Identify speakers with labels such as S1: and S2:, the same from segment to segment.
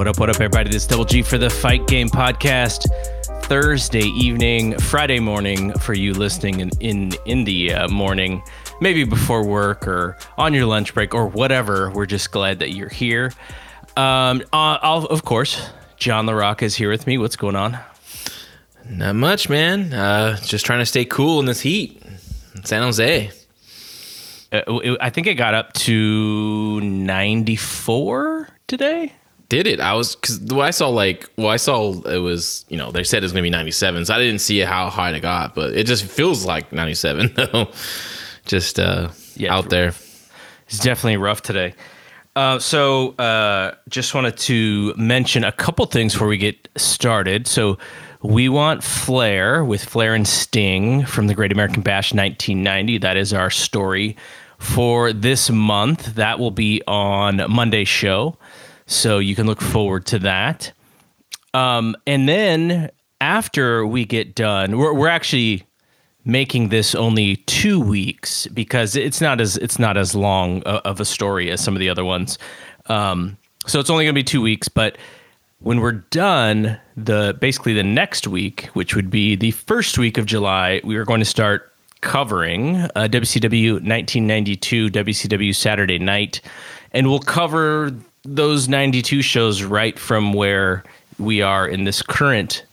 S1: What up, what up, everybody? This is Double G for the Fight Game Podcast. Thursday evening, Friday morning for you listening in in, in the uh, morning, maybe before work or on your lunch break or whatever. We're just glad that you're here. Um, uh, I'll, of course, John LaRocca is here with me. What's going on?
S2: Not much, man. Uh, just trying to stay cool in this heat. San Jose.
S1: Uh, I think it got up to 94 today.
S2: Did it? I was because what I saw, like, well, I saw it was, you know, they said it was going to be 97, so I didn't see how high it got, but it just feels like 97, though. just uh,
S1: Yeah.
S2: out there.
S1: It's definitely rough today. Uh, so, uh, just wanted to mention a couple things before we get started. So, we want Flair with Flair and Sting from the Great American Bash 1990. That is our story for this month. That will be on Monday's show. So, you can look forward to that. Um, and then after we get done, we're, we're actually making this only two weeks because it's not as it's not as long of a story as some of the other ones. Um, so it's only going to be two weeks, but when we're done, the basically the next week, which would be the first week of July, we are going to start covering uh, WCW 1992 WCW Saturday Night, and we'll cover those 92 shows right from where we are in this current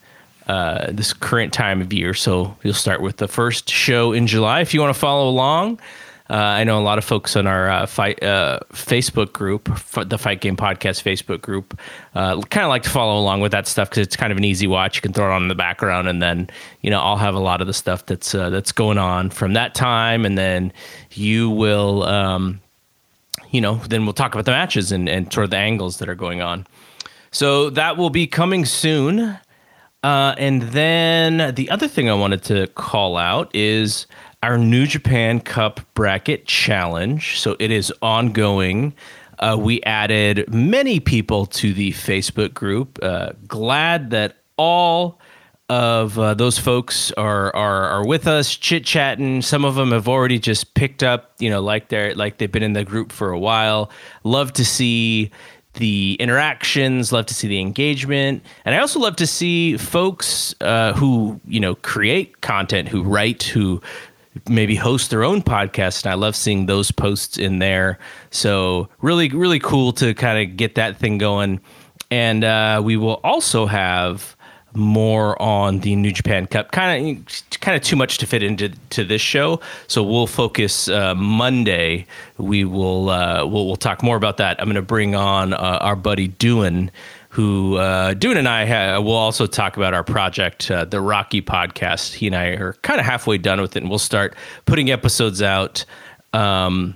S1: uh, this current time of year. So you'll start with the first show in July. If you want to follow along, uh, I know a lot of folks on our uh, fight uh, Facebook group, the Fight Game Podcast Facebook group, uh, kind of like to follow along with that stuff because it's kind of an easy watch. You can throw it on in the background, and then you know I'll have a lot of the stuff that's uh, that's going on from that time, and then you will. Um, you know, then we'll talk about the matches and, and sort of the angles that are going on. So that will be coming soon. Uh, and then the other thing I wanted to call out is our New Japan Cup Bracket Challenge. So it is ongoing. Uh, we added many people to the Facebook group. Uh, glad that all of uh, those folks are, are are with us chit chatting. Some of them have already just picked up, you know, like they're like they've been in the group for a while. Love to see the interactions, love to see the engagement, and I also love to see folks uh, who you know create content, who write, who maybe host their own podcast. And I love seeing those posts in there. So really, really cool to kind of get that thing going. And uh, we will also have more on the New Japan Cup. Kind of, kind of too much to fit into to this show. So we'll focus uh, Monday. We will uh, we'll, we'll talk more about that. I'm going to bring on uh, our buddy Doohan, who uh, Doohan and I ha- will also talk about our project, uh, the Rocky Podcast. He and I are kind of halfway done with it, and we'll start putting episodes out um,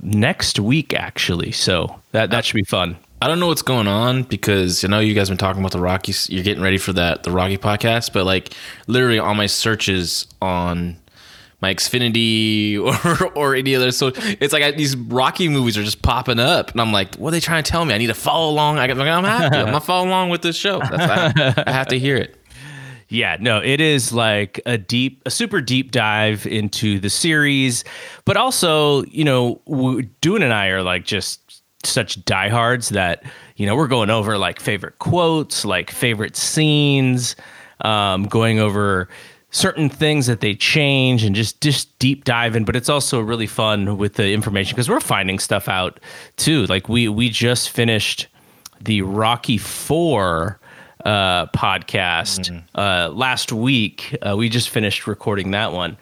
S1: next week, actually. So that that should be fun.
S2: I don't know what's going on because I know you guys been talking about the Rockies. You're getting ready for that the Rocky podcast, but like literally all my searches on my Xfinity or or any other so it's like I, these Rocky movies are just popping up, and I'm like, what are they trying to tell me? I need to follow along. I, I'm have to. I'm gonna follow along with this show. I, I have to hear it.
S1: Yeah, no, it is like a deep, a super deep dive into the series, but also, you know, Dune and I are like just such diehards that you know we're going over like favorite quotes, like favorite scenes, um, going over certain things that they change and just just deep diving. But it's also really fun with the information because we're finding stuff out too. Like we we just finished the Rocky Four uh, podcast uh, last week. Uh, we just finished recording that one,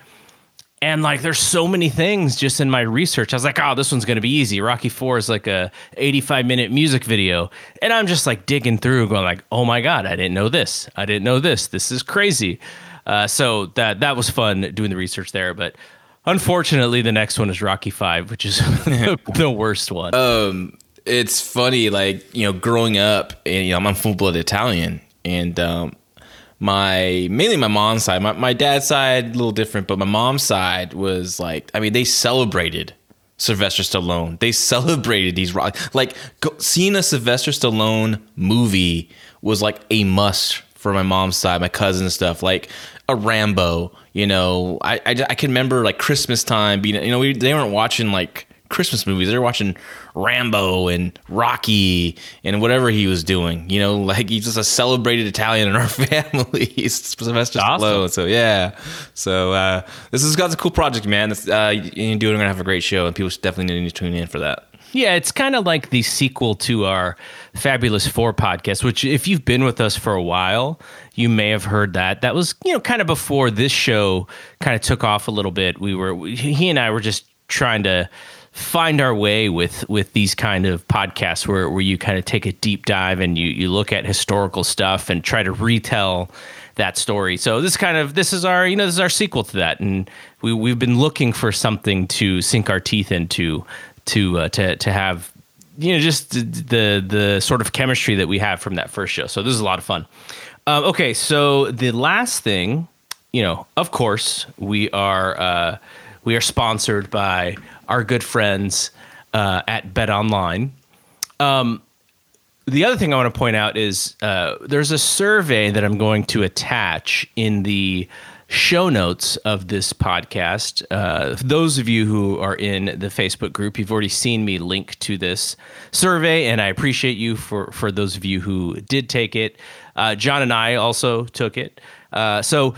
S1: and like there's so many things just in my research. I was like, oh, this one's gonna be easy. Rocky Four is like a 85 minute music video, and I'm just like digging through, going like, oh my god, I didn't know this. I didn't know this. This is crazy. Uh, so that that was fun doing the research there, but. Unfortunately, the next one is Rocky Five, which is the worst one.
S2: Um, it's funny, like you know, growing up, and you know, I'm full blood Italian, and um, my mainly my mom's side, my my dad's side a little different, but my mom's side was like, I mean, they celebrated Sylvester Stallone. They celebrated these rock, like go, seeing a Sylvester Stallone movie was like a must for my mom's side, my cousin stuff, like a Rambo. You know, I, I, I can remember like Christmas time being, you know, we, they weren't watching like Christmas movies. They're watching Rambo and Rocky and whatever he was doing. You know, like he's just a celebrated Italian in our family. he's Sylvester
S1: Awesome.
S2: Stallone. So yeah. So uh, this is God's a cool project, man. This, uh, you do it. We're gonna have a great show, and people definitely need to tune in for that.
S1: Yeah, it's kind of like the sequel to our Fabulous Four podcast, which, if you've been with us for a while, you may have heard that. That was, you know, kind of before this show kind of took off a little bit. We were, he and I were just trying to find our way with with these kind of podcasts where, where you kind of take a deep dive and you you look at historical stuff and try to retell that story. So this kind of this is our you know this is our sequel to that, and we we've been looking for something to sink our teeth into to uh, to to have you know just the the sort of chemistry that we have from that first show. So this is a lot of fun. Um, okay, so the last thing, you know, of course, we are uh, we are sponsored by our good friends uh, at Bet Online. Um, the other thing I want to point out is uh, there's a survey that I'm going to attach in the show notes of this podcast. Uh, those of you who are in the Facebook group, you've already seen me link to this survey, and I appreciate you for for those of you who did take it. Uh, John and I also took it. Uh, so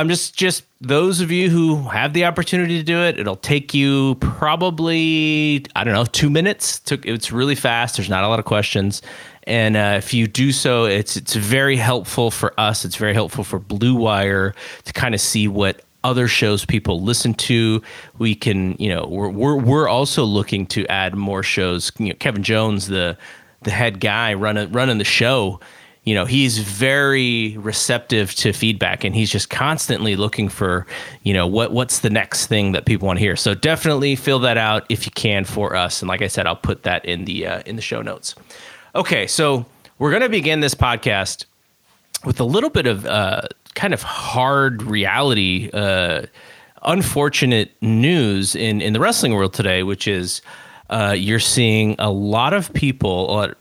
S1: I'm just just those of you who have the opportunity to do it. It'll take you probably I don't know two minutes. Took it's really fast. There's not a lot of questions, and uh, if you do so, it's it's very helpful for us. It's very helpful for Blue Wire to kind of see what other shows people listen to. We can you know we're we're we're also looking to add more shows. You know, Kevin Jones, the the head guy running running the show you know he's very receptive to feedback and he's just constantly looking for you know what what's the next thing that people want to hear. So definitely fill that out if you can for us. And like i said i'll put that in the uh, in the show notes. Okay so we're going to begin this podcast with a little bit of uh, kind of hard reality uh, unfortunate news in in the wrestling world today which is uh, you're seeing a lot of people, a lot,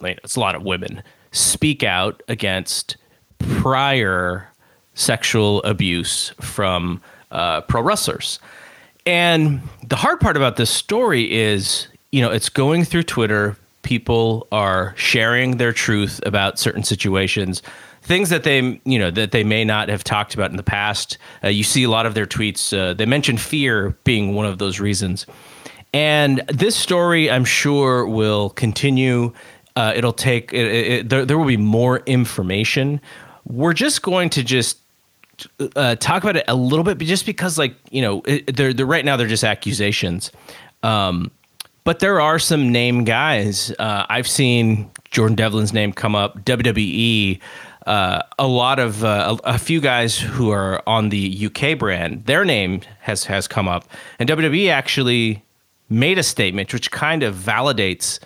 S1: it's a lot of women speak out against prior sexual abuse from uh, pro wrestlers. And the hard part about this story is, you know, it's going through Twitter. People are sharing their truth about certain situations, things that they, you know, that they may not have talked about in the past. Uh, you see a lot of their tweets. Uh, they mention fear being one of those reasons. And this story, I'm sure, will continue uh, it'll take it, it, there. There will be more information. We're just going to just uh, talk about it a little bit, but just because, like you know, it, they're, they're right now they're just accusations. Um, but there are some name guys. Uh, I've seen Jordan Devlin's name come up. WWE. Uh, a lot of uh, a, a, few guys who are on the UK brand, their name has has come up, and WWE actually made a statement which kind of validates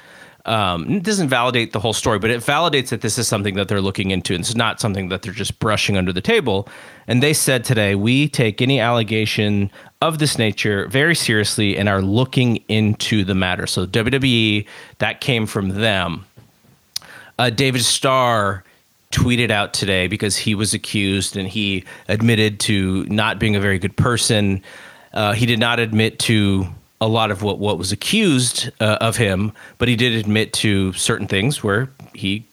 S1: um, it doesn't validate the whole story, but it validates that this is something that they're looking into. And it's not something that they're just brushing under the table. And they said today, we take any allegation of this nature very seriously and are looking into the matter. So WWE, that came from them. Uh, David Starr tweeted out today because he was accused and he admitted to not being a very good person. Uh, he did not admit to a lot of what, what was accused uh, of him, but he did admit to certain things where he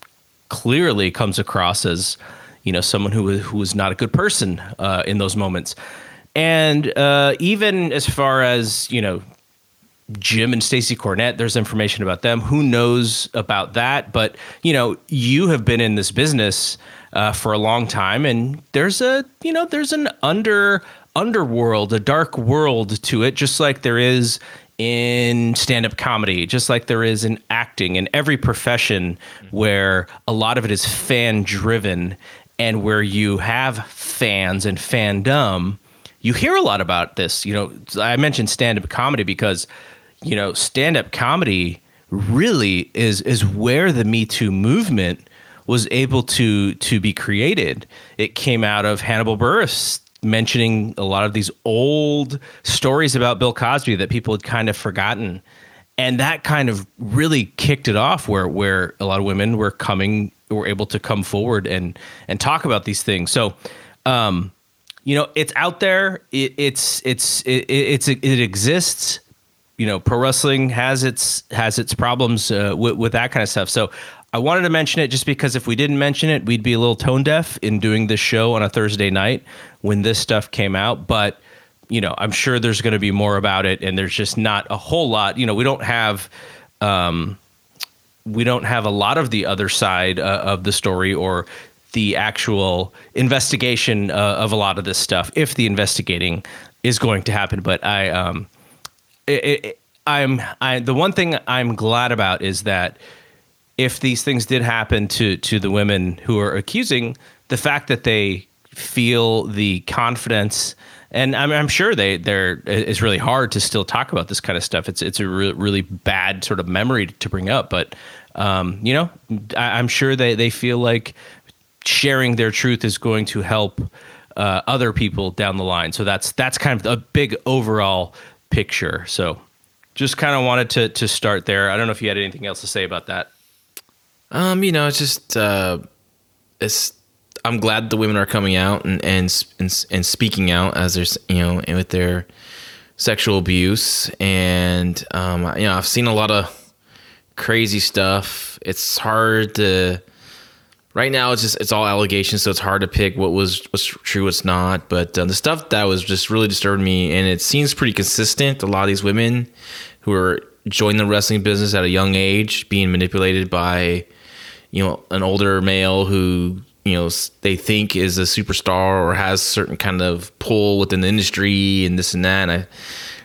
S1: clearly comes across as, you know, someone who who was not a good person uh, in those moments. And uh, even as far as you know, Jim and Stacey Cornette, there's information about them. Who knows about that? But you know, you have been in this business uh, for a long time, and there's a you know there's an under underworld, a dark world to it, just like there is in stand up comedy, just like there is in acting, in every profession where a lot of it is fan driven and where you have fans and fandom. You hear a lot about this. You know, I mentioned stand up comedy because, you know, stand up comedy really is is where the Me Too movement was able to to be created. It came out of Hannibal Buress mentioning a lot of these old stories about Bill Cosby that people had kind of forgotten. And that kind of really kicked it off where where a lot of women were coming were able to come forward and and talk about these things. So um you know, it's out there. It, it's it's it, it's it exists you know, pro wrestling has its has its problems uh, with, with that kind of stuff. So I wanted to mention it just because if we didn't mention it, we'd be a little tone deaf in doing this show on a Thursday night when this stuff came out. But you know, I'm sure there's going to be more about it, and there's just not a whole lot. You know, we don't have. Um, we don't have a lot of the other side uh, of the story or the actual investigation uh, of a lot of this stuff if the investigating is going to happen but i um, it, it, I'm I the one thing I'm glad about is that if these things did happen to to the women who are accusing, the fact that they feel the confidence and I'm, I'm sure they they're it's really hard to still talk about this kind of stuff. It's it's a re- really bad sort of memory to bring up, but um, you know, I, am sure they they feel like sharing their truth is going to help uh, other people down the line. So that's that's kind of a big overall picture. So just kind of wanted to to start there. I don't know if you had anything else to say about that.
S2: Um, you know, it's just uh, it's. I'm glad the women are coming out and and and, and speaking out as there's you know with their sexual abuse and um, you know I've seen a lot of crazy stuff. It's hard to right now it's just it's all allegations so it's hard to pick what was what's true what's not but uh, the stuff that was just really disturbed me and it seems pretty consistent a lot of these women who are joining the wrestling business at a young age being manipulated by you know an older male who you know they think is a superstar or has certain kind of pull within the industry and this and that and, I,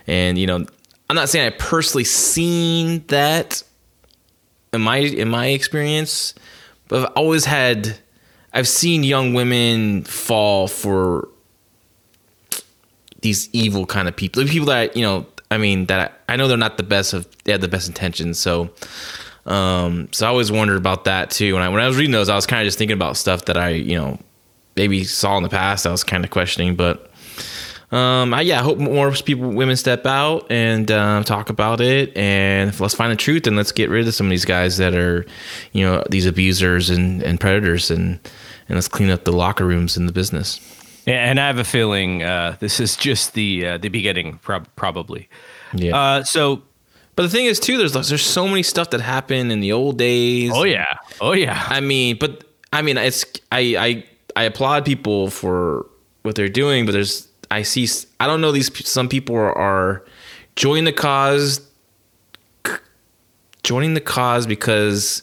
S2: and you know i'm not saying i personally seen that in my in my experience but I've always had I've seen young women fall for these evil kind of people. People that you know, I mean, that I, I know they're not the best of they have the best intentions. So, um, so I always wondered about that too. When I when I was reading those, I was kind of just thinking about stuff that I you know maybe saw in the past. I was kind of questioning, but um, I, yeah, I hope more people, women step out and um, talk about it, and let's find the truth and let's get rid of some of these guys that are, you know, these abusers and, and predators, and and let's clean up the locker rooms in the business.
S1: Yeah, and I have a feeling uh, this is just the uh, the beginning, prob- probably. Yeah. Uh, so,
S2: but the thing is, too, there's there's so many stuff that happened in the old days.
S1: Oh yeah, oh yeah.
S2: I mean, but I mean, it's I I I applaud people for what they're doing, but there's I see. I don't know. These some people are, are joining the cause, joining the cause because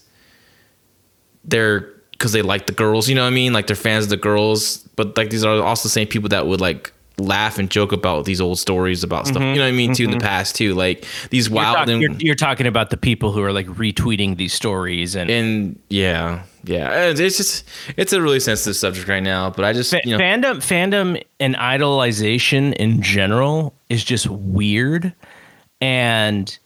S2: they're because they like the girls. You know what I mean? Like they're fans of the girls. But like these are also the same people that would like laugh and joke about these old stories about stuff. Mm-hmm, you know what I mean? Mm-hmm. Too in the mm-hmm. past too, like these wild.
S1: You're, talk, you're, you're, talking about the people who are like retweeting these stories and
S2: and yeah, yeah. It's just it's a really sensitive subject right now. But I just
S1: you know, fandom fandom and idolization in general is just weird, and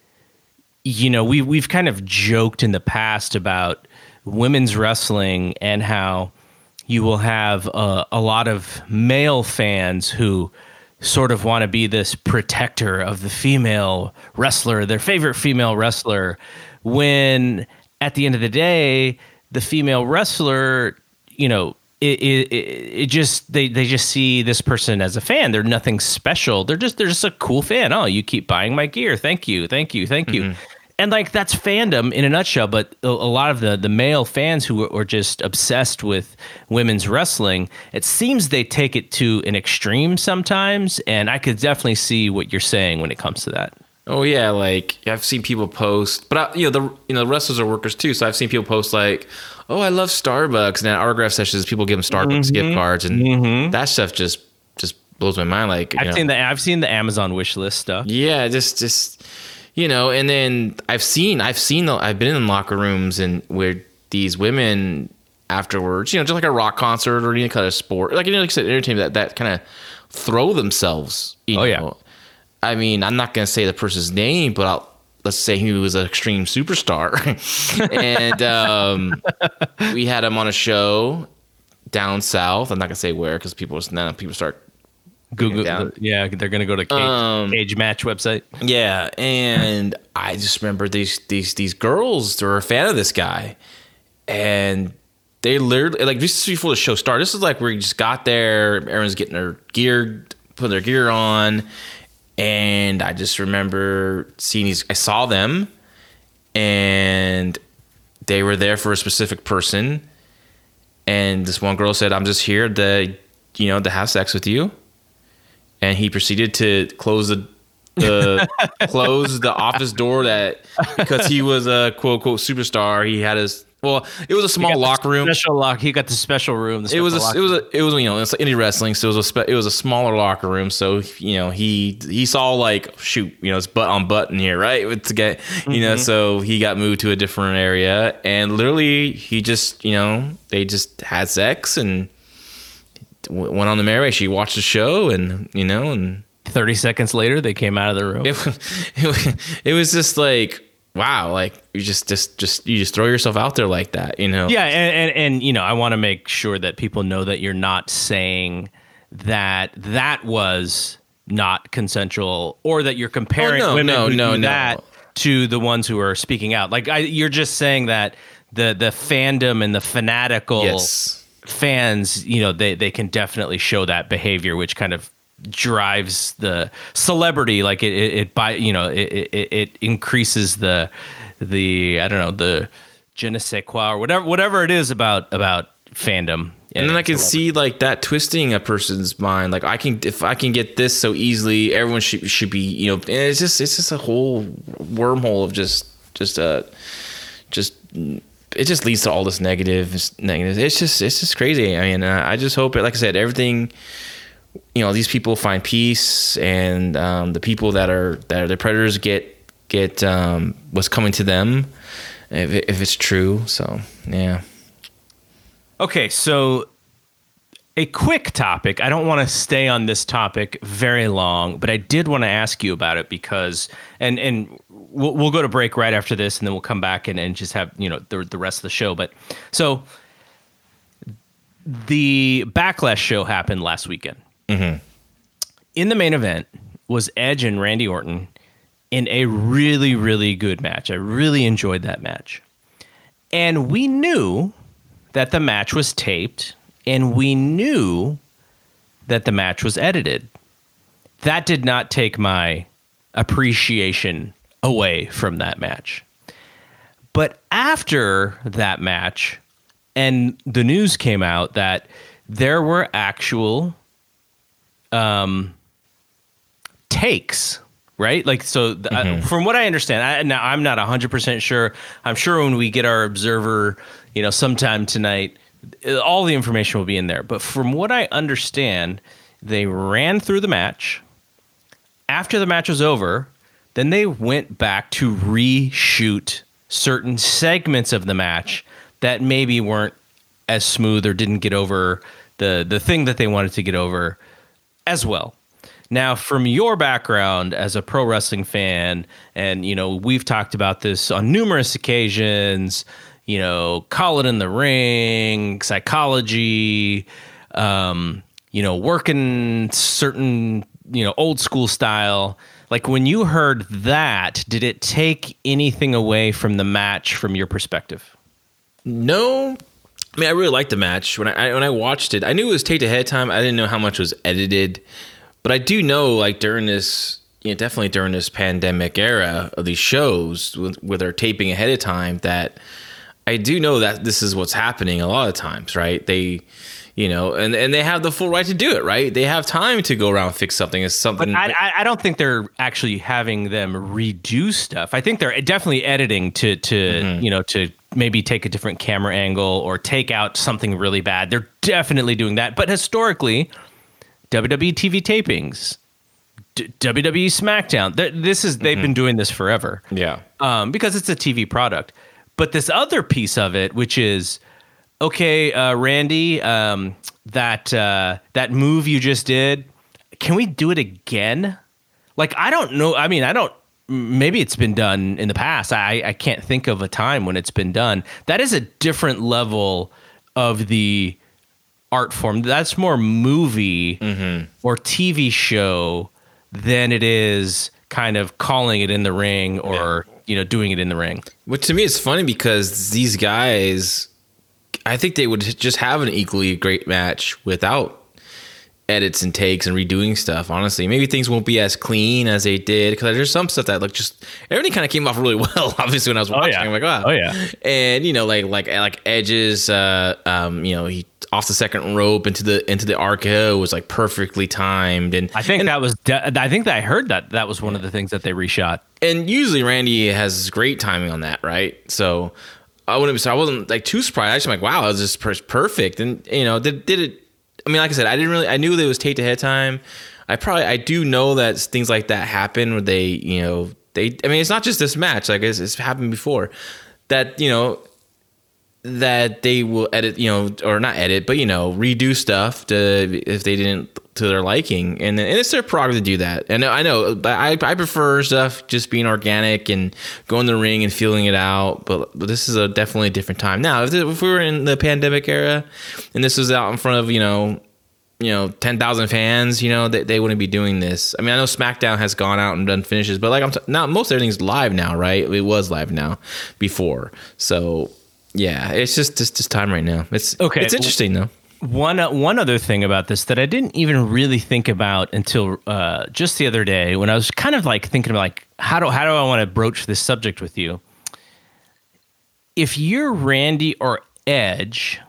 S1: you know we we've kind of joked in the past about women's wrestling and how you will have a, a lot of male fans who sort of want to be this protector of the female wrestler, their favorite female wrestler, when at the end of the day, the female wrestler, you know, it, it, it, just they, they just see this person as a fan. They're nothing special. They're just they're just a cool fan. Oh, you keep buying my gear. Thank you, thank you, thank you. Mm-hmm and like that's fandom in a nutshell but a, a lot of the the male fans who are, just obsessed with women's wrestling it seems they take it to an extreme sometimes and i could definitely see what you're saying when it comes to that
S2: oh yeah like i've seen people post but I, you know the you know the wrestlers are workers too so i've seen people post like oh i love starbucks and at autograph sessions people give them starbucks mm-hmm. gift cards and mm-hmm. that stuff just just blows my mind. Like you
S1: I've
S2: know.
S1: seen the I've seen the Amazon wish list stuff.
S2: Yeah, just just you know, and then I've seen I've seen the, I've been in locker rooms and where these women afterwards, you know, just like a rock concert or any kind of sport, like you know, like I said, entertainment that that kind of throw themselves. You
S1: Oh, yeah.
S2: know. I mean, I'm not gonna say the person's name, but I'll let's say he was an extreme superstar, and um, we had him on a show down south. I'm not gonna say where because people now people start
S1: Google,
S2: down.
S1: yeah, they're gonna go to cage,
S2: Um,
S1: cage match website.
S2: Yeah, and I just remember these these these girls were a fan of this guy, and they literally like this is before the show started. This is like where you just got there, everyone's getting their gear, putting their gear on, and I just remember seeing these. I saw them, and they were there for a specific person, and this one girl said, "I'm just here to, you know, to have sex with you." And he proceeded to close the the close the office door that because he was a quote unquote superstar he had his well it was a small locker room
S1: Special lock. He got the special room. The
S2: it was a, it was a, it was you know it's like indie wrestling so it was a spe- it was a smaller locker room so you know he he saw like shoot you know it's butt on button here right to get you know mm-hmm. so he got moved to a different area and literally he just you know they just had sex and went on the merry way she watched the show and you know and
S1: Thirty seconds later, they came out of the room.
S2: it, was- it, it was just like wow like you just just just you just throw yourself out there like that you know
S1: Yeah, and, and and you know, I want to make sure that people know that you're not saying that that was not consensual, or that you're comparing
S2: Oh, no,
S1: women
S2: no,
S1: who
S2: no,
S1: do
S2: no.
S1: that to the ones who are speaking out. Like I, you're just saying that the the fandom and the fanatical
S2: yes
S1: fans, you know, they they can definitely show that behavior, which kind of drives the celebrity. Like it, it, it by you know, it, it it increases the the I don't know the je ne sais quoi or whatever whatever it is about about fandom.
S2: and then I can see like that twisting a person's mind. Like I can, if I can get this so easily, everyone should should be, you know. And it's just, it's just a whole wormhole of just, just uh, just it just leads to all this negative, negative. It's just, it's just crazy. I mean, uh, I just hope it. Like I said, everything. You know, these people find peace, and um, the people that are that are the predators get get um, what's coming to them, if, if it's true. So yeah.
S1: Okay, so a quick topic. I don't want to stay on this topic very long, but I did want to ask you about it because, and and we'll, we'll go to break right after this, and then we'll come back and, and just have you know the the rest of the show. But so the backlash show happened last weekend. Mm-hmm. In the main event was Edge and Randy Orton in a really really good match. I really enjoyed that match, and we knew that the match was taped and we knew that the match was edited. That did not take my appreciation away from that match. But after that match, and the news came out that there were actual um, takes right? Like so uh, from what i understand I, now i'm not 100% sure. I'm sure when we get our observer you know sometime tonight uh, all the information will be in there. But from what i understand they ran through the match. After the match was over then they went back to reshoot certain segments of the match that maybe weren't as smooth or didn't get over the the thing that they wanted to get over as well. Now, from your background as a pro wrestling fan, and you know, we've talked about this on numerous occasions. You know, call it in the ring, psychology. Um, you know, working certain you know old school style. Like when you heard that, did it take anything away from the match from your perspective?
S2: No, I mean I really liked the match when I, when I watched it. I knew it was taped ahead of time. I didn't know how much was edited, but I do know like during this, you know, definitely during this pandemic era of these shows with, where they're taping ahead of time, that I do know that this is what's happening a lot of times, right? They, you know, and and they have the full right to do it, right? They have time to go around and fix something. It's something.
S1: But I, I, don't think they're actually having them redo stuff. I think they're definitely editing to to you know to maybe take a different camera angle or take out something really bad. They're definitely doing that. But historically, WWE TV tapings, D- WWE SmackDown. Th- This is they've been doing this forever
S2: Yeah.
S1: um, because it's a TV product. But this other piece of it, which is okay, uh, Randy, um, that uh, that move you just did, can we do it again? Like I don't know. I mean, I don't. Maybe it's been done in the past. I I can't think of a time when it's been done. That is a different level of the art form. That's more movie or TV show than it is kind of calling it in the ring or you know doing it in the ring.
S2: Which to me is funny because these guys, I think they would just have an equally great match without edits and takes and redoing stuff. Honestly, maybe things won't be as clean as they did because there's some stuff that look just everything kind of came off really well. Obviously, when I was watching,
S1: yeah.
S2: I'm like, wow,
S1: Oh, yeah.
S2: and you know, like like like Edge's, uh, um, you know, he off the second rope into the into the RKO was like perfectly timed and
S1: I think that was. De- I think that I heard that that was one of the things that they reshot.
S2: and usually Randy has great timing on that, right? So I wouldn't. So I wasn't like too surprised. I was like, wow, it was just per- perfect. And you know, did did it? I mean, like I said, I didn't really. I knew that it was taped ahead of time. I probably I do know that things like that happen where they, you know, they. I mean, it's not just this match. Like it's, it's happened before. That you know that they will edit, you know, or not edit, but you know, redo stuff to if they didn't to their liking, and, and it's their prerogative to do that. And I know, but I, I prefer stuff just being organic and going the ring and feeling it out. But, but this is a definitely a different time now. If, if we were in the pandemic era, and this was out in front of you know. You know, ten thousand fans. You know, they, they wouldn't be doing this. I mean, I know SmackDown has gone out and done finishes, but like I'm t- now, most everything's live now, right? It was live now before, so yeah, it's just just just time right now. It's
S1: Okay.
S2: It's interesting though.
S1: One uh, one other thing about this that I didn't even really think about until uh, just the other day when I was kind of like thinking about like how do how do I want to broach this subject with you? If you're Randy or Edge,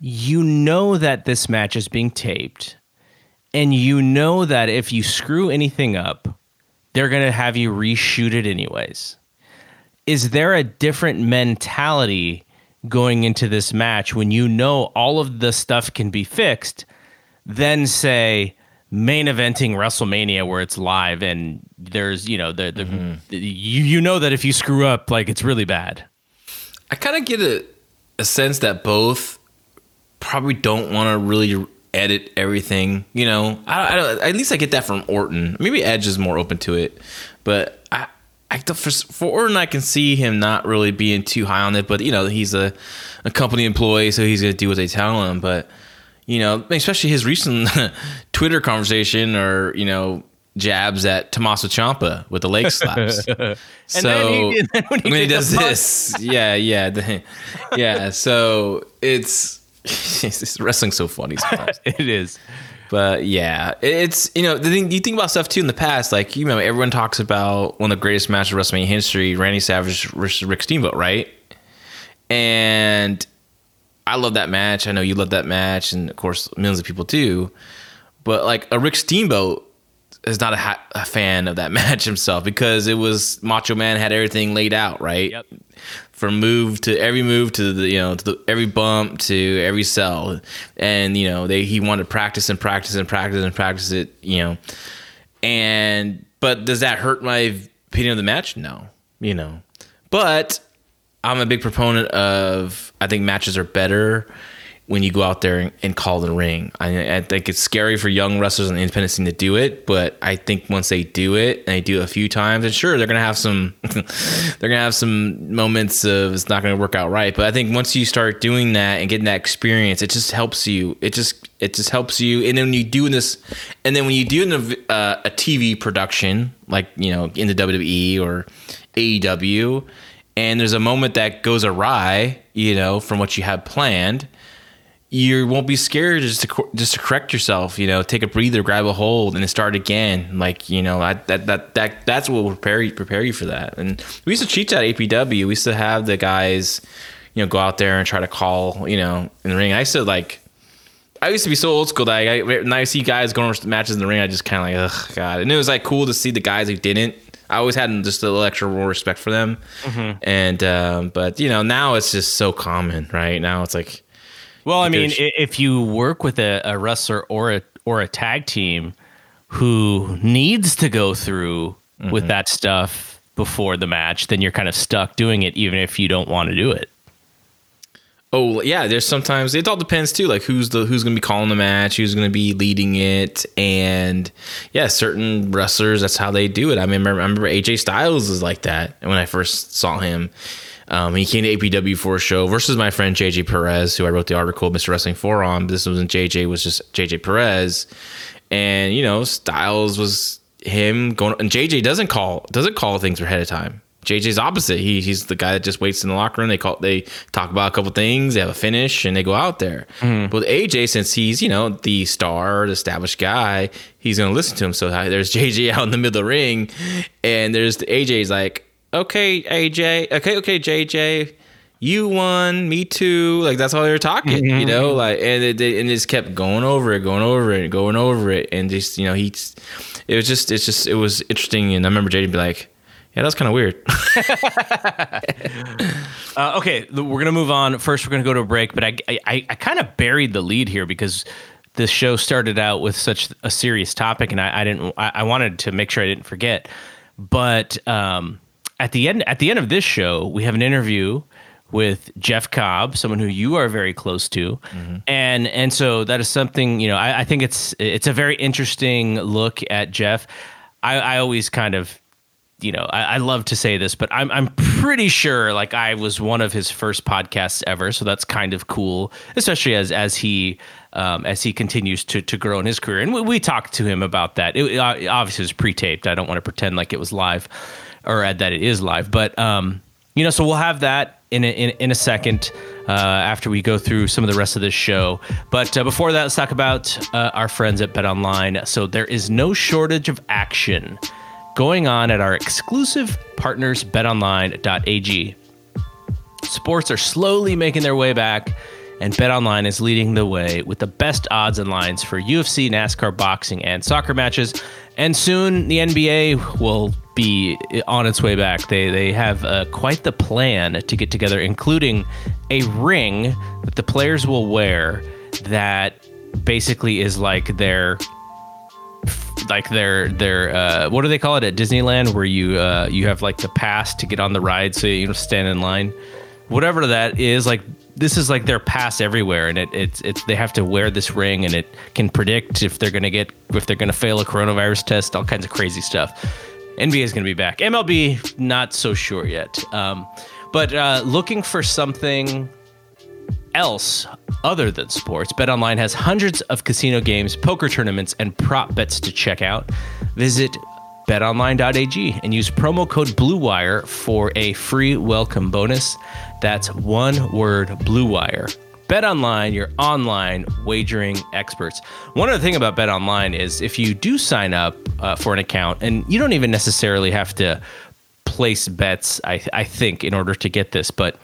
S1: you know that this match is being taped, and you know that if you screw anything up, they're gonna have you reshoot it anyways. Is there a different mentality going into this match when you know all of the stuff can be fixed than say main eventing WrestleMania where it's live and there's you know the, the, the you you know that if you screw up like it's really bad.
S2: I kind of get a a sense that both probably don't want to really edit everything. You know, I, I at least I get that from Orton. Maybe Edge is more open to it, but I. I, for, for Orton, I can see him not really being too high on it, but you know he's a, a company employee, so he's gonna do what they tell him. But you know, especially his recent Twitter conversation or you know jabs at Tommaso Ciampa with the leg slaps. so
S1: then he- then when he
S2: when he does this, yeah, yeah, yeah. So it's, it's wrestling so funny sometimes.
S1: It is.
S2: But yeah, it's you know the thing you think about stuff too in the past. Like you know, everyone talks about one of the greatest matches of WrestleMania history, Randy Savage versus Rick Steamboat, right? And I love that match. I know you love that match, and of course millions of people do. But like a Rick Steamboat is not a, ha- a fan of that match himself because it was Macho Man had everything laid out right
S1: Yep.
S2: from move to every move to the you know to the, every bump to every sell, and you know they he wanted to practice and practice and practice and practice it you know, and but does that hurt my opinion of the match? No, you know, but I'm a big proponent of I think matches are better when you go out there and, call the ring. I, I think it's scary for young wrestlers on the independent scene to do it, but I think once they do it and they do it a few times, and sure they're gonna have some they're gonna have some moments of it's not gonna work out right. But I think once you start doing that and getting that experience, it just helps you. It just it just helps you. And then when you do this, and then when you do in a, uh, a TV production like you know in the WWE or AEW, and there's a moment that goes awry, you know, from what you had planned, you won't be scared just to just to correct yourself. You know, take a breather, grab a hold, and start again. Like you know, I, that that that that's what will prepare you prepare you for that. And we used to teach that at APW. We used to have the guys, you know, go out there and try to call, you know, in the ring. I used to like. I used to be so old school that I, when I see guys going to matches in the ring, I just kind of like, ugh, God. And it was like cool to see the guys who didn't. I always had just a little extra respect for them. And, um, but you know, now it's just so common, right? Now it's like,
S1: Well, I mean, if you work with a, a wrestler or a or a tag team who needs to go through with mm-hmm. that stuff before the match, then you're kind of stuck doing it, even if you don't want to do it.
S2: Oh yeah, there's sometimes it all depends too, like who's the who's gonna be calling the match, who's gonna be leading it, and yeah, certain wrestlers that's how they do it. I remember, I remember AJ Styles is like that, and when I first saw him, um, he came to APW for a show versus my friend JJ Perez, who I wrote the article Mr. Wrestling Forum. This wasn't JJ, was just JJ Perez, and you know Styles was him going, and JJ doesn't call doesn't call things ahead of time. JJ's opposite. He he's the guy that just waits in the locker room. They call they talk about a couple things. They have a finish and they go out there. But with AJ, since he's you know the star, the established guy, he's gonna listen to him. So there's JJ out in the middle of the ring, and there's the AJ's like, okay, AJ, okay, okay, JJ. You won, me too. Like that's all they were talking, you know. Like and it, it and it just kept going over it, going over it, going over it, and just you know he's. It was just, it's just, it was interesting, and I remember JJ be like, yeah, that's kind of weird.
S1: Uh, okay, we're gonna move on. First, we're gonna go to a break, but I I, I kind of buried the lead here because this show started out with such a serious topic, and I, I didn't. I, I wanted to make sure I didn't forget. But um, at the end, at the end of this show, we have an interview with Jeff Cobb, someone who you are very close to, and and so that is something you know. I, I think it's it's a very interesting look at Jeff. I, I always kind of you know, I, I love to say this, but I'm I'm pretty sure like I was one of his first podcasts ever, so that's kind of cool, especially as as he um, as he continues to to grow in his career. And we, we talked to him about that. It, uh, obviously it was pre-taped. I don't want to pretend like it was live or add that it is live, but um, you know, so we'll have that in a, in, in a second. Uh, after we go through some of the rest of this show. But uh, before that, let's talk about uh, our friends at Bet Online. So there is no shortage of action going on at our exclusive partners, betonline.ag. Sports are slowly making their way back, and BetOnline is leading the way with the best odds and lines for UFC, NASCAR, boxing, and soccer matches. And soon the NBA will be on its way back. They they have uh, quite the plan to get together, including a ring that the players will wear that basically is like their like their their uh, what do they call it at Disneyland where you uh, you have like the pass to get on the ride so you don't stand in line whatever that is like this is like their pass everywhere and it, it's it's they have to wear this ring and it can predict if they're gonna get if they're gonna fail a coronavirus test all kinds of crazy stuff NBA is gonna be back MLB not so sure yet um, but uh, looking for something else other than sports, BetOnline has hundreds of casino games, poker tournaments, and prop bets to check out. Visit betonline.ag and use promo code BLUEWIRE for a free welcome bonus. That's one word BLUEWIRE. BetOnline, your online wagering experts. One other thing about BetOnline is if you do sign up uh, for an account, and you don't even necessarily have to place bets, I, I think, in order to get this, but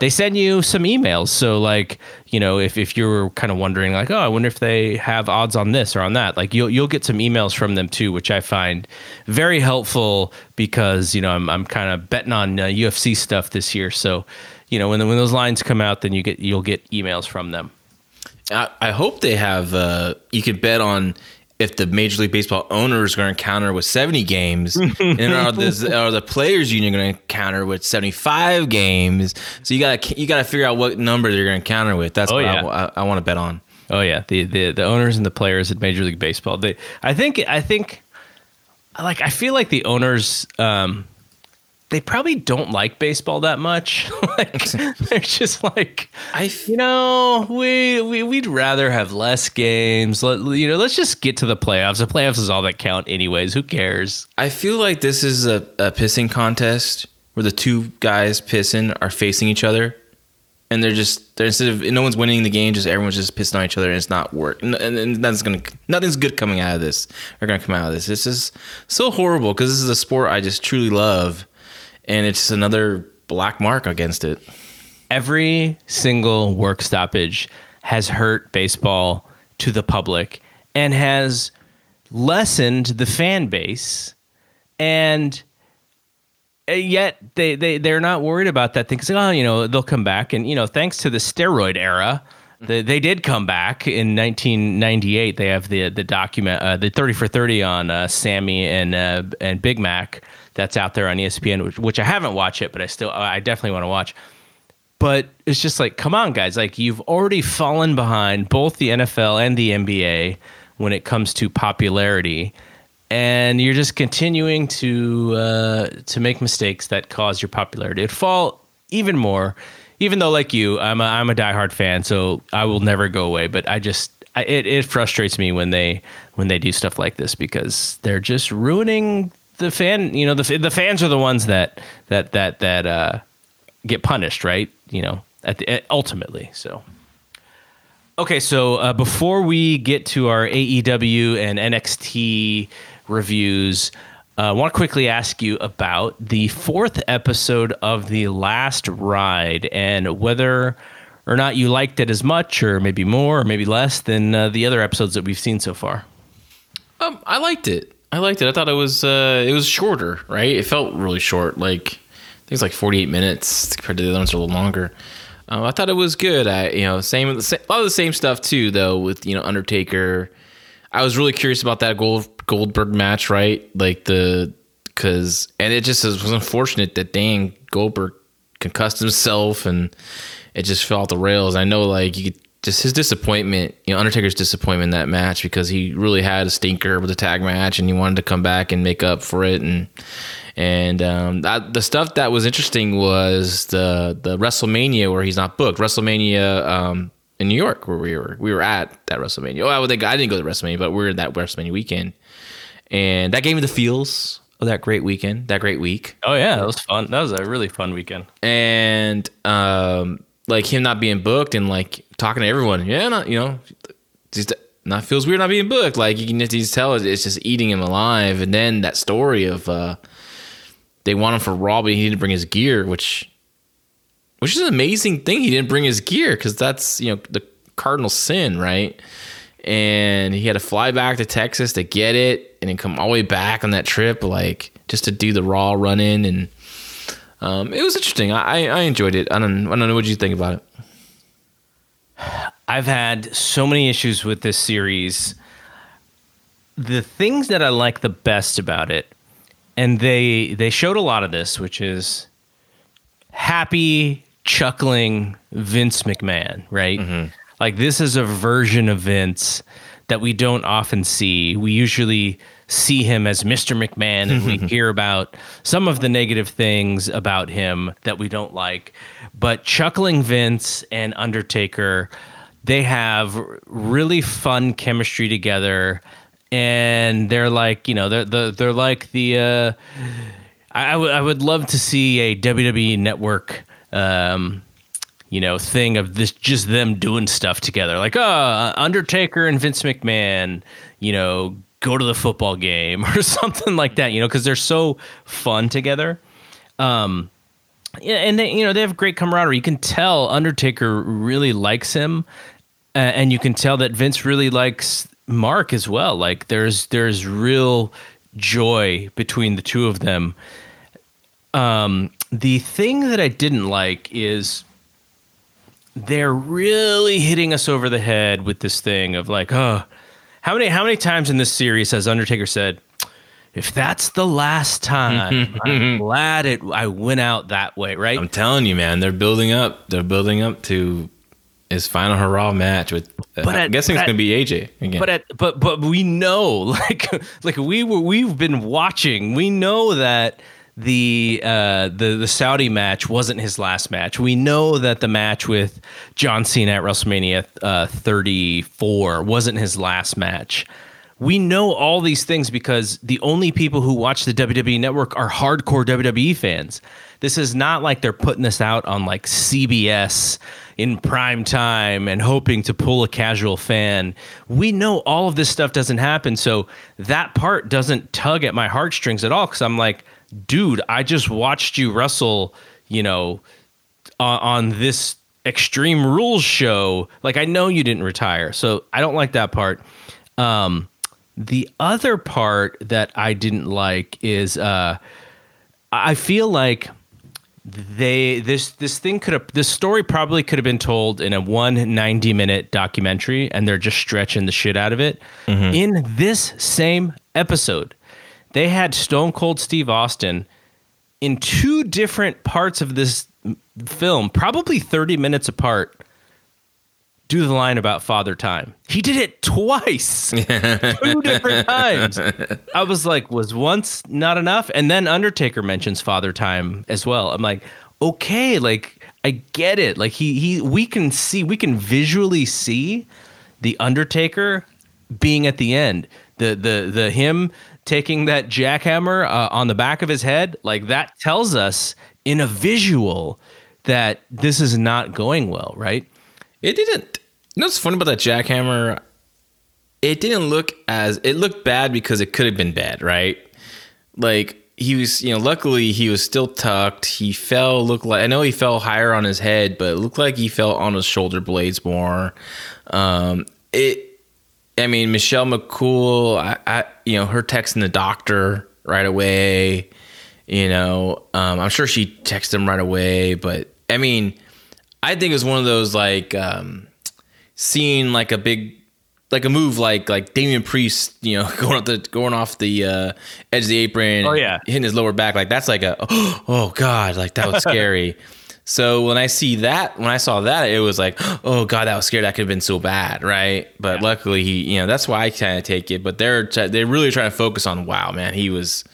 S1: they send you some emails. So like, you know, if, if you're kind of wondering like, oh, I wonder if they have odds on this or on that, like you'll you'll get some emails from them too, which I find very helpful because, you know, I'm I'm kind of betting on uh, UFC stuff this year. So, you know, when when those lines come out, then you get you'll get emails from them.
S2: I, I hope they have. Uh, you could bet on if the Major League Baseball owners are going to counter with 70 games, and are the, are the players union going to counter with 75 games? So you got to you got to figure out what number they're going to counter with. That's
S1: Oh,
S2: what
S1: yeah.
S2: I, I, I want to bet on.
S1: Oh yeah, the, the the owners and the players at Major League Baseball. They, I think, I think, like I feel like the owners, um, they probably don't like baseball that much. like they're just like,
S2: I
S1: you know, we we we'd rather have less games. Let you know, let's just get to the playoffs. The playoffs is all that count, anyways. Who cares?
S2: I feel like this is a, a pissing contest where the two guys pissing are facing each other, and they're just they're instead of no one's winning the game, just everyone's just pissing on each other, and it's not work. And, and, and nothing's gonna nothing's good coming out of this. Are gonna come out of this. It's just so horrible because this is a sport I just truly love, and it's another black mark against it.
S1: every single work stoppage has hurt baseball to the public and has lessened the fan base and uh, yet they, they they're not worried about that thing 'Cause, oh you know they'll come back and you know thanks to the steroid era The, they did come back in 1998. They have the the document, uh, the 30 for 30 on uh, Sammy and uh, and Big Mac. That's out there on ESPN, which, which I haven't watched it, but I still I definitely want to watch. But it's just like, come on, guys! Like you've already fallen behind both the NFL and the NBA when it comes to popularity, and you're just continuing to uh, to make mistakes that cause your popularity to fall even more even though like you, I'm a, I'm a diehard fan, so I will never go away. But I just I, it it frustrates me when they when they do stuff like this because they're just ruining the fan. You know, the the fans are the ones that that that that uh, get punished, right? You know, at the ultimately. So. Okay, so uh, before we get to our AEW and NXT reviews, I uh, want to quickly ask you about the fourth episode of The Last Ride and whether or not you liked it as much, or maybe more, or maybe less than uh, the other episodes that we've seen so far.
S2: Um, I liked it. I liked it. I thought it was uh, it was shorter, right? It felt really short. Like I think it's like forty eight minutes compared to the other ones, are a little longer. Uh, I thought it was good. I you know same a lot of the same stuff too, though with you know Undertaker. I was really curious about that Gold Goldberg match, right? Like the because and it just was unfortunate that Dan Goldberg concussed himself and it just fell off the rails. I know like you could just his disappointment, you know, Undertaker's disappointment in that match because he really had a stinker with the tag match and he wanted to come back and make up for it and and um, the stuff that was interesting was the the WrestleMania where he's not booked. WrestleMania um, in New York where we were we were at that WrestleMania. Oh, I, I didn't go to WrestleMania, but we were at that WrestleMania weekend and that gave me the feels of that great weekend, that great week.
S1: Oh yeah, that was fun. That was a really fun weekend.
S2: And um, like him not being booked and like talking to everyone, yeah, not you know, just not feels weird not being booked. Like you can just tell it's just eating him alive. And then that story of uh, they want him for Raw, but he didn't bring his gear, which which is an amazing thing. He didn't bring his gear because that's you know the cardinal sin, right? and he had to fly back to Texas to get it, and then come all the way back on that trip, like just to do the raw run in, and um, it was interesting. I, I enjoyed it. I don't I don't know what you think about it.
S1: I've had so many issues with this series. The things that I like the best about it, and they they showed a lot of this, which is happy, chuckling Vince McMahon, right? Mm-hmm like this is a version of Vince that we don't often see. We usually see him as Mr. McMahon and we hear about some of the negative things about him that we don't like. But Chuckling Vince and Undertaker, they have really fun chemistry together. And they're like, you know, they're they're, they're like the. Uh, I, w- I would love to see a WWE network um, you know, thing of this just them doing stuff together. Like, oh, Undertaker and Vince McMahon, you know, go to the football game or something like that, you know, because they're so fun together. Um, and they, you know, they have great camaraderie. You can tell Undertaker really likes him, uh, and you can tell that Vince really likes Mark as well. Like, there's there's real joy between the two of them. Um, the thing that I didn't like is they're really hitting us over the head with this thing of like, oh, how many how many times in this series has Undertaker said, if that's the last time, I'm glad it I went out that way, right?
S2: I'm telling you, man, they're building up. They're building up to his final hurrah match with. Uh, but I'm at, guessing it's going to be AJ again.
S1: But at, but but we know, like like we were we've been watching. We know that the uh, the the Saudi match wasn't his last match. We know that the match with John Cena at WrestleMania uh, 34 wasn't his last match. We know all these things because the only people who watch the WWE network are hardcore WWE fans. This is not like they're putting this out on like CBS in prime time and hoping to pull a casual fan. We know all of this stuff doesn't happen. So that part doesn't tug at my heartstrings at all because I'm like, dude, I just watched you wrestle, you know, on, on this Extreme Rules show. Like, I know you didn't retire, so I don't like that part. Um, the other part that I didn't like is uh, I feel like they this this thing could have this story probably could have been told in a one 90 minute documentary and they're just stretching the shit out of it in this same episode they had stone cold steve austin in two different parts of this film probably 30 minutes apart do the line about father time he did it twice two different times I was like, was once not enough? And then Undertaker mentions Father Time as well. I'm like, okay, like I get it. Like he he we can see we can visually see the Undertaker being at the end. The the the him taking that jackhammer uh, on the back of his head, like that tells us in a visual that this is not going well, right?
S2: It didn't. You know what's funny about that jackhammer? It didn't look as it looked bad because it could have been bad, right? Like he was, you know, luckily he was still tucked. He fell looked like I know he fell higher on his head, but it looked like he fell on his shoulder blades more. Um it I mean, Michelle McCool, I, I you know, her texting the doctor right away. You know, um, I'm sure she texted him right away, but I mean, I think it was one of those like um, seeing like a big like a move like like Damian Priest, you know, going off the going off the uh, edge of the apron.
S1: Oh, yeah.
S2: hitting his lower back. Like that's like a oh god, like that was scary. So when I see that, when I saw that, it was like oh god, that was scary. That could have been so bad, right? But luckily he, you know, that's why I kind of take it. But they're they're really trying to focus on wow, man, he was.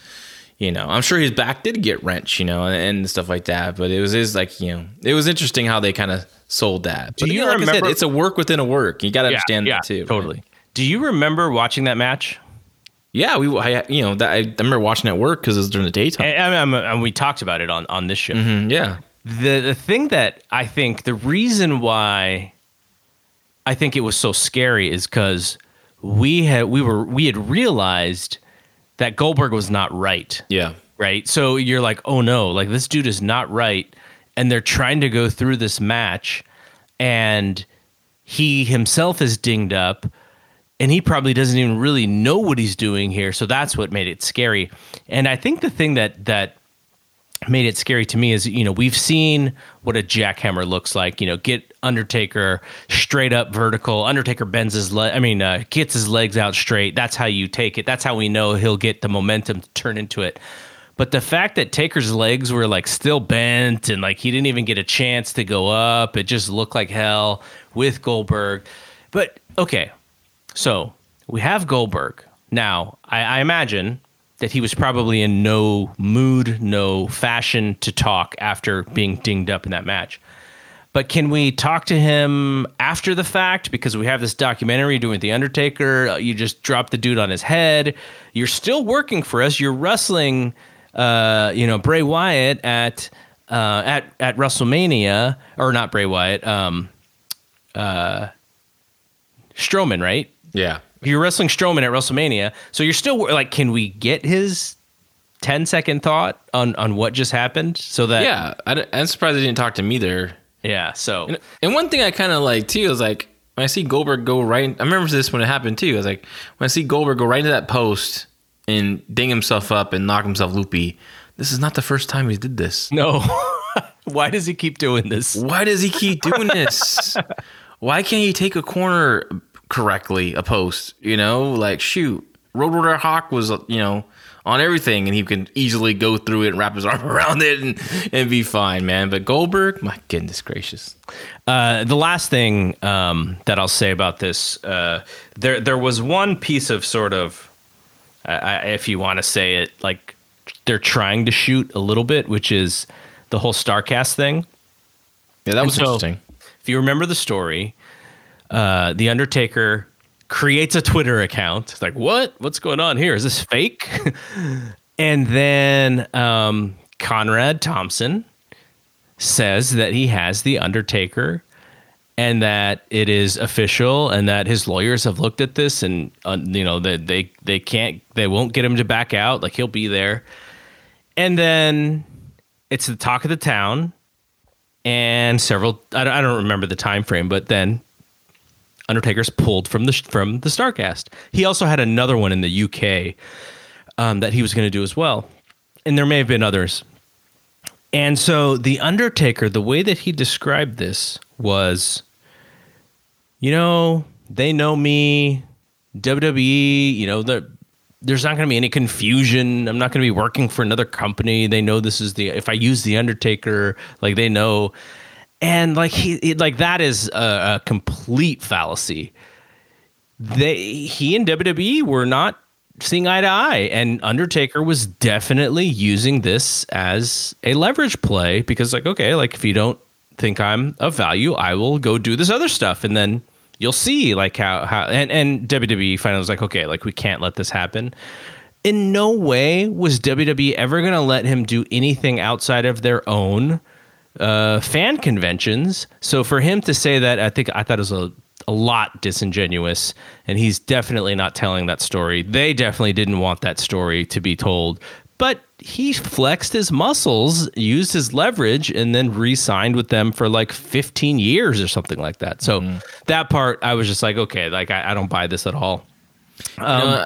S2: You know, I'm sure his back did get wrenched, you know, and, and stuff like that. But it was is like, you know, it was interesting how they kind of sold that. But,
S1: you
S2: know, like I said,
S1: remember-
S2: it's a work within a work. You got to understand that too.
S1: Totally. Do you remember watching that match?
S2: Yeah, we, I, you know, that, I, I remember watching at work because it was during the daytime.
S1: And, and- and we talked about it on on this show.
S2: Mm, yeah,
S1: The the thing that I think the reason why I think it was so scary is because we had we were we had realized that Goldberg was not right.
S2: yeah,
S1: right? So you're like, oh no, like this dude is not right. And they're trying to go through this match, and he himself is dinged up, and he probably doesn't even really know what he's doing here. So that's what made it scary. And I think the thing that that made it scary to me is you know we've seen what a jackhammer looks like you know get undertaker straight up vertical. Undertaker bends his leg i mean uh, gets his legs out straight. That's how you take it. That's how we know he'll get the momentum to turn into it. But the fact that taker's legs were like still bent and like he didn't even get a chance to go up it just looked like hell with goldberg. But okay so we have Goldberg. Now, I, I imagine that he was probably in no mood, no fashion to talk after being dinged up in that match. But can we talk to him after the fact? Because we have this documentary doing The Undertaker. Uh, You just dropped the dude on his head. You're still working for us. You're wrestling, uh, you know, Bray Wyatt at uh, at at WrestleMania, or not Bray Wyatt, um, uh, Strowman, right?
S2: yeah.
S1: You're wrestling Strowman at WrestleMania, so you're still like, can we get his 10 second thought on on what just happened? So that
S2: Yeah, I, am surprised they didn't talk to me there.
S1: yeah. So
S2: And, and one thing I kind of like too is like when I see Goldberg go right. I remember this when it happened too. I was like, when I see Goldberg go right into that post and ding himself up and knock himself loopy. This is not the first time he did this.
S1: no, why does he keep doing this?
S2: Why does he keep doing this? Why can't he take a corner correctly, a post? You know, like shoot, Road Warrior Hawk was you know on everything, and he can easily go through it and wrap his arm around it and and be fine, man. But Goldberg, my goodness gracious,
S1: Uh, the last thing um, that I'll say about this, uh, there there was one piece of sort of, uh, I- if you want to say it, like they're trying to shoot a little bit, which is the whole Starcast thing.
S2: yeah, that was
S1: so-
S2: interesting.
S1: If you remember the story, uh, the Undertaker creates a Twitter account. It's like, what? What's going on here? Is this fake? and then um, Conrad Thompson says that he has the Undertaker and that it is official and that his lawyers have looked at this and uh, you know that they they can't they won't get him to back out like he'll be there and then it's the talk of the town and several I don't, I don't remember the time frame but then undertaker's pulled from the from the starcast he also had another one in the uk um, that he was going to do as well and there may have been others And so the Undertaker, the way that he described this was, you know, they know me, WWE, you know, the there's not going to be any confusion. I'm not going to be working for another company. They know this is the if I use the Undertaker, like they know, and like he like that is a, a complete fallacy. They he and WWE were not seeing eye to eye, and Undertaker was definitely using this as a leverage play because like okay, like if you don't think I'm of value, I will go do this other stuff, and then you'll see like how how and and WWE finally was like, okay, like we can't let this happen. In no way was WWE ever going to let him do anything outside of their own uh, fan conventions. So for him to say that, I think I thought it was a a lot disingenuous, and he's definitely not telling that story. They definitely didn't want that story to be told, but he flexed his muscles, used his leverage, and then re-signed with them for like 15 years or something like that. So mm-hmm. that part, I was just like, okay, like I, I don't buy this at all.
S2: Um, you know,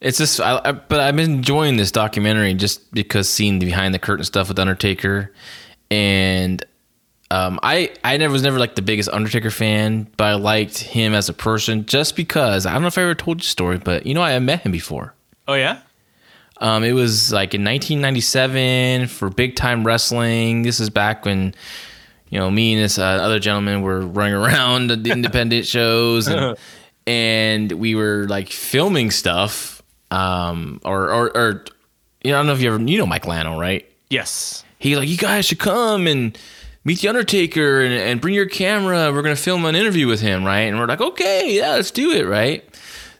S2: it's just, I, I, but I'm enjoying this documentary just because seeing the behind the curtain stuff with Undertaker, and um, I I never was never like the biggest Undertaker fan, but I liked him as a person just because I don't know if I ever told you the story, but you know I met him before.
S1: Oh yeah.
S2: Um, it was like in 1997 for Big Time Wrestling. This is back when you know me and this uh, other gentleman were running around the independent shows, and, and, we were like filming stuff. Um, or, or or you know I don't know if you ever you know Mike Lano, right?
S1: Yes.
S2: He like you guys should come and meet the Undertaker and, and bring your camera. We're gonna film an interview with him, right? And we're like, okay, yeah, let's do it, right?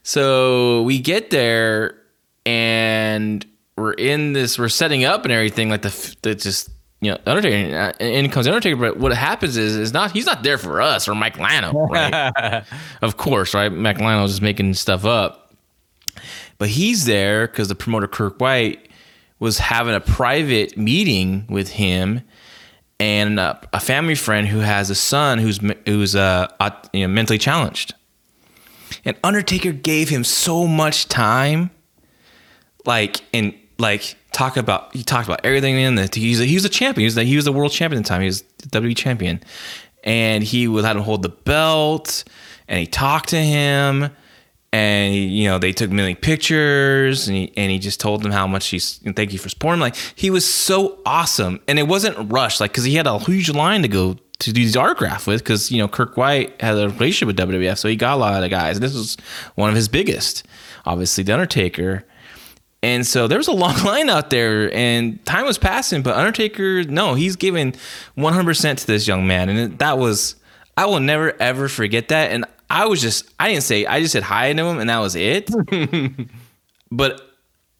S2: So we get there and we're in this, we're setting up and everything, like the, the just you know, Undertaker, uh, in comes Undertaker. But what happens is, is not he's not there for us or Mike Lano, right? of course, right? Mike Lano's just making stuff up, but he's there because the promoter Kirk White was having a private meeting with him and a family friend who has a son who's who's uh, you know, mentally challenged. And Undertaker gave him so much time, like and like talk about he talked about everything in the he's a, he was a champion. He was the, he was the world champion at the time. He was WWE champion, and he would let him hold the belt, and he talked to him and you know they took many pictures and he, and he just told them how much he's thank you for supporting like he was so awesome. And it wasn't rushed like because he had a huge line to go to do these autograph with because you know Kirk White had a relationship with WWF so he got a lot of guys. This was one of his biggest obviously the Undertaker. And so there was a long line out there and time was passing but Undertaker no he's giving 100% to this young man. And that was I will never ever forget that. And I was just I didn't say I just said hi to him and that was it. but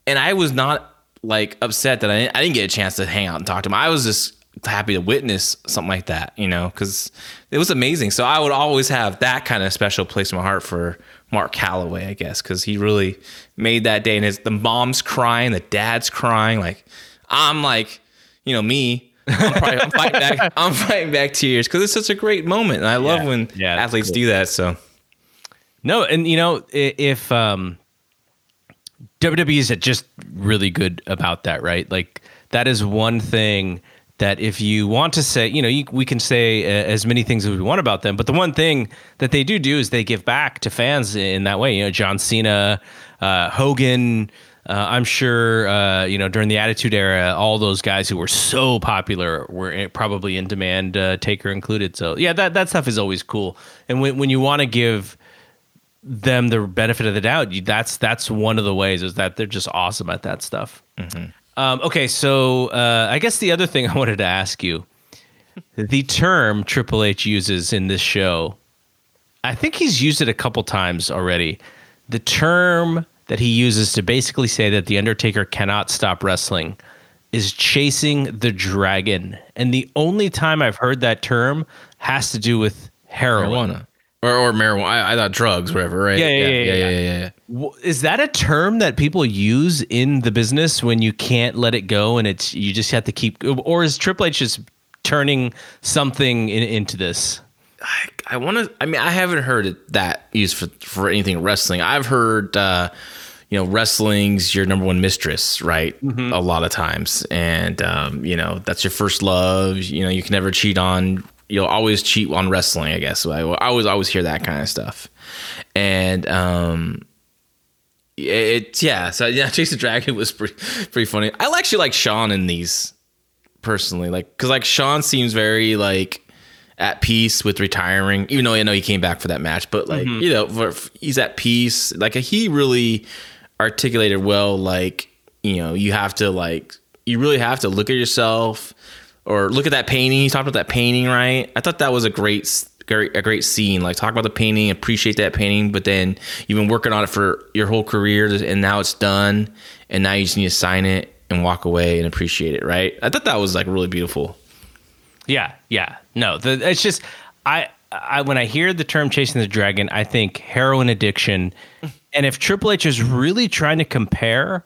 S2: and I was not like upset that I didn't, I didn't get a chance to hang out and talk to him. I was just happy to witness something like that, you know, because it was amazing. So I would always have that kind of special place in my heart for Mark Calaway, I guess, because he really made that day. And his, the mom's crying, the dad's crying. Like I'm like, you know, me I'm, probably, I'm fighting back. I'm fighting back tears because it's such a great moment, and I love yeah, when yeah, athletes cool. do that. So,
S1: no, and you know, if um, WWE is just really good about that, right? Like that is one thing that if you want to say, you know, you, we can say uh, as many things as we want about them, but the one thing that they do do is they give back to fans in that way. You know, John Cena, uh, Hogan. Uh, I'm sure, uh, you know, during the Attitude Era, all those guys who were so popular were probably in demand, uh, Taker included. So, yeah, that, that stuff is always cool. And when, when you want to give them the benefit of the doubt, that's that's one of the ways is that they're just awesome at that stuff. Mm-hmm. Um, okay, so uh, I guess the other thing I wanted to ask you, the term Triple H uses in this show, I think he's used it a couple times already. The term that he uses to basically say that The Undertaker cannot stop wrestling is chasing the dragon. And the only time I've heard that term has to do with heroin. Marijuana.
S2: Or, or marijuana. I, I, thought drugs, whatever, right?
S1: Yeah yeah yeah, yeah yeah yeah, yeah, Is that a term that people use in the business when you can't let it go and it's you just have to keep, or is Triple H just turning something in, into this?
S2: I, I want to. I mean, I haven't heard it that used for for anything wrestling. I've heard uh, you know, wrestling's your number one mistress, right? A lot of times, and um, you know, that's your first love. You know, you can never cheat on. You'll always cheat on wrestling, I guess. I, I always always hear that kind of stuff, and um, it's yeah. So yeah, Chase the Dragon was pretty pretty funny. I actually like Shawn in these personally, like because like Shawn seems very like at peace with retiring, even though I know he came back for that match, but like you know, for, he's at peace. Like he really articulated well. Like you know, you have to like you really have to look at yourself or look at that painting. He talked about that painting, right? I thought that was a great. Great, a great scene. Like talk about the painting, appreciate that painting, but then you've been working on it for your whole career, and now it's done, and now you just need to sign it and walk away and appreciate it. Right? I thought that was like really beautiful.
S1: Yeah, yeah. No, the, it's just I, I when I hear the term chasing the dragon, I think heroin addiction. And if Triple H is really trying to compare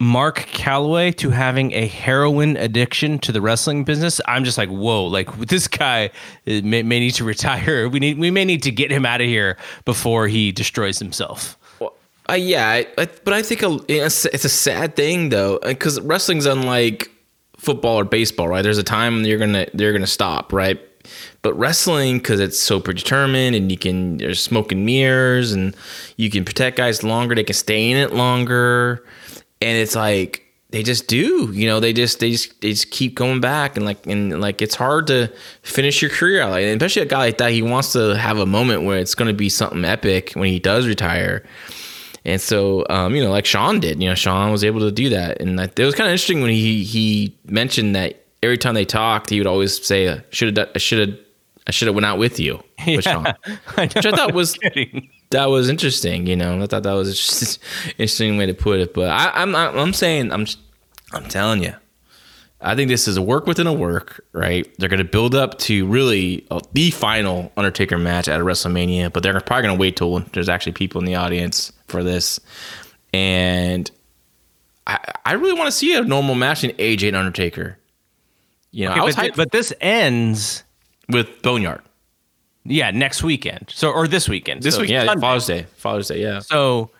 S1: Mark Calaway to having a heroin addiction to the wrestling business, I'm just like, whoa! Like this guy uh, may, may need to retire. We need we may need to get him out of here before he destroys himself.
S2: Uh, yeah, I, I, but I think a, it's, it's a sad thing though, because wrestling's unlike football or baseball, right? There's a time you're gonna they're gonna stop, right? But wrestling, because it's so predetermined, and you can there's smoke and mirrors, and you can protect guys longer. They can stay in it longer, and it's like they just do, you know. They just they just they just keep going back, and like and like it's hard to finish your career out, like, especially a guy like that. He wants to have a moment where it's going to be something epic when he does retire. And so, um, you know, like Shawn did, you know, Shawn was able to do that. And that, it was kind of interesting when he, he mentioned that every time they talked, he would always say, should have, I should have, I should have went out with you, with Shawn. Which I thought was,
S1: Kidding.
S2: that was interesting. You know, I thought that was just an interesting way to put it. But I, I'm, I'm, I'm saying, I'm, I'm telling you, I think this is a work within a work, right? They're going to build up to really uh, the final Undertaker match at WrestleMania, but they're probably going to wait till there's actually people in the audience for this. And I, I really want to see a normal match in AJ and Undertaker. You know, I was
S1: but,
S2: hyped
S1: but this ends,
S2: with Boneyard.
S1: yeah, next weekend. So or this weekend.
S2: This
S1: So
S2: week, yeah, Father's Day. Father's Day, yeah.
S1: So,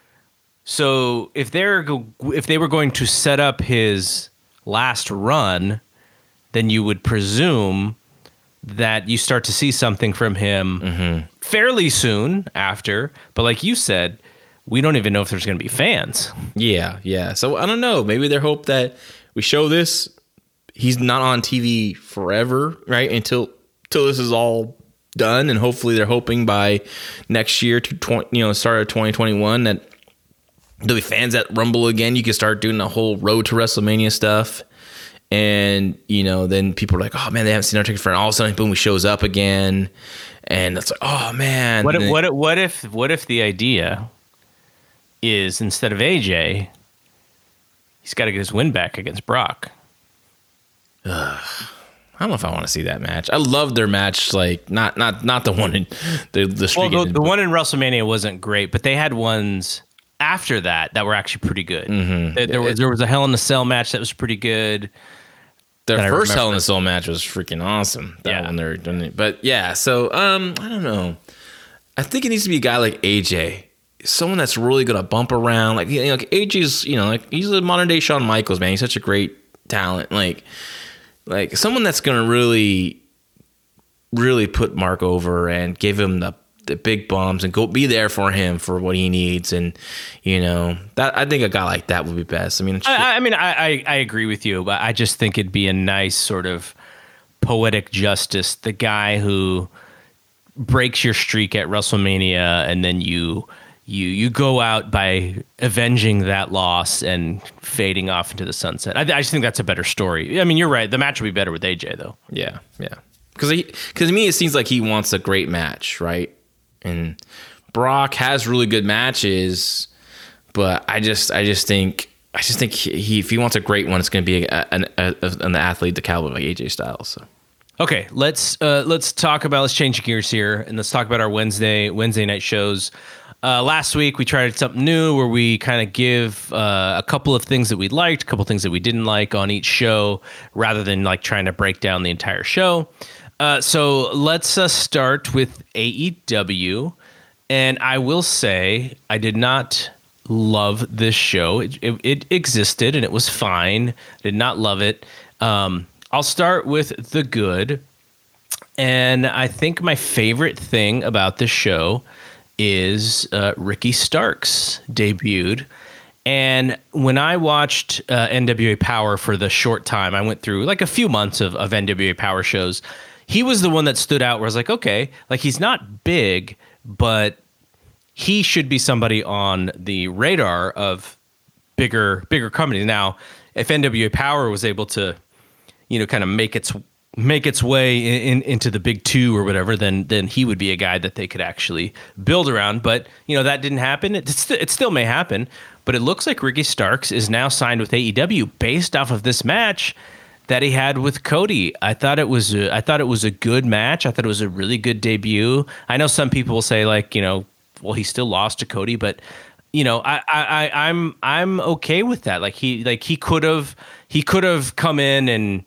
S1: so if they're if they were going to set up his last run, then you would presume that you start to see something from him mm-hmm. fairly soon after. But like you said, we don't even know if there's going to be fans.
S2: Yeah, yeah. So I don't know. Maybe they hope that we show this. He's not on TV forever, right? Until until this is all done, and hopefully they're hoping by next year to twenty, you know, start of twenty twenty one that there'll be fans at Rumble again. You can start doing the whole road to WrestleMania stuff. And you know, then people are like, "Oh man, they haven't seen Undertaker for," and all of a sudden, boom, he shows up again, and it's like, "Oh man!"
S1: What if, what if, what if what if the idea is instead of AJ, he's got to get his win back against Brock?
S2: I don't know if I want to see that match. I love their match, like not not not the one in the the
S1: Well, the, the one in WrestleMania wasn't great, but they had ones after that that were actually pretty good.
S2: Mm-hmm.
S1: There, there was there was a Hell in a Cell match that was pretty good.
S2: their first Hell in a Cell match was freaking awesome. That
S1: Yeah.
S2: one they're doing it. But yeah, so um, I don't know. I think it needs to be a guy like AJ, someone that's really gonna bump around. Like you know, like AJ's, you know, like he's a modern day Shawn Michaels, man. He's such a great talent. Like, like someone that's gonna really, really put Mark over and give him the the big bumps and go be there for him for what he needs. And you know, that I think a guy like that would be best. I mean,
S1: I, I- mean, I I agree with you, but I just think it'd be a nice sort of poetic justice. The guy who breaks your streak at WrestleMania, and then you you you go out by avenging that loss and fading off into the sunset. I, I just think that's a better story. I mean, you're right. The match would be better with AJ though.
S2: Yeah, yeah. Because because to me, it seems like he wants a great match, right? And Brock has really good matches, but I just I just think I just think he, he if he wants a great one, it's going to be a, an a, an athlete the caliber like AJ Styles. So
S1: Okay, let's uh, let's talk about let's change gears here and let's talk about our Wednesday Wednesday night shows. Uh, last week we tried something new where we kind of give uh, a couple of things that we liked, a couple of things that we didn't like on each show, rather than like trying to break down the entire show. Uh, so let's uh, start with AEW, and I will say I did not love this show. It, it, it existed and it was fine. I Did not love it. Um, I'll start with the good. And I think my favorite thing about this show is uh, Ricky Starks debuted. And when I watched uh, NWA Power for the short time, I went through like a few months of, of NWA Power shows. He was the one that stood out where I was like, okay, like he's not big, but he should be somebody on the radar of bigger bigger companies. Now, if NWA Power was able to, you know, kind of make its make its way in, in, into the big two or whatever, then then he would be a guy that they could actually build around. But you know that didn't happen. It, st- it still may happen. But it looks like Ricky Starks is now signed with AEW based off of this match that he had with Cody. I thought it was a, I thought it was a good match. I thought it was a really good debut. I know some people will say like you know well, he still lost to Cody, but you know, I, I, I'm, I'm okay with that. Like he, like he could have, he could have come in and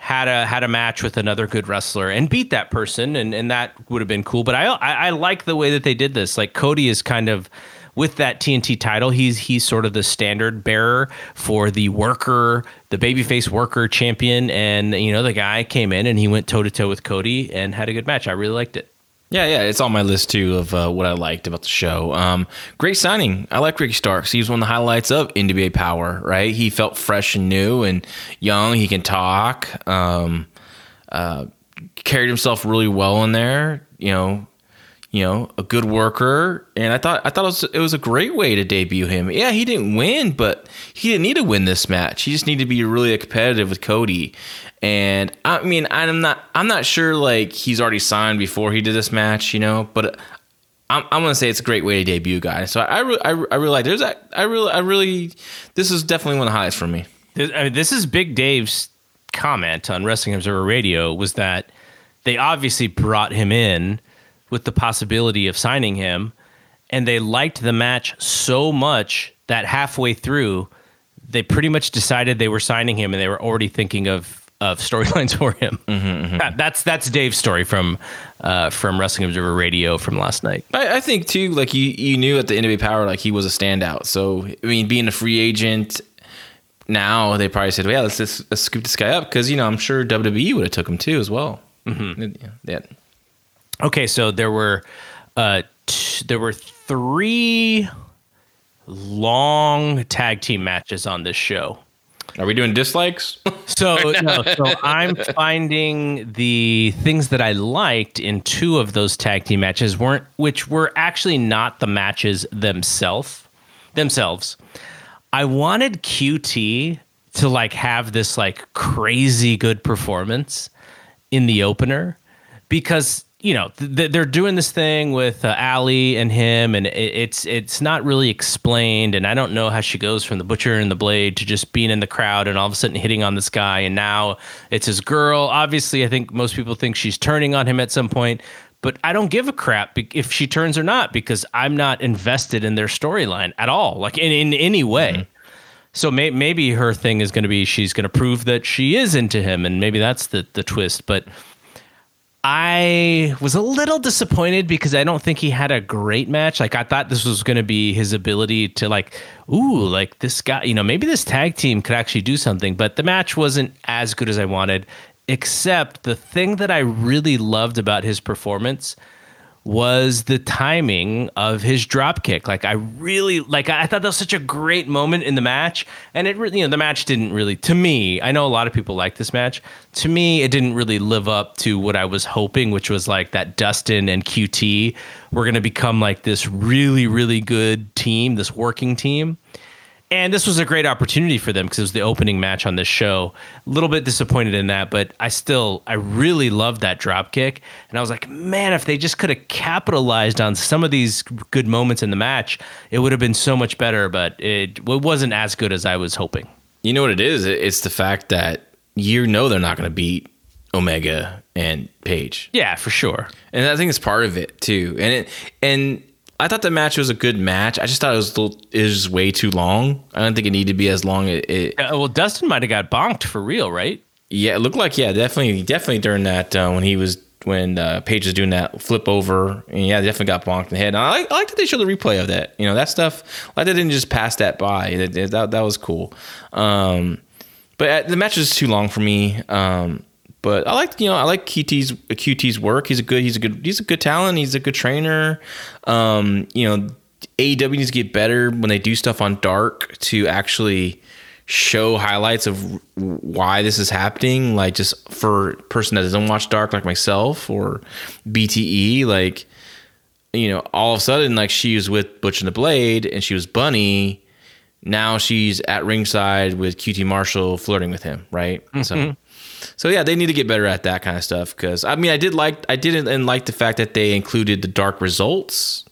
S1: had a had a match with another good wrestler and beat that person, and and that would have been cool. But I, I, I like the way that they did this. Like Cody is kind of with that TNT title, he's he's sort of the standard bearer for the worker, the babyface worker champion, and you know the guy came in and he went toe to toe with Cody and had a good match. I really liked it.
S2: Yeah, yeah, it's on my list too of uh, what I liked about the show. Um, great signing. I like Ricky Starks. He was one of the highlights of NWA Power. Right, he felt fresh and new and young. He can talk. Um, uh, carried himself really well in there. You know, you know, a good worker. And I thought I thought it was, it was a great way to debut him. Yeah, he didn't win, but he didn't need to win this match. He just needed to be really competitive with Cody. And I mean, I'm not I'm not sure like he's already signed before he did this match, you know, but I'm, I'm gonna say it's a great way to debut, guys. So I, I, really, I, I really like. There's. I really, I really. This is definitely one of the highlights for me.
S1: This, I mean, this is Big Dave's comment on Wrestling Observer Radio was that they obviously brought him in with the possibility of signing him, and they liked the match so much that halfway through, they pretty much decided they were signing him, and they were already thinking of of storylines for him. Mm-hmm, mm-hmm. That, that's that's Dave's story from uh, from Wrestling Observer Radio from last night.
S2: I, I, think too, like you you knew at the NWA Power, like he was a standout. So I mean, being a free agent now, they probably said, well, yeah, let's just let's scoop this guy up because you know I'm sure WWE would have took him too as well. Mm-hmm.
S1: Yeah, Okay, so there were uh, t- there were three long tag team matches on this show.
S2: Are we doing dislikes?
S1: so no, so I'm finding the things that I liked in two of those tag team matches weren't which were actually not the matches themselves themselves. I wanted QT to like have this like crazy good performance in the opener because you know th- they're doing this thing with uh, Ali and him, and it, it's it's not really explained, and I don't know how she goes from the butcher and the blade to just being in the crowd and all of a sudden hitting on this guy, and now it's his girl. Obviously, I think most people think she's turning on him at some point, but I don't give a crap if she turns or not because I'm not invested in their storyline at all, like in in any way. Mm-hmm. So may, maybe her thing is going to be she's going to prove that she is into him, and maybe that's the the twist, but. I was a little disappointed because I don't think he had a great match. Like I thought this was going to be his ability to like, ooh, like this guy, you know, maybe this tag team could actually do something. But the match wasn't as good as I wanted. Except the thing that I really loved about his performance was the timing of his drop kick. Like I really like I thought that was such a great moment in the match and it really you know the match didn't really to me, I know a lot of people like this match. To me, it didn't really live up to what I was hoping, which was like that Dustin and QT were going to become like this really really good team, this working team. And this was a great opportunity for them because it was the opening match on this show. A little bit disappointed in that, but I still, I really loved that drop kick. And I was like, man, if they just could have capitalized on some of these good moments in the match, it would have been so much better, but it, it wasn't as good as I was hoping.
S2: You know what it is? It's the fact that you know they're not going to beat Omega and Page.
S1: Yeah, for sure.
S2: And I think it's part of it too. And it, and I thought the match was a good match. I just thought it was little, it was way too long. I don't think it needed to be as long. It, it
S1: uh, well, Dustin might have got bonked for real, right?
S2: Yeah, it looked like yeah, definitely, definitely during that uh, when he was when uh, Page is doing that flip over, and yeah, definitely got bonked in the head. And I like, I like that they showed the replay of that. You know, that stuff. Like they didn't just pass that by. That that, that was cool. Um, but uh, the match was too long for me. Um, but I like you know I like QT's QT's work. He's a good he's a good he's a good talent. He's a good trainer. Um, you know, AEW needs to get better when they do stuff on Dark to actually show highlights of why this is happening like just for person that doesn't watch dark like myself or bte like you know all of a sudden like she was with butch and the blade and she was bunny now she's at ringside with qt marshall flirting with him right mm-hmm. so so yeah they need to get better at that kind of stuff because i mean i did like i didn't and like the fact that they included the dark results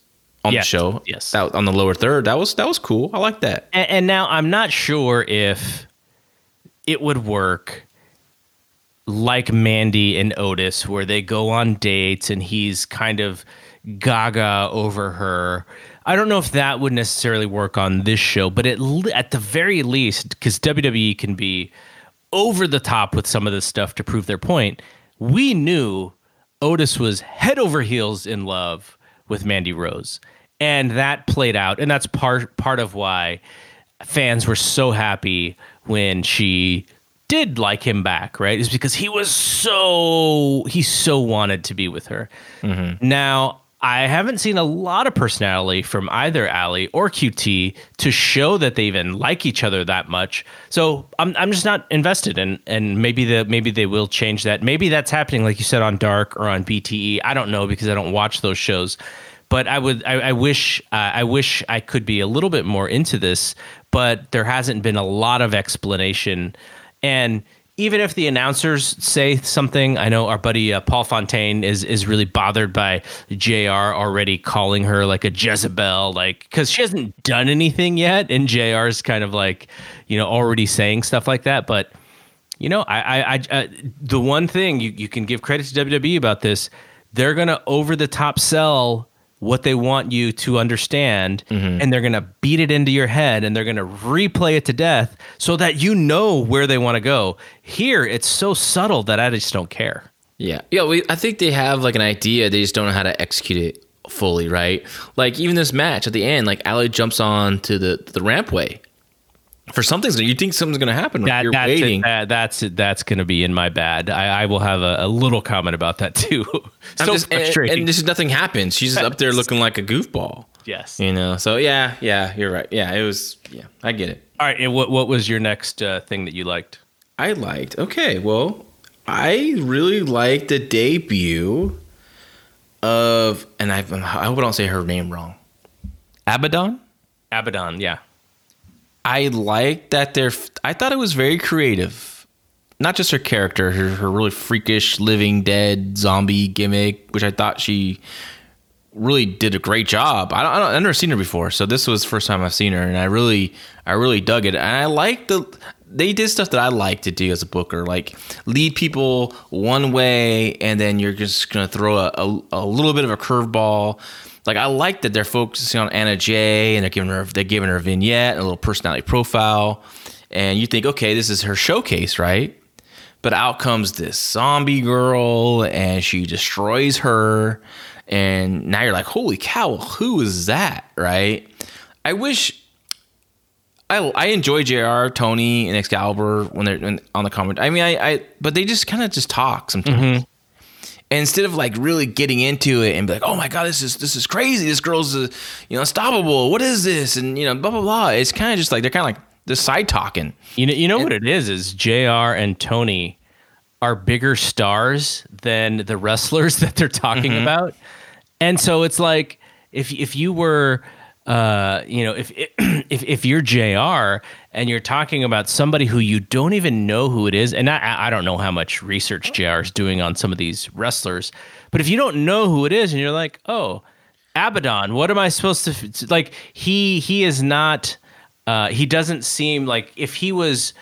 S2: on yes, the show.
S1: Yes,
S2: that, on the lower third. That was that was cool. I like that.
S1: And, and now I'm not sure if it would work like Mandy and Otis, where they go on dates and he's kind of gaga over her. I don't know if that would necessarily work on this show, but at, at the very least, because WWE can be over the top with some of this stuff to prove their point, we knew Otis was head over heels in love with Mandy Rose. And that played out. And that's part part of why fans were so happy when she did like him back, right? Is because he was so he so wanted to be with her. Mm-hmm. Now, I haven't seen a lot of personality from either Allie or QT to show that they even like each other that much. So I'm I'm just not invested and and maybe the maybe they will change that. Maybe that's happening like you said on Dark or on BTE. I don't know because I don't watch those shows but I would I, I wish uh, I wish I could be a little bit more into this, but there hasn't been a lot of explanation, and even if the announcers say something, I know our buddy uh, Paul Fontaine is is really bothered by Jr. already calling her like a Jezebel, like because she hasn't done anything yet, and Jr. is kind of like you know already saying stuff like that, but. You know, I, I, I uh, the one thing you, you can give credit to WWE about this, they're gonna over the top sell what they want you to understand mm-hmm. and they're going to beat it into your head and they're going to replay it to death so that you know where they want to go. Here, it's so subtle that I just don't care.
S2: Yeah. Yeah. We, I think they have like an idea. They just don't know how to execute it fully, right? Like even this match at the end, like Allie jumps on to the, the rampway for something's you think something's going to happen
S1: that,
S2: you're
S1: that's
S2: waiting.
S1: That, that's that's going to be in my bad. I, I will have a, a, little comment about that too.
S2: So just, frustrating. and, and, this is nothing happens. She's just up there looking like a goofball.
S1: Yes.
S2: You know so yeah yeah you're right. Yeah it was yeah i get it.
S1: All right and what, what was your next uh, thing that you liked?
S2: I liked okay well i really liked the debut of and i, I hope i don't say her name wrong. Abaddon?
S1: Abaddon yeah
S2: I like that they're. I thought it was very creative. Not just her character, her, her really freakish living dead zombie gimmick, which I thought she really did a great job. I don't, I don't, I've never seen her before, so this was the first time I've seen her, and I really, I really dug it. And I like the they did stuff that I like to do as a booker, like lead people one way, and then you're just gonna throw a, a, a little bit of a curveball like I like that they're focusing on Anna Jay and they're giving her they're giving her a vignette, a little personality profile, and you think, okay, this is her showcase, right? But out comes this zombie girl and she destroys her. And now you're like, holy cow, who is that? Right? I wish I, I enjoy JR, Tony, and Excalibur when they're on the comment. I mean, I, I but they just kind of just talk sometimes. Mm-hmm. And instead of like really getting into it and be like, oh my god, this is this is crazy. This girl's uh, you know unstoppable. What is this? And you know blah blah blah. It's kind of just like they're kind of like they're side talking.
S1: You know, you know and, what it is is Jr. and Tony are bigger stars than the wrestlers that they're talking mm-hmm. about, and so it's like if if you were uh, you know, if, if if you're Jr. and you're talking about somebody who you don't even know who it is, and I, I don't know how much research Jr. is doing on some of these wrestlers, but if you don't know who it is, and you're like, oh, Abaddon, what am I supposed to like? He he is not. Uh, he doesn't seem like if he was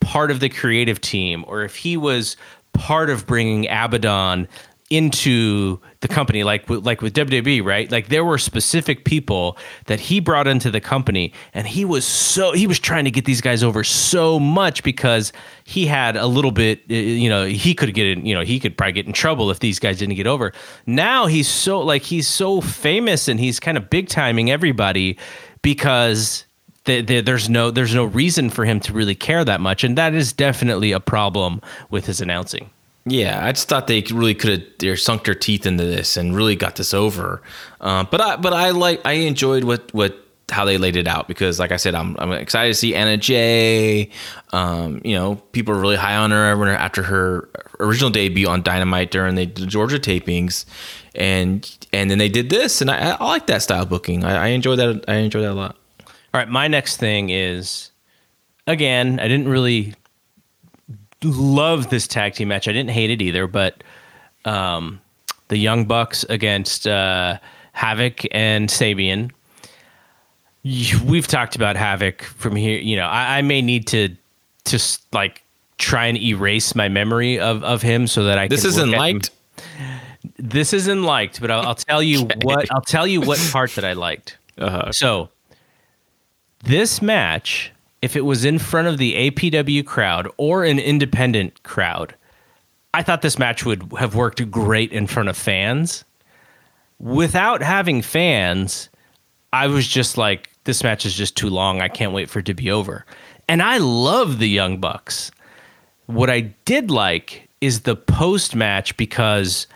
S1: part of the creative team or if he was part of bringing Abaddon into the company like like with WWE right? Like there were specific people that he brought into the company and he was so he was trying to get these guys over so much because he had a little bit you know he could get in you know he could probably get in trouble if these guys didn't get over. Now he's so like he's so famous and he's kind of big timing everybody because the, the, there's no there's no reason for him to really care that much and that is definitely a problem with his announcing
S2: Yeah, I just thought they really could have sunk their teeth into this and really got this over. Uh, but I but I like I enjoyed what what how they laid it out because like I said I'm I'm excited to see Anna Jay. Um, you know, people are really high on her after her original debut on Dynamite during the Georgia tapings, and and then they did this, and I, I like that style booking. I, I enjoy that. I enjoy that a lot.
S1: All right, my next thing is again, I didn't really love this tag team match. I didn't hate it either, but um, the Young Bucks against uh, Havoc and Sabian. We've talked about Havoc from here. You know, I, I may need to just like try and erase my memory of, of him so that I
S2: This
S1: can
S2: isn't
S1: at him.
S2: liked.
S1: This isn't liked, but I'll, I'll tell you what I'll tell you what part that I liked.
S2: Uh-huh.
S1: So, this match, if it was in front of the APW crowd or an independent crowd, I thought this match would have worked great in front of fans. Without having fans, I was just like, this match is just too long. I can't wait for it to be over. And I love the Young Bucks. What I did like is the post match because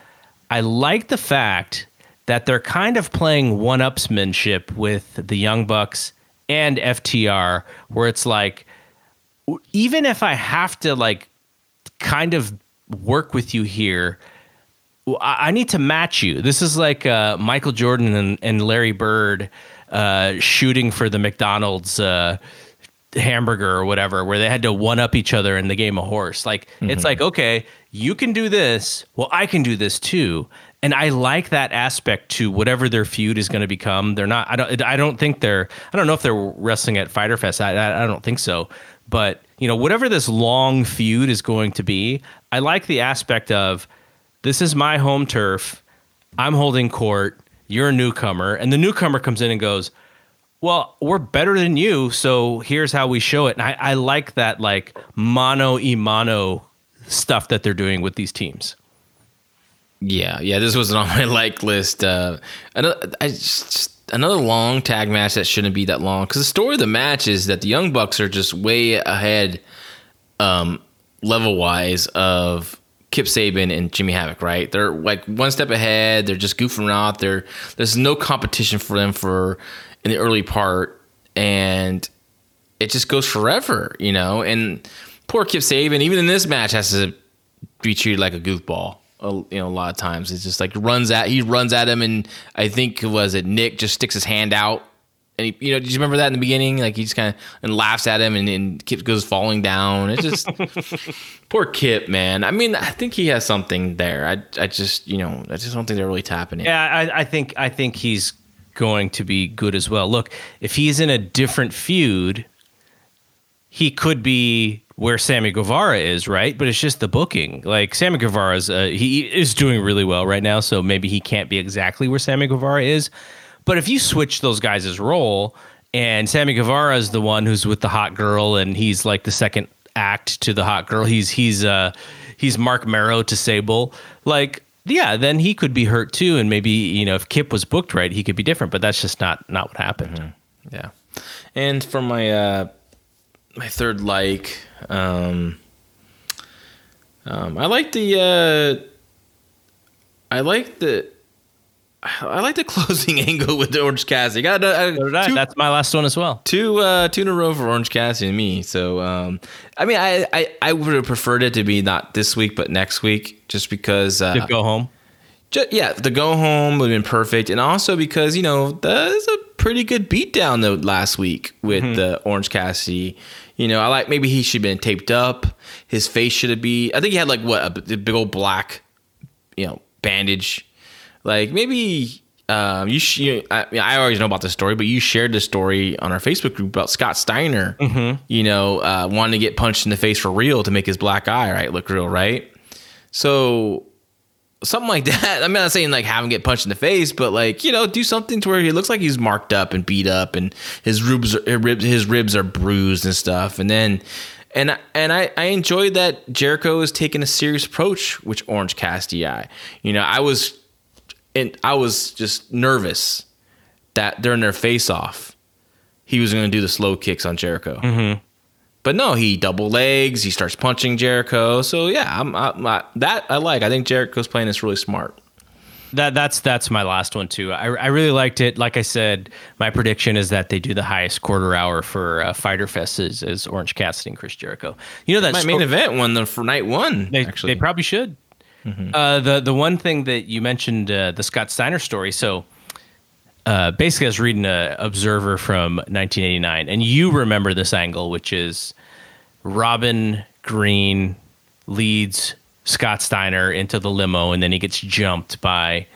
S1: I like the fact that they're kind of playing one upsmanship with the Young Bucks and FTR, where it's like, even if I have to like kind of work with you here, I I need to match you. This is like uh, Michael Jordan and, and Larry Bird uh, shooting for the McDonald's uh, hamburger or whatever, where they had to one up each other in the game of horse. Like it's like, okay, you can do this. Well, I can do this too. And I like that aspect to whatever their feud is going to become. They're not. I don't. I don't think they're. I don't know if they're wrestling at Fyter Fest. I, I, I don't think so. But you know, whatever this long feud is going to be, I like the aspect of this is my home turf. I'm holding court. You're a newcomer, and the newcomer comes in and goes, "Well, we're better than you, so here's how we show it." And I, I like that like mono e mono stuff that they're doing with these teams.
S2: Yeah, yeah, this wasn't on my like list. Uh, another, just, another long tag match that shouldn't be that long because the story of the match is that the Young Bucks are just way ahead, um, level wise of Kip Sabian and Jimmy Havoc. Right, they're like one step ahead. They're just goofing. There, there's no competition for them for in the early part, and it just goes forever, you know. And poor Kip Sabian, even in this match, has to be treated like a goofball. A- You know, a lot of times it's just like runs at he runs at him, and I think was it Nick just sticks his hand out, and he, you know, did you remember that in the beginning? Like he just kind of and laughs at him, and, and Kip goes falling down. It's just poor Kip, man. I mean, I think he has something there. I, I just, you know, I just don't think they're really tapping it.
S1: Yeah, I, I think I think he's going to be good as well. Look, if he's in a different feud, he could be where Sammy Guevara is, right? But it's just the booking. Like Sammy Guevara's, uh, he is doing really well right now, so maybe he can't be exactly where Sammy Guevara is. But if you switch those guys' role, and Sammy Guevara is the one who's with the hot girl, and he's like the second act to the hot girl. He's he's uh he's Marc Mero to Sable. Like yeah, then he could be hurt too, and maybe you know if Kip was booked right, he could be different. But that's just not not what happened.
S2: Yeah. And for my uh my third like, um, um I like the uh I like the I like the closing angle with the Orange Cassidy. Got uh,
S1: So
S2: two,
S1: That's my last one as well.
S2: two uh two in a row for Orange Cassidy and me. So um I mean I I, I would have preferred it to be not this week but next week just because uh
S1: To go home.
S2: Ju- yeah, the go home would have been perfect, and also because you know that is a pretty good beatdown though last week with
S1: Mm-hmm.
S2: the Orange Cassidy. You know, I like maybe he should have been taped up. His face should have been. I think he had like what a big old black, you know, bandage. Like maybe um, you. Sh- you I, I always know about this story, but you shared the story on our Facebook group about Scott Steiner.
S1: Mm-hmm.
S2: You know, uh, wanting to get punched in the face for real to make his black eye right look real, right? So something like that. I'm not saying like have him get punched in the face, but like you know, do something to where he looks like he's marked up and beat up, and his ribs, are, ribs his ribs are bruised and stuff. And then, and and I I enjoyed that Jericho is taking a serious approach with Orange Cassidy. You know, I was, and I was just nervous that during their face off, he was going to do the slow kicks on Jericho.
S1: Mm-hmm.
S2: But no, he double legs. He starts punching Jericho. So yeah, I'm, I'm, I, that I like. I think Jericho's playing this really smart.
S1: That that's that's my last one too. I, I really liked it. Like I said, my prediction is that they do the highest quarter hour for uh, Fyter Fest is, is Orange Cassidy and Chris Jericho. You know that
S2: My main event one the for night one.
S1: They,
S2: actually,
S1: they probably should. Uh, the the one thing that you mentioned, uh, the Scott Steiner story. So uh, basically, I was reading an Observer from 1989, and you remember this angle, which is Robin Green leads Scott Steiner into the limo, and then he gets jumped by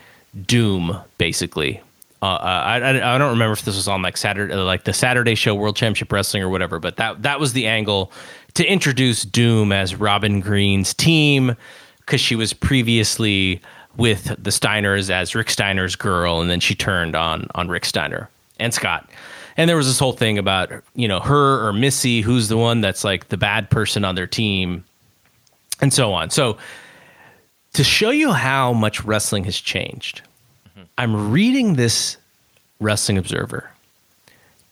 S1: Doom, basically. Uh, I, I I don't remember if this was on like Saturday, like the Saturday Show World Championship Wrestling or whatever, but that that was the angle to introduce Doom as Robin Green's team because she was previously with the Steiners as Rick Steiner's girl, and then she turned on on Rick Steiner and Scott. And there was this whole thing about you know her or Missy, who's the one that's like the bad person on their team, and so on. So to show you how much wrestling has changed, mm-hmm. I'm reading this Wrestling Observer.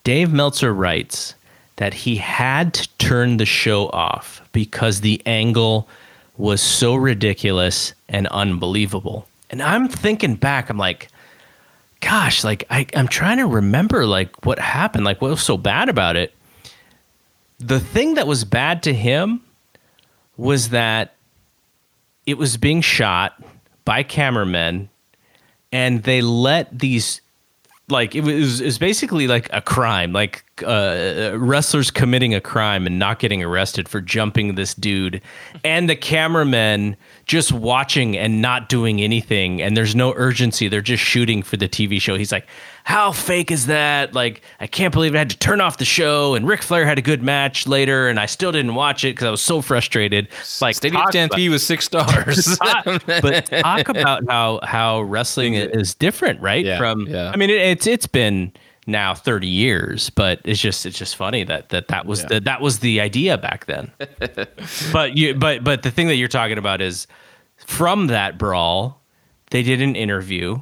S1: Dave Meltzer writes that he had to turn the show off because the angle was so ridiculous and unbelievable. And I'm thinking back, I'm like, gosh, like I, I'm trying to remember like what happened, like what was so bad about it. The thing that was bad to him was that it was being shot by cameramen and they let these like it was, it was basically like a crime like uh, wrestlers committing a crime and not getting arrested for jumping this dude and the cameramen just watching and not doing anything. And there's no urgency. They're just shooting for the tv show. He's like how fake is that like i can't believe i had to turn off the show and Ric flair had a good match later and i still didn't watch it because i was so frustrated like
S2: Stadium Stampede was six stars.
S1: but talk about how how wrestling is different, right?
S2: Yeah,
S1: From
S2: yeah.
S1: I mean, it, it's it's been now 30 years, but it's just it's just funny that that that was the that was the idea back then. but you but but the thing that you're talking about is from that brawl, they did an interview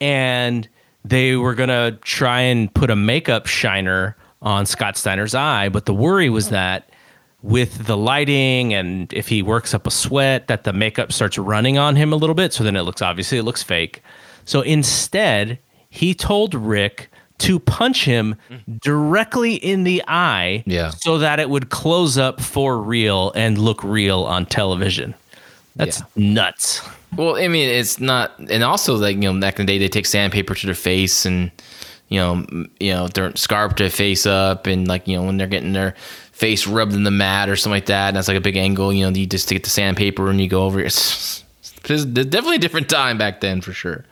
S1: and they were gonna try and put a makeup shiner on Scott Steiner's eye, but the worry was hmm. that with the lighting and if he works up a sweat that the makeup starts running on him a little bit so then it looks obviously it looks fake. So instead he told rick to punch him mm. directly in the eye
S2: Yeah.
S1: so that it would close up for real and look real on television. That's nuts
S2: Well, I mean, it's not, and also like you know, back in the day, they take sandpaper to their face and you know, you know, they're scarf their face up, and like you know, when they're getting their face rubbed in the mat or something like that, and that's like a big angle. You know, you just get the sandpaper and you go over. it. It's, it's definitely a different time back then for sure.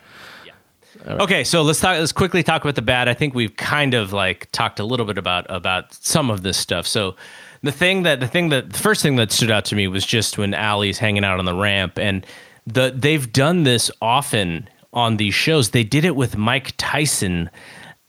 S1: Okay, so let's talk. Let's quickly talk about the bad. I think we've kind of like talked a little bit about about some of this stuff. So the thing that the thing that the first thing that stood out to me was just when Allie's hanging out on the ramp, and the they've done this often on these shows. They did it with Mike Tyson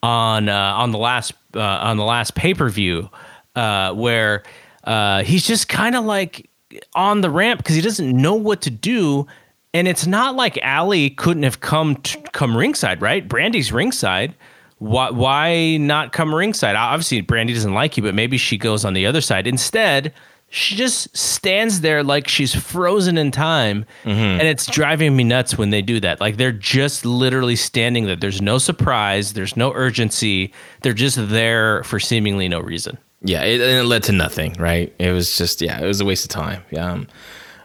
S1: on uh, on the last uh, on the last pay per view, uh, where uh, he's just kind of like on the ramp because he doesn't know what to do. And it's not like Ali couldn't have come t- come ringside, right? Brandy's ringside. Why why not come ringside? Obviously, Brandy doesn't like you, but maybe she goes on the other side instead. She just stands there like she's frozen in time, and it's driving me nuts when they do that. Like they're just literally standing there. There's no surprise. There's no urgency. They're just there for seemingly no reason.
S2: Yeah, it, and it led to nothing, right? It was just yeah, it was a waste of time. Yeah. Um,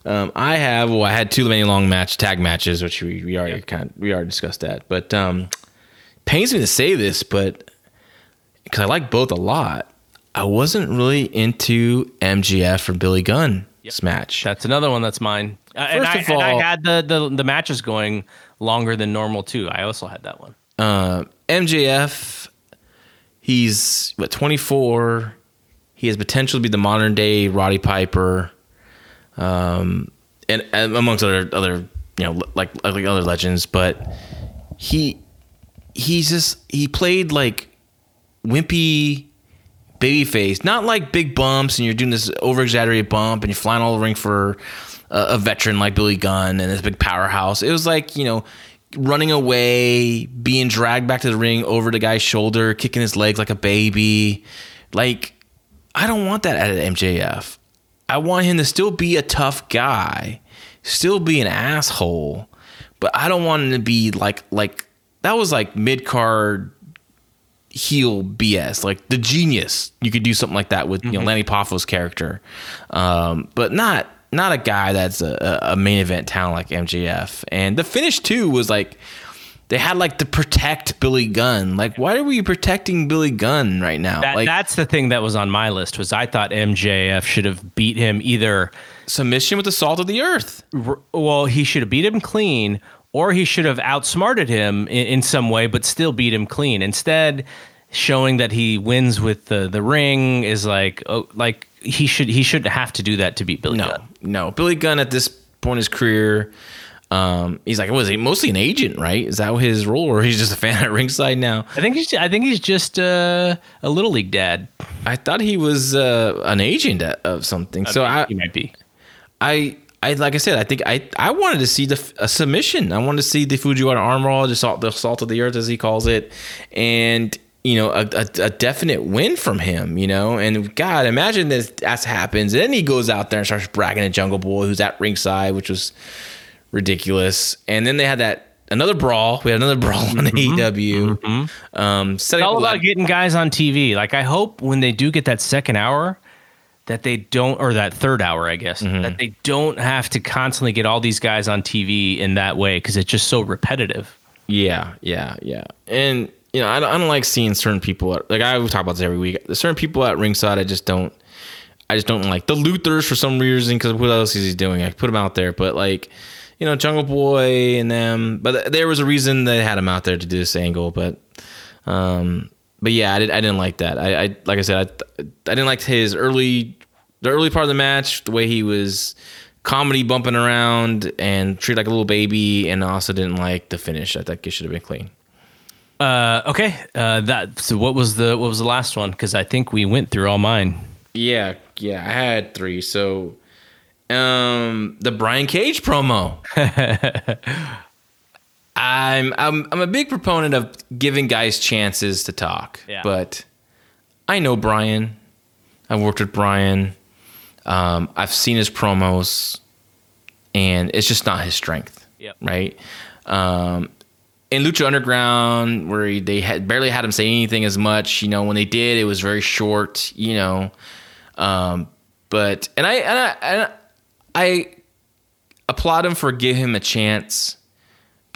S2: um, I have well, I had too many long match tag matches, which we, we already kind of, we already discussed that. But um, pains me to say this, but because I like both a lot, I wasn't really into MJF or Billy Gunn's match.
S1: That's another one that's mine. Uh, and,
S2: First
S1: I,
S2: of
S1: and I had the, the the matches going longer than normal too. I also had that one.
S2: uh, MJF, he's what 24. He has potential to be the modern day Roddy Piper, um, and, and amongst other other you know, like like other legends, but he he's just he played like wimpy baby face, not like big bumps and you're doing this over exaggerated bump and you're flying all the ring for a, a veteran like Billy Gunn and this big powerhouse. It was like, you know, running away, being dragged back to the ring over the guy's shoulder, kicking his legs like a baby. Like, I don't want that at MJF. I want him to still be a tough guy, still be an asshole, but I don't want him to be like like that was like mid card heel BS. Like the genius, you could do something like that with you know Lanny Poffo's character, um, but not not a guy that's a, a main event talent like MJF. And the finish too was like they had like to protect Billy Gunn. Like, why are we protecting Billy Gunn right now?
S1: That,
S2: like
S1: that's the thing that was on my list was I thought MJF should have beat him either.
S2: submission with the salt of the earth.
S1: r- Well, he should have beat him clean, or he should have outsmarted him in, in some way, but still beat him clean. Instead, showing that he wins with the the ring is like oh, like he should he shouldn't have to do that to beat Billy
S2: No,
S1: Gunn.
S2: no. Billy Gunn at this point in his career, um, he's like, was he mostly an agent, right? Is that his role, or he's just a fan at ringside now?
S1: I think he's I think he's just uh, a little league dad.
S2: I thought he was uh, an agent of something. So I,
S1: he might be.
S2: I, I, like I said, I think I, I wanted to see the a submission. I wanted to see the Fujiwara armbar, the salt, the salt of the earth, as he calls it, and you know, a, a, a definite win from him. You know, and God, imagine this that happens, and then he goes out there and starts bragging at Jungle Boy, who's at ringside, which was ridiculous. And then they had that another brawl. We had another brawl on AEW. Um, setting
S1: It's all
S2: up a lot-
S1: about getting guys on TV. Like I hope when they do get that second hour, that they don't, or that third hour, I guess,
S2: Mm-hmm.
S1: that they don't have to constantly get all these guys on TV in that way because it's just so repetitive.
S2: Yeah, yeah, yeah. And you know, I don't, I don't like seeing certain people at, like I talk about this every week. There's certain people at ringside I just don't I just don't like. The Luthers for some reason because what else is he doing? I put him out there, but like you know, Jungle Boy and them. But there was a reason they had him out there to do this angle. But um, but yeah, I, did, I didn't like that. I, I like I said, I, I didn't like his early the early part of the match, the way he was comedy bumping around and treated like a little baby, and also didn't like the finish. I think it should have been clean.
S1: Uh, okay, uh, that. So what was the what was the last one? Because I think we went through all mine.
S2: Yeah, yeah, I had three. So, um, the Brian Cage promo. I'm I'm I'm a big proponent of giving guys chances to talk,
S1: Yeah.
S2: but I know Brian. I've worked with Brian. Um, I've seen his promos, and it's just not his strength.
S1: Yep.
S2: Right. Um, in Lucha Underground, where he, they had barely had him say anything as much, you know, when they did, it was very short, you know. Um, but and I and I and I applaud him for giving him a chance,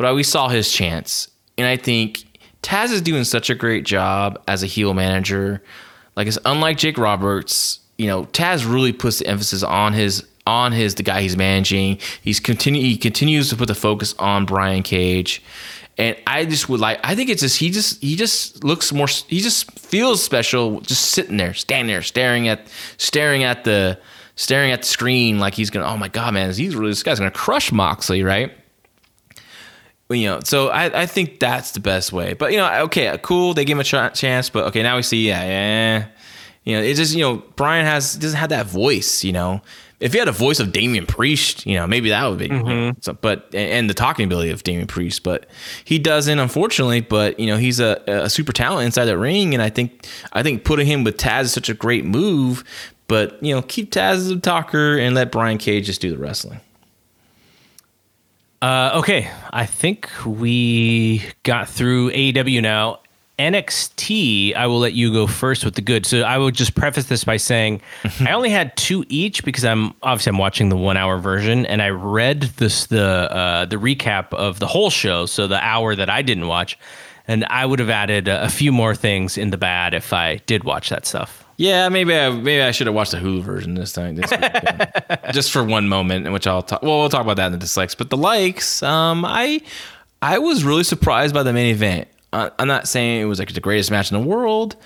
S2: but we saw his chance, and I think Taz is doing such a great job as a heel manager. Like it's unlike Jake Roberts, you know, Taz really puts the emphasis on his on his the guy he's managing. He's continue he continues to put the focus on Brian Cage. And I just would like I think it's just he just he just looks more he just feels special just sitting there, standing there, staring at staring at the staring at the screen like he's gonna oh my god man, he's really this guy's gonna crush Moxley, right? You know, so I, I think that's the best way. But you know, okay, cool. They give him a ch- chance, but okay, now we see, yeah, yeah. You know, it's just you know, Brian has doesn't have that voice. You know, if he had a voice of Damian Priest, you know, maybe that would be. you know, mm-hmm. so, but and, and the talking ability of Damian Priest, but he doesn't, unfortunately. But you know, he's a, a super talent inside that ring, and I think I think putting him with Taz is such a great move. But you know, keep Taz as a talker and let Brian Cage just do the wrestling.
S1: Uh, okay, I think we got through AEW now. NXT, I will let you go first with the good. So I will just preface this by saying I only had two each because I'm obviously I'm watching the one hour version, and I read this the uh, the recap of the whole show, so the hour that I didn't watch, and I would have added a, a few more things in the bad if I did watch that stuff.
S2: Yeah, maybe I maybe I should have watched the Hulu version this time, this week, yeah. just for one moment, in which I'll talk. Well, we'll talk about that in the dislikes, but the likes. Um, I I was really surprised by the main event. Uh, I'm not saying it was like the greatest match in the world,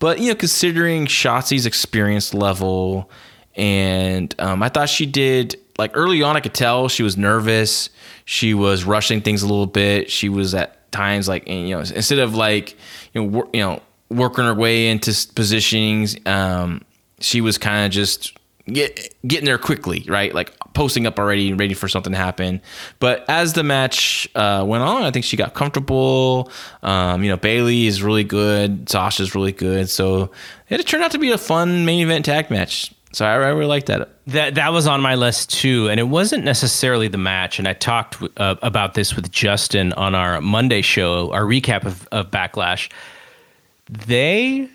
S2: but you know, considering Shotzi's experience level, and um, I thought she did like early on, I could tell she was nervous. She was rushing things a little bit. She was at times like you know instead of like you know you know working her way into positionings, um, she was kind of just get, getting there quickly, right? Like posting up already ready for something to happen. But as the match uh, went on, I think she got comfortable. Um, you know, Bayley is really good. Sasha's really good. So it turned out to be a fun main event tag match. So I, I really like that.
S1: That that was on my list too, and it wasn't necessarily the match. And I talked uh, about this with Justin on our Monday show, our recap of, of Backlash. They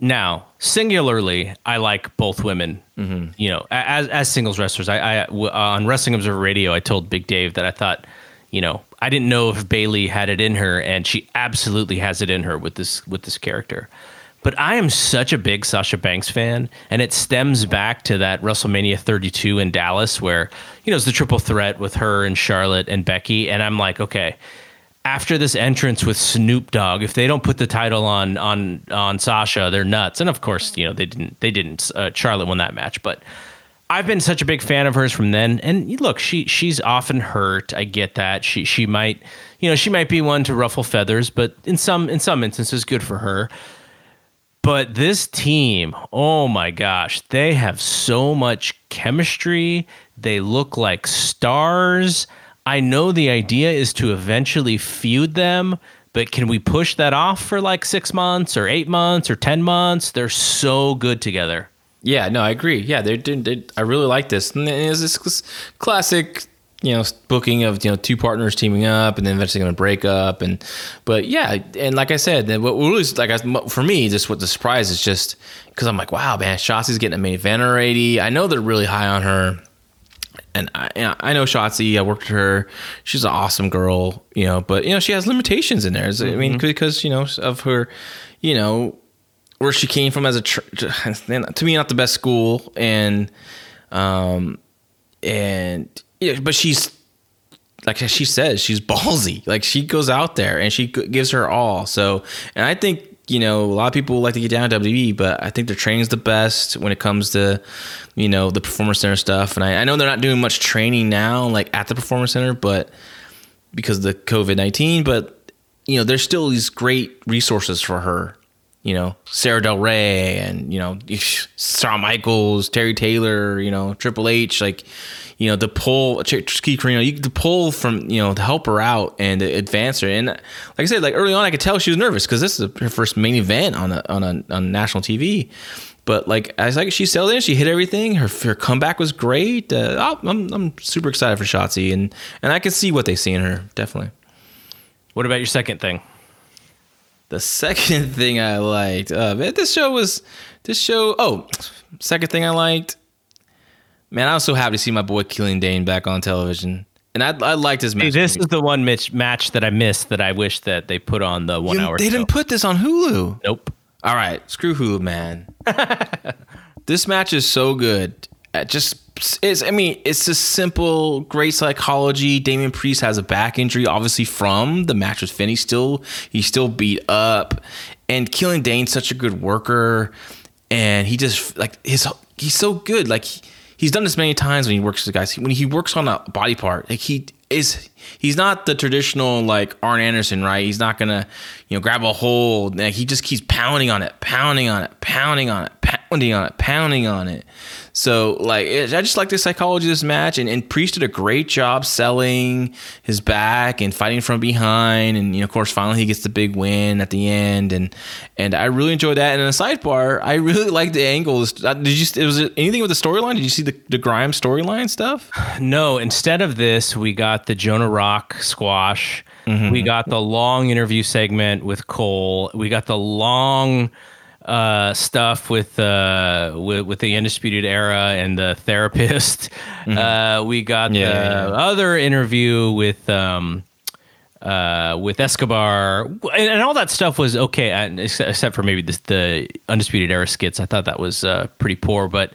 S1: now singularly, I like both women. Mm-hmm. You know, as as singles wrestlers. I on Wrestling Observer Radio, I told Big Dave that I thought, you know, I didn't know if Bayley had it in her, and she absolutely has it in her with this with this character. But I am such a big Sasha Banks fan, and it stems back to that WrestleMania 32 in Dallas, where you know it's the triple threat with her and Charlotte and Becky, and I'm like, okay, after this entrance with Snoop Dogg, if they don't put the title on on on Sasha, they're nuts. And of course, you know they didn't. They didn't. Uh, Charlotte won that match, but I've been such a big fan of hers from then. And look, she she's often hurt. I get that. She she might you know she might be one to ruffle feathers, but in some in some instances, good for her. But this team, oh my gosh, they have so much chemistry. They look like stars. I know the idea is to eventually feud them, but can we push that off for like six months or eight months or 10 months? They're so good together.
S2: Yeah, no, I agree. Yeah, they're, they're, I really like this. And it's this classic, you know, booking of you know two partners teaming up and then eventually going to break up. And but yeah, and like I said, what really like for me, just what the surprise is just because I'm like, wow, man, Shotzi's getting a main event already. I know they're really high on her. And I, I know Shotzi. I worked with her. She's an awesome girl, you know. But you know, she has limitations in there. I mean, because you know of her, you know, where she came from as a tr- to me not the best school and um and yeah but she's like she says she's ballsy like she goes out there and she gives her all so and i think you know a lot of people like to get down to WWE but I think their training's the best when it comes to you know the performance center stuff. And I, I know they're not doing much training now like at the performance center but because of the COVID-19 but you know there's still these great resources for her you know, Sara Del Rey and, you know, Shawn Michaels, Terry Taylor, you know, Triple H, like, you know, the pull, Keith Carino, you the pull from, you know, to help her out and advance her. And like I said, like early on, I could tell she was nervous because this is her first main event on a, on a, on national TV. But like, as like she settled in, she hit everything. Her, her comeback was great. Uh, I'm, I'm super excited for Shotzi and, and I can see what they see in her. Definitely.
S1: What about your second thing?
S2: The second thing I liked, uh, man, this show was this show. Oh, second thing I liked, man, I was so happy to see my boy Killian Dain back on television, and I I liked his match.
S1: Hey, this is the one match match that I missed that I wish that they put on the one
S2: You-
S1: hour.
S2: They
S1: show.
S2: didn't put this on Hulu.
S1: Nope.
S2: All right, screw Hulu, man. this match is so good. Uh, just is. I mean, it's just simple, great psychology. Damian Priest has a back injury, obviously from the match with Finn. He's still he's still beat up, and Killian Dain's such a good worker, and he just like his he's so good. Like he, he's done this many times when he works with guys. When he works on a body part, like he is he's not the traditional like Arn Anderson, right? He's not gonna, you know, grab a hold. Like he just keeps pounding on it, pounding on it, pounding on it, pounding on it, pounding on it. So like I just like the psychology of this match, and, and Priest did a great job selling his back and fighting from behind, and you know, of course, finally he gets the big win at the end, and and I really enjoyed that. And in a sidebar, I really like the angle. Uh, Did you? Was it anything with the storyline? Did you see the the Grimes storyline stuff?
S1: No, instead of this, we got the Jonah Rock squash.
S2: Mm-hmm.
S1: We got the long interview segment with Cole. We got the long uh, stuff with, uh, with with the Undisputed Era and the therapist. Uh, we got
S2: Mm-hmm. Yeah,
S1: the other interview with. Um, uh, with Escobar and, and all that stuff was okay, and except for maybe the, the undisputed era skits. I thought that was uh, pretty poor, but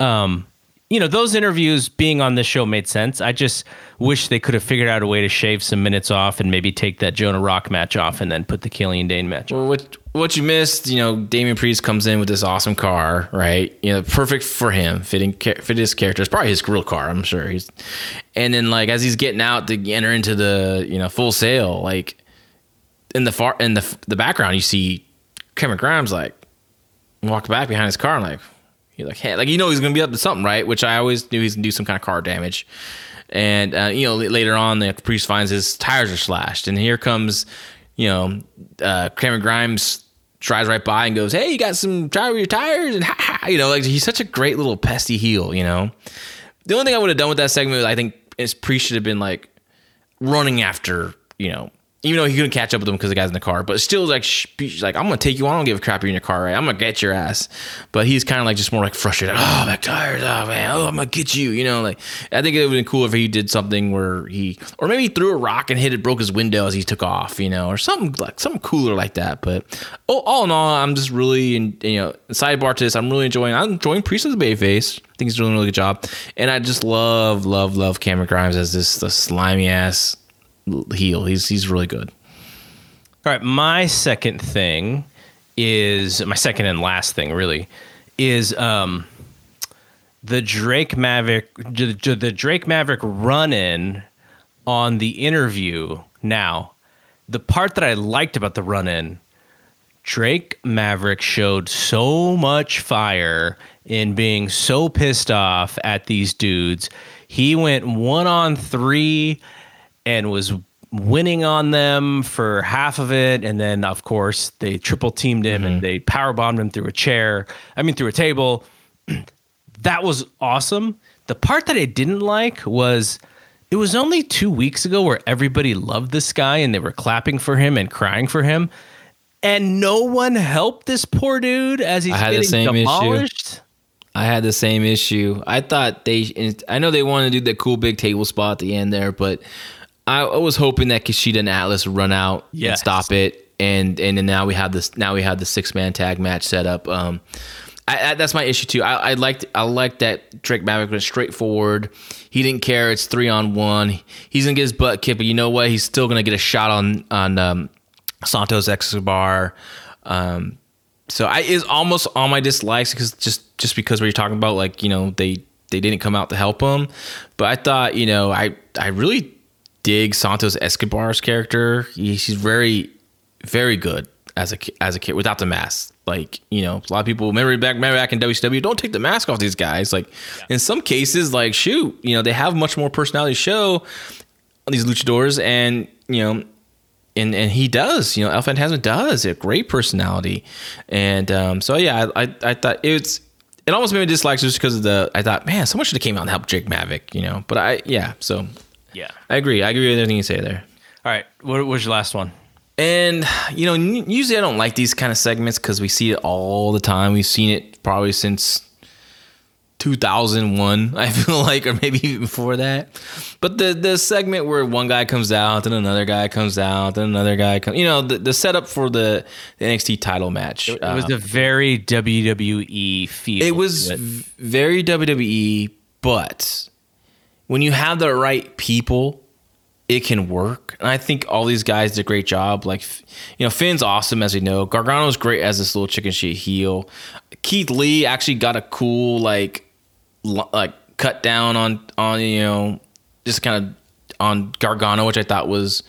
S1: um, you know, those interviews being on this show made sense. I just wish they could have figured out a way to shave some minutes off and maybe take that Jonah Rock match off and then put the Killian Dain match.
S2: Well, which what you missed, you know, Damian Priest comes in with this awesome car, right? You know, perfect for him, fitting fit his character. It's probably his real car, I'm sure. He's, and then like as he's getting out to enter into the you know full sail, like in the far in the the background, you see Cameron Grimes like walk back behind his car and like he's like hey, like you know he's gonna be up to something, right? Which I always knew he's gonna do some kind of car damage. And uh, you know later on, the priest finds his tires are slashed, and here comes you know, uh, Cameron Grimes drives right by and goes, "Hey, you got some tire your tires?" And ha, ha, you know, like he's such a great little pesty heel. You know, the only thing I would have done with that segment, I think, is Pre should have been like running after you know even though he couldn't catch up with him because the guy's in the car, but still like, like I'm gonna take you. I don't give a crap you're in your car, right? I'm gonna get your ass. But he's kind of like just more like frustrated. Oh, my tires. Oh man. Oh, I'm gonna get you. You know, like I think it would have been cool if he did something where he, or maybe he threw a rock and hit it, broke his window as he took off. You know, or something like something cooler like that. But oh, all in all, I'm just really, in, you know, sidebar to this, I'm really enjoying. I'm enjoying Priest as a Bayface. I think he's doing a really good job, and I just love, love, love Cameron Grimes as this the slimy ass heel. He's he's really good.
S1: All right, my second thing is my second and last thing really is um, the Drake Maverick the Drake Maverick run in on the interview. Now, the part that I liked about the run in, Drake Maverick showed so much fire in being so pissed off at these dudes. He went one on three and was winning on them for half of it, and then of course they triple teamed him mm-hmm. and they power bombed him through a chair. I mean through a table. that was awesome. The part that I didn't like was it was only two weeks ago where everybody loved this guy and they were clapping for him and crying for him, and no one helped this poor dude as he's getting the same demolished.
S2: Issue. I had the same issue. I thought they, I know they wanted to do the cool big table spot at the end there, but I was hoping that Kushida and Atlas run out yes. and stop it, and and then now we have this now we have the six man tag match set up. Um, I, I, that's my issue too. I, I liked I liked that Drake Maverick was straightforward. He didn't care. It's three on one. He's gonna get his butt kicked, but you know what? He's still gonna get a shot on on um, Santos Escobar. Um, so I is almost all my dislikes because just just because we are talking about like you know they they didn't come out to help him, but I thought you know I I really dig Santos Escobar's character. he's very, very good as a as a kid without the mask. Like you know, a lot of people remember back remember back in WCW. Don't take the mask off these guys. Like yeah. in some cases, like shoot, you know, they have much more personality show on these luchadors, and you know. And, and he does, you know, El Phantasmo does a great personality, and um, so yeah, I, I, I thought it's it almost made me dislike just because of the I thought, man, someone should have came out and helped Drake Maverick, you know. But I yeah, so
S1: yeah,
S2: I agree. I agree with everything you say there.
S1: All right, what was your last one?
S2: And you know, usually I don't like these kind of segments because we see it all the time. We've seen it probably since 2001. I feel like, or maybe even before that. But the the segment where one guy comes out, then another guy comes out, then another guy comes, you know, the, the setup for the, the NXT title match.
S1: It, it uh, was a very WWE feel.
S2: It was it. very WWE, but when you have the right people, it can work. And I think all these guys did a great job. Like, you know, Finn's awesome as we know. Gargano's great as this little chicken shit heel. Keith Lee actually got a cool like, like cut down on on you know just kind of on Gargano, which I thought was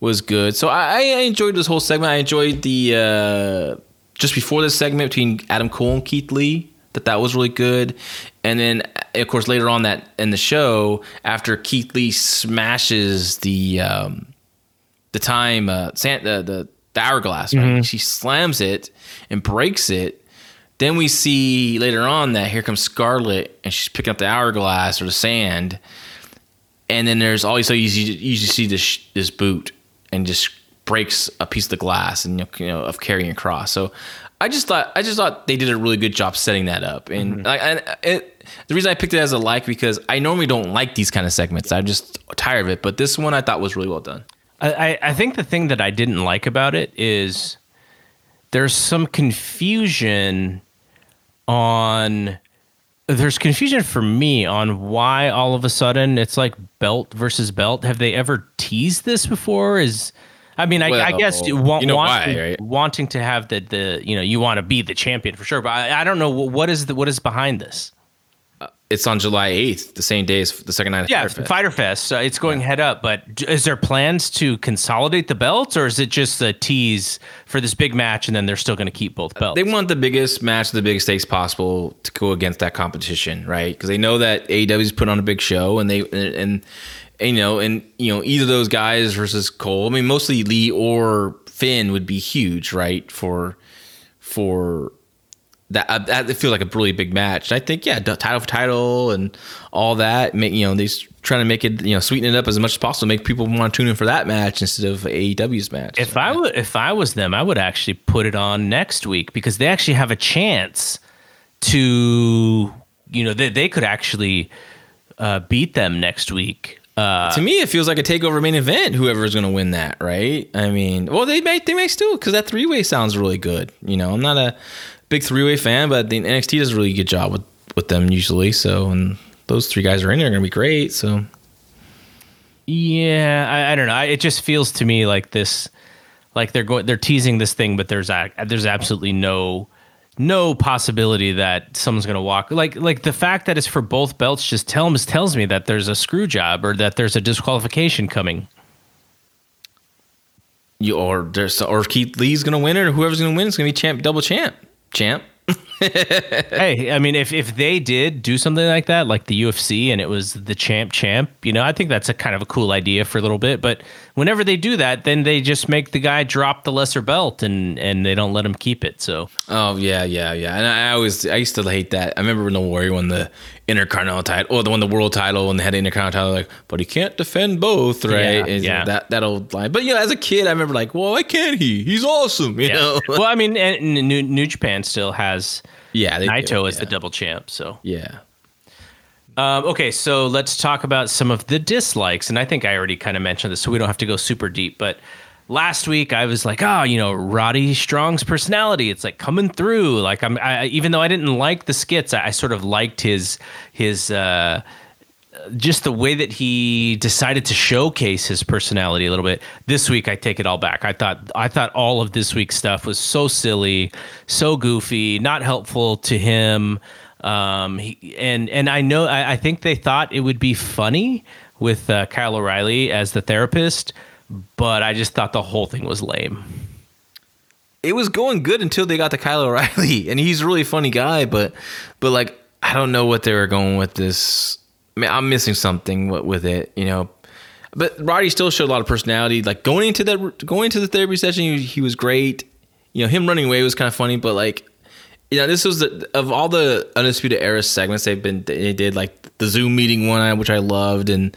S2: was good. So I, I enjoyed this whole segment. I enjoyed the uh, just before this segment between Adam Cole and Keith Lee that that was really good. And then, of course, later on that in the show, after Keith Lee smashes the um, the time uh, the, the the hourglass, right? Mm-hmm. She slams it and breaks it. Then we see later on that here comes Scarlett and she's picking up the hourglass or the sand. And then there's always so you usually see this this boot and just breaks a piece of the glass and you know of carrying across. So I just thought I just thought they did a really good job setting that up, and mm-hmm. like and it, the reason I picked it as a like because I normally don't like these kind of segments. I'm just tired of it, but this one I thought was really well done.
S1: I, I think the thing that I didn't like about it is there's some confusion on there's confusion for me on why all of a sudden it's like belt versus belt. Have they ever teased this before? Is I mean, I, I guess you want,
S2: you know
S1: wanting,
S2: why, right?
S1: wanting to have the, the you know you want to be the champion for sure, but I, I don't know what, what is the what is behind this.
S2: It's on July 8th, the same day as the second night of
S1: Yeah,
S2: Fyter Fest.
S1: Fyter Fest. Uh, it's going head up, but is there plans to consolidate the belts, or is it just a tease for this big match, and then they're still going to keep both belts?
S2: They want the biggest match, the biggest stakes possible to go against that competition, right? Because they know that AEW's put on a big show, and they and, and, you know, and you know, either those guys versus Cole. I mean, mostly Lee or Finn would be huge, right? For for that, uh, that it feels like a really big match. And I think, yeah, title for title and all that. Make you know, they're trying to make it, you know, sweeten it up as much as possible, make people want to tune in for that match instead of AEW's match.
S1: If I would, if I was them, I would actually put it on next week because they actually have a chance to, you know, they they could actually uh, beat them next week. Uh,
S2: to me, it feels like a takeover main event. Whoever is going to win that, right? I mean, well, they may they may still because that three way sounds really good. You know, I'm not a big three way fan, but the NXT does a really good job with with them usually. So, and those three guys are in there, are going to be great. So,
S1: yeah, I, I don't know. I, it just feels to me like this, like they're going, they're teasing this thing, but there's a, there's absolutely no no possibility that someone's going to walk like like the fact that it's for both belts just tells tells me that there's a screw job or that there's a disqualification coming.
S2: you or there's or Keith Lee's going to win it, or whoever's going to win is going to be champ, double champ, champ.
S1: Hey, I mean, if if they did do something like that, like the UFC, and it was the champ champ, you know, I think that's a kind of a cool idea for a little bit. But whenever they do that, then they just make the guy drop the lesser belt, and and they don't let him keep it. So
S2: Oh yeah, yeah, yeah. And I, always I used to hate that. I remember when the Warrior won the Intercontinental title, or the one the World title, and they had the Intercontinental title. Like, but he can't defend both, right?
S1: Yeah, yeah.
S2: That that old line. But you know, as a kid, I remember like, well, why can't he? He's awesome, you know.
S1: well, I mean, and New, New Japan still has
S2: yeah, they,
S1: Naito as
S2: yeah.
S1: the double champ. So
S2: Yeah.
S1: Um, okay, so let's talk about some of the dislikes, and I think I already kind of mentioned this, so we don't have to go super deep. But last week I was like, oh, you know, Roddy Strong's personality, it's like coming through. Like I'm, I, even though I didn't like the skits, I, I sort of liked his his. Uh, just the way that he decided to showcase his personality a little bit this week i take it all back i thought i thought all of this week's stuff was so silly so goofy not helpful to him um he, and and i know I, I think they thought it would be funny with uh, kyle o'reilly as the therapist but i just thought the whole thing was lame
S2: it was going good until they got to Kyle O'Reilly, and he's a really funny guy, but but like I don't know what they were going with this. I mean, I'm missing something with, it, you know. But Roddy still showed a lot of personality. Like going into that going into the therapy session, he, he was great. You know, him running away was kind of funny, but like. You know, this was the, of all the undisputed era segments they've been they did like the Zoom meeting one, which I loved, and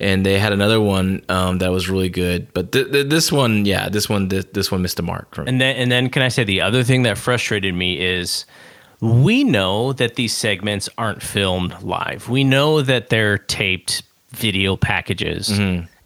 S2: and they had another one um, that was really good. But th- th- this one, yeah, this one, this, this one missed the mark.
S1: And then, and then, can I say the other thing that frustrated me is we know that these segments aren't filmed live. We know that they're taped video packages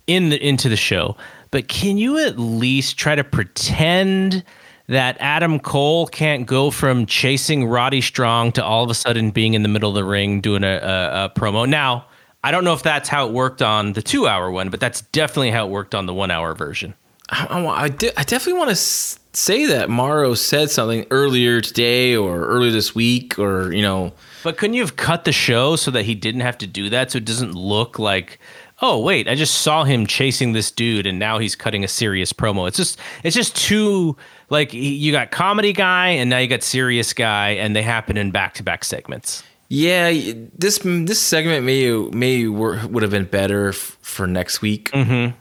S1: in the into the show. But can you at least try to pretend that Adam Cole can't go from chasing Roddy Strong to all of a sudden being in the middle of the ring doing a, a, a promo? Now, I don't know if that's how it worked on the two hour one, but that's definitely how it worked on the one hour version.
S2: I, I, I, de- I definitely want to s- say that Morrow said something earlier today or earlier this week or, you know,
S1: But couldn't you have cut the show so that he didn't have to do that so it doesn't look like oh wait, I just saw him chasing this dude and now he's cutting a serious promo. It's just it's just too like you got comedy guy and now you got serious guy and they happen in back-to-back segments.
S2: Yeah, this this segment may may wor- would have been better f- for next week. Mm-hmm.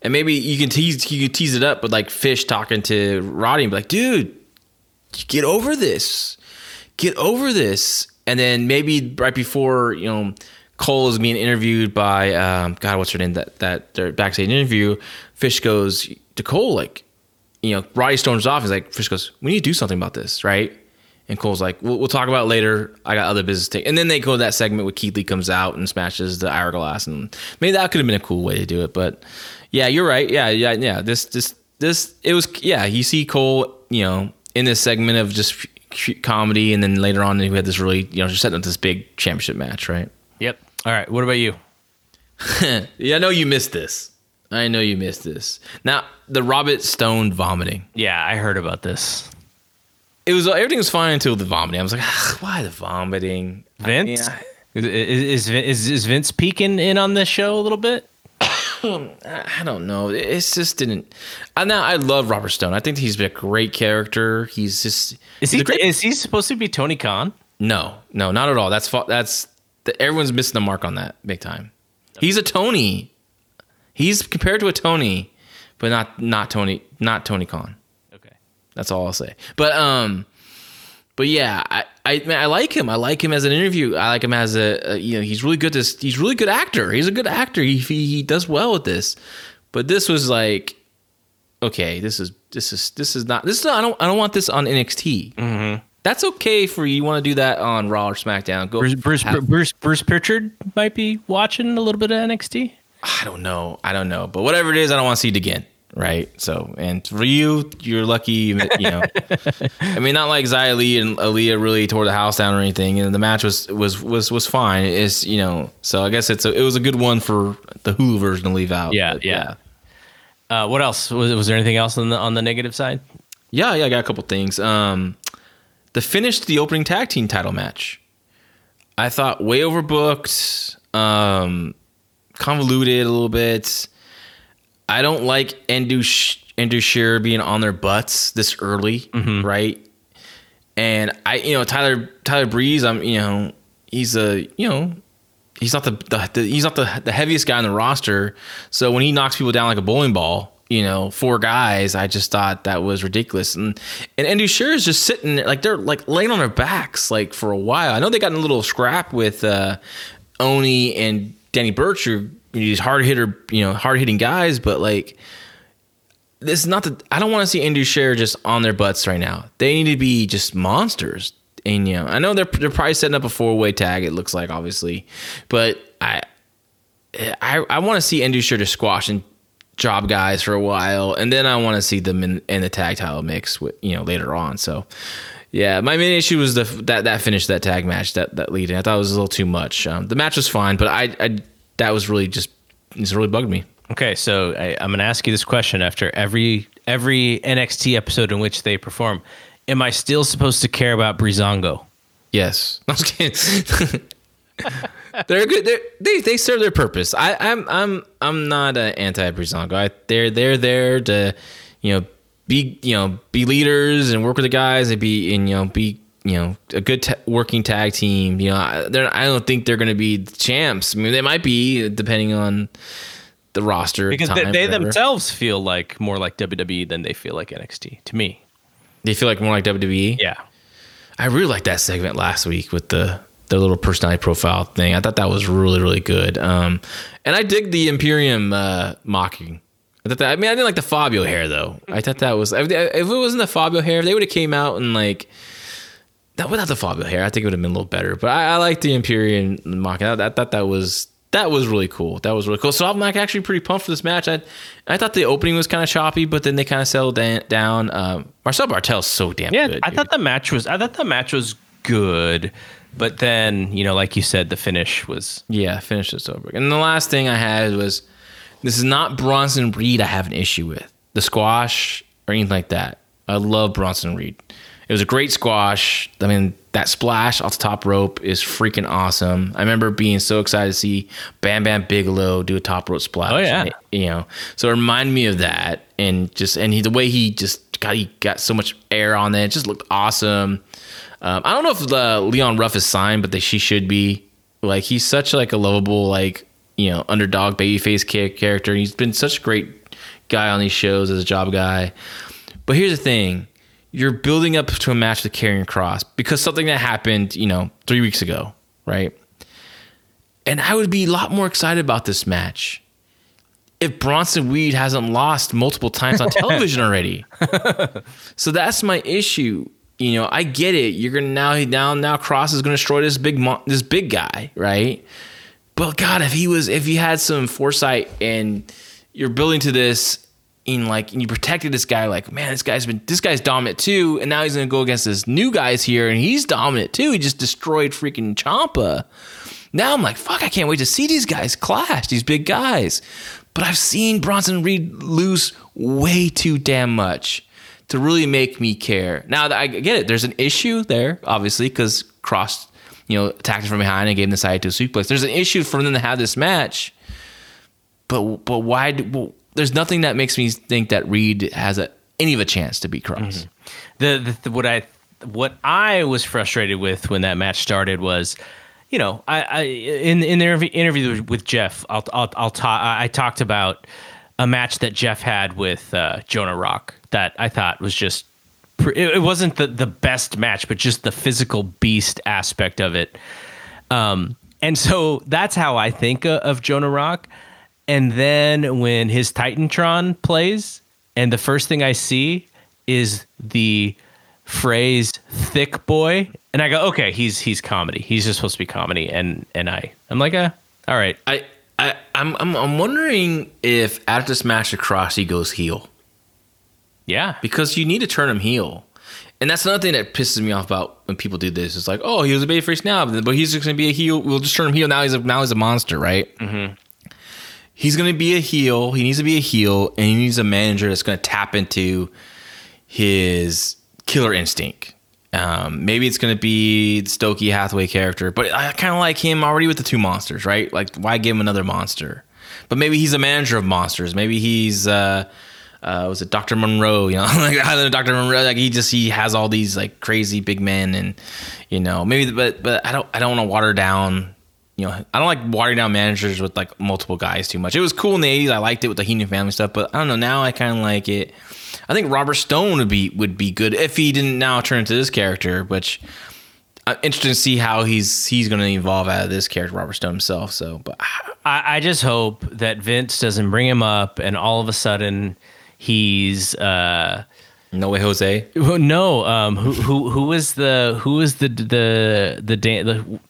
S2: And maybe you can tease you can tease it up with like Fish talking to Roddy and be like, dude, get over this, get over this, and then maybe right before you know Cole is being interviewed by um, God, what's her name? That that their backstage interview, Fish goes to Cole like, you know, Roddy storms off. He's like, Fish goes, we need to do something about this, right? And Cole's like, we'll, we'll talk about it later. I got other business to take. And then they go to that segment where Keith Lee comes out and smashes the hourglass. And maybe that could have been a cool way to do it. But yeah, you're right. Yeah, yeah, yeah. This, this, this, it was, yeah, you see Cole, you know, in this segment of just comedy. And then later on, we had this really, you know, just setting up this big championship match, right?
S1: Yep. All right, what about you?
S2: yeah, I know you missed this. I know you missed this. Now the Robert Stone vomiting.
S1: Yeah, I heard about this.
S2: It was everything was fine until the vomiting. I was like, "Ugh, why the vomiting?
S1: Vince,
S2: I,
S1: is, is, is is Vince peeking in on this show a little bit?
S2: I don't know. It just didn't. I now I love Robert Stone. I think he's been a great character. He's just
S1: Is
S2: he's
S1: he
S2: great.
S1: is he supposed to be Tony Khan?
S2: No, no, not at all. That's that's the, everyone's missing the mark on that big time. He's a Tony. He's compared to a Tony, but not not Tony not Tony Khan. That's all I'll say. But um, but yeah, I I, man, I like him. I like him as an interview. I like him as a, a you know he's really good. This he's really good actor. He's a good actor. He, he he does well with this. But this was like, okay, this is this is this is not this is not, I don't I don't want this on NXT. Mm-hmm. That's okay for you. You want to do that on Raw or SmackDown? Go.
S1: Bruce Bruce,
S2: have-
S1: Bruce Bruce Pritchard might be watching a little bit of NXT.
S2: I don't know. I don't know. But whatever it is, I don't want to see it again. Right. So, and for you, you're lucky. You know, I mean, not like Xia Li and Aaliyah really tore the house down or anything. And the match was was was was fine. It's you know. So I guess it's a, it was a good one for the Hulu version to leave out.
S1: Yeah,
S2: But
S1: yeah. Uh, what else was, was there anything else on the on the negative side?
S2: yeah, yeah. I got a couple things. Um, the finish to the opening tag team title match. I thought way overbooked, um, convoluted a little bit. I don't like Endu Endu being on their butts this early, right? And I, you know, Tyler Tyler Breeze, I'm, you know, he's a, you know, he's not the, the, the he's not the the heaviest guy on the roster. So when he knocks people down like a bowling ball, you know, four guys, I just thought that was ridiculous. And and Indus Sher is just sitting there, like they're like laying on their backs like for a while. I know they got in a little scrap with uh, Oney and Danny Burch, who these hard hitter, you know, hard hitting guys, but like this is not the I don't want to see Indus Sher just on their butts right now. They need to be just monsters. And you know, I know they're they're probably setting up a four way tag. It looks like obviously, but I I I want to see Indus Sher just squash and job guys for a while, and then I want to see them in, in the tag title mix with you know later on. So. Yeah, my main issue was the that that finish that tag match that that lead. I thought it was a little too much. Um, the match was fine, but I, I that was really just it's really bugged me.
S1: Okay, so I, I'm going to ask you this question after every every NXT episode in which they perform. Am I still supposed to care about Breezango?
S2: Yes. I was kidding. they're good. They're, they they serve their purpose. I, I'm I'm I'm not an anti Breezango. They're they're there to you know be you know be leaders and work with the guys and be and you know be you know a good ta working tag team. You know I, they're, I don't think they're going to be the champs. I mean they might be depending on the roster
S1: Because
S2: time,
S1: they, they themselves feel like more like WWE than they feel like NXT to me.
S2: they feel like more like WWE.
S1: Yeah.
S2: I really liked that segment last week with the their little personality profile thing. I thought that was really really good. Um, and I dig the Imperium uh, mocking. I thought that. I mean, I didn't like the Fabio hair though. I thought that was if if it wasn't the Fabio hair, if they would have came out and like that without the Fabio hair, I think it would have been a little better. But I, I like the Imperium mocking. I, I thought that was. That was really cool. That was really cool. So I'm like actually pretty pumped for this match. I I thought the opening was kind of choppy, but then they kind of settled down. Um, Marcel Barthel's so damn
S1: Yeah,
S2: good.
S1: I
S2: dude.
S1: thought the match was I thought the match was good, but then, you know, like you said, the finish was
S2: Yeah, finish this over. And the last thing I had was this is not Bronson Reed I have an issue with. The squash or anything like that. I love Bronson Reed. It was a great squash. I mean, that splash off the top rope is freaking awesome. I remember being so excited to see Bam Bam Bigelow do a top rope splash.
S1: Oh, yeah.
S2: It- you know, so it reminded me of that, and just and he the way he just got he got so much air on it, it just looked awesome. Um, I don't know if uh, Leon Ruff is signed, but that she should be. Like he's such like a lovable like you know underdog babyface cha- character. He's been such a great guy on these shows as a job guy. But here's the thing: you're building up to a match with Karrion Kross because something that happened, you know, three weeks ago, right? And I would be a lot more excited about this match if Bronson Reed hasn't lost multiple times on television already. so that's my issue. You know, I get it. You're gonna now now now Kross is gonna destroy this big mo- this big guy, right? But God, if he was if he had some foresight and you're building to this in like and you protected this guy, like man, this guy's been this guy's dominant too, and now he's gonna go against this new guys here, and he's dominant too. He just destroyed freaking Ciampa. Now I'm like, fuck, I can't wait to see these guys clash, these big guys. but I've seen Bronson Reed lose way too damn much to really make me care. Now I get it. There's an issue there, obviously, because Kross, you know, attacked him from behind and gave him the Saito suplex. There's an issue for them to have this match, but but why? Do, there's nothing that makes me think that Reed has a any of a chance to beat Kross. Mm-hmm.
S1: The, the, the, what I what I was frustrated with when that match started was, you know, I, I in in the interview, interview with Jeff, I'll I'll, I'll. I talked about a match that Jeff had with uh, Jonah Rock that I thought was just. It wasn't the, the best match, but just the physical beast aspect of it. Um, and so that's how I think of Jonah Rock. And then when his Titantron plays, and the first thing I see is the phrase "thick boy," and I go, "Okay, he's he's comedy. He's just supposed to be comedy." And and I I'm like, uh, all right.
S2: I I I'm I'm, I'm wondering if after this match across he goes heel.
S1: Yeah,
S2: because you need to turn him heel. And that's another thing that pisses me off about when people do this. It's like, oh, he was a babyface now, but he's just going to be a heel. We'll just turn him heel now. He's a, now he's a monster, right? Mm-hmm. He's going to be a heel. He needs to be a heel, and he needs a manager that's going to tap into his killer instinct. Um, maybe it's going to be the Stokely Hathaway character, but I kind of like him already with the two monsters, right? Like, why give him another monster? But maybe he's a manager of monsters. Maybe he's uh, uh, was it Doctor Monroe? You know, like Doctor Monroe. Like he just he has all these like crazy big men, and you know maybe, but but I don't I don't want to water down. You know, I don't like watering down managers with like multiple guys too much. It was cool in the '80s. I liked it with the Heenan family stuff, but I don't know. Now I kind of like it I think Robert Stone would be would be good if he didn't now turn into this character, which I'm interested to see how he's he's going to evolve out of this character, Robert Stone himself. So, but
S1: I, I, just hope that Vince doesn't bring him up and all of a sudden he's. uh
S2: no way, Jose.
S1: No, um, who who who was the who was the the the the,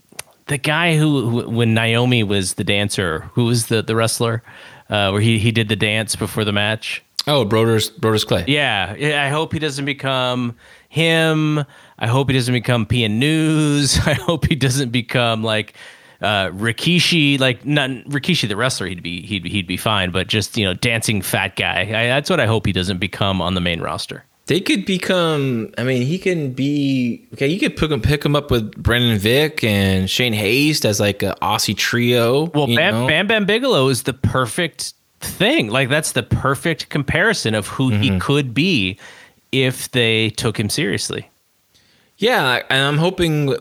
S1: the, guy who, who, when Naomi was the dancer, who was the the wrestler, uh, where he he did the dance before the match.
S2: Oh, Broder's Brodus Clay.
S1: Yeah, I hope he doesn't become him. I hope he doesn't become PN News. I hope he doesn't become like uh, Rikishi. Like not Rikishi the wrestler. He'd be he'd he'd be fine, but just you know dancing fat guy. I, that's what I hope he doesn't become on the main roster.
S2: They could become. I mean, he can be. Okay, you could pick him, pick him up with Brendan Vink and Shane Haste as like an Aussie trio.
S1: Well, Bam, Bam Bam Bigelow is the perfect thing. Like that's the perfect comparison of who mm-hmm. he could be if they took him seriously.
S2: Yeah, and I'm hoping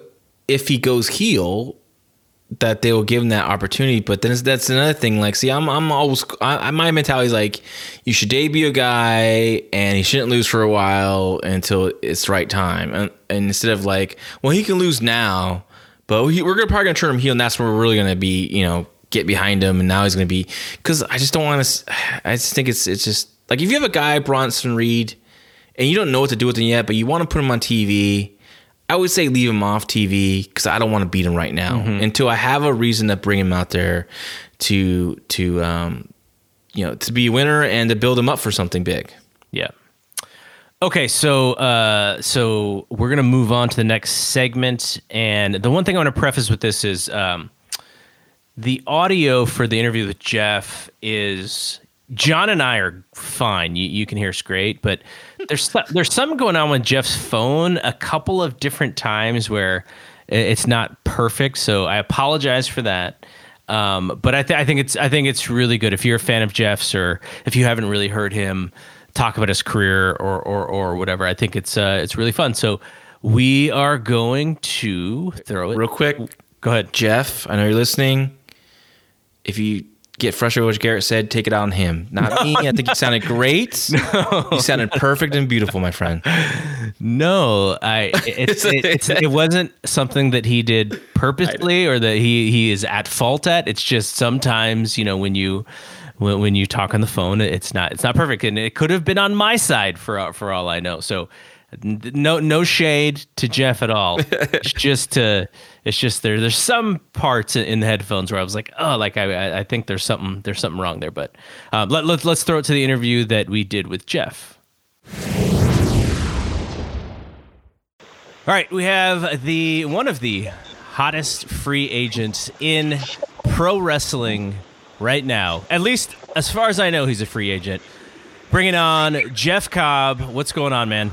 S2: if he goes heel, that they will give him that opportunity. But then that's another thing. Like, see, I'm I'm always I, my mentality is like you should debut a guy and he shouldn't lose for a while until it's the right time, and, and instead of like, well, he can lose now, but he, we're gonna probably gonna turn him heel, and that's where we're really gonna be, you know, get behind him, and now he's to be because I just don't want to. I just think it's it's just like if you have a guy Bronson Reed, and you don't know what to do with him yet, but you want to put him on TV. I would say leave him off TV because I don't want to beat him right now mm-hmm. until I have a reason to bring him out there to to um, you know to be a winner and to build him up for something big.
S1: Yeah. Okay, so uh, so we're gonna move on to the next segment, and the one thing I want to preface with this is um, the audio for the interview with Jeff is John and I are fine. You, you can hear us great, but there's there's something going on with Jeff's phone a couple of different times where it's not perfect. So I apologize for that. Um, but I, th- I think it's I think it's really good if you're a fan of Jeff's or if you haven't really heard him talk about his career or or, or whatever. I think it's uh, it's really fun. So we are going to throw it
S2: real quick.
S1: Go ahead,
S2: Jeff. I know you're listening if you get frustrated with what Garrett said, take it out on him, not no, me. I think you sounded great. No. You sounded perfect and beautiful, my friend.
S1: No, I it's, it, it's, it wasn't something that he did purposely or that he he is at fault at. It's just sometimes you know when you when, when you talk on the phone, it's not it's not perfect, and it could have been on my side for for all I know. So no no shade to Jeff at all. it's just to it's just there there's some parts in, the headphones where I was like, oh, like I I think there's something there's something wrong there. But um, let, let let's throw it to the interview that we did with Jeff. All right, we have the one of the hottest free agents in pro wrestling right now. At least as far as I know, he's a free agent. Bringing on Jeff Cobb. What's going on, man?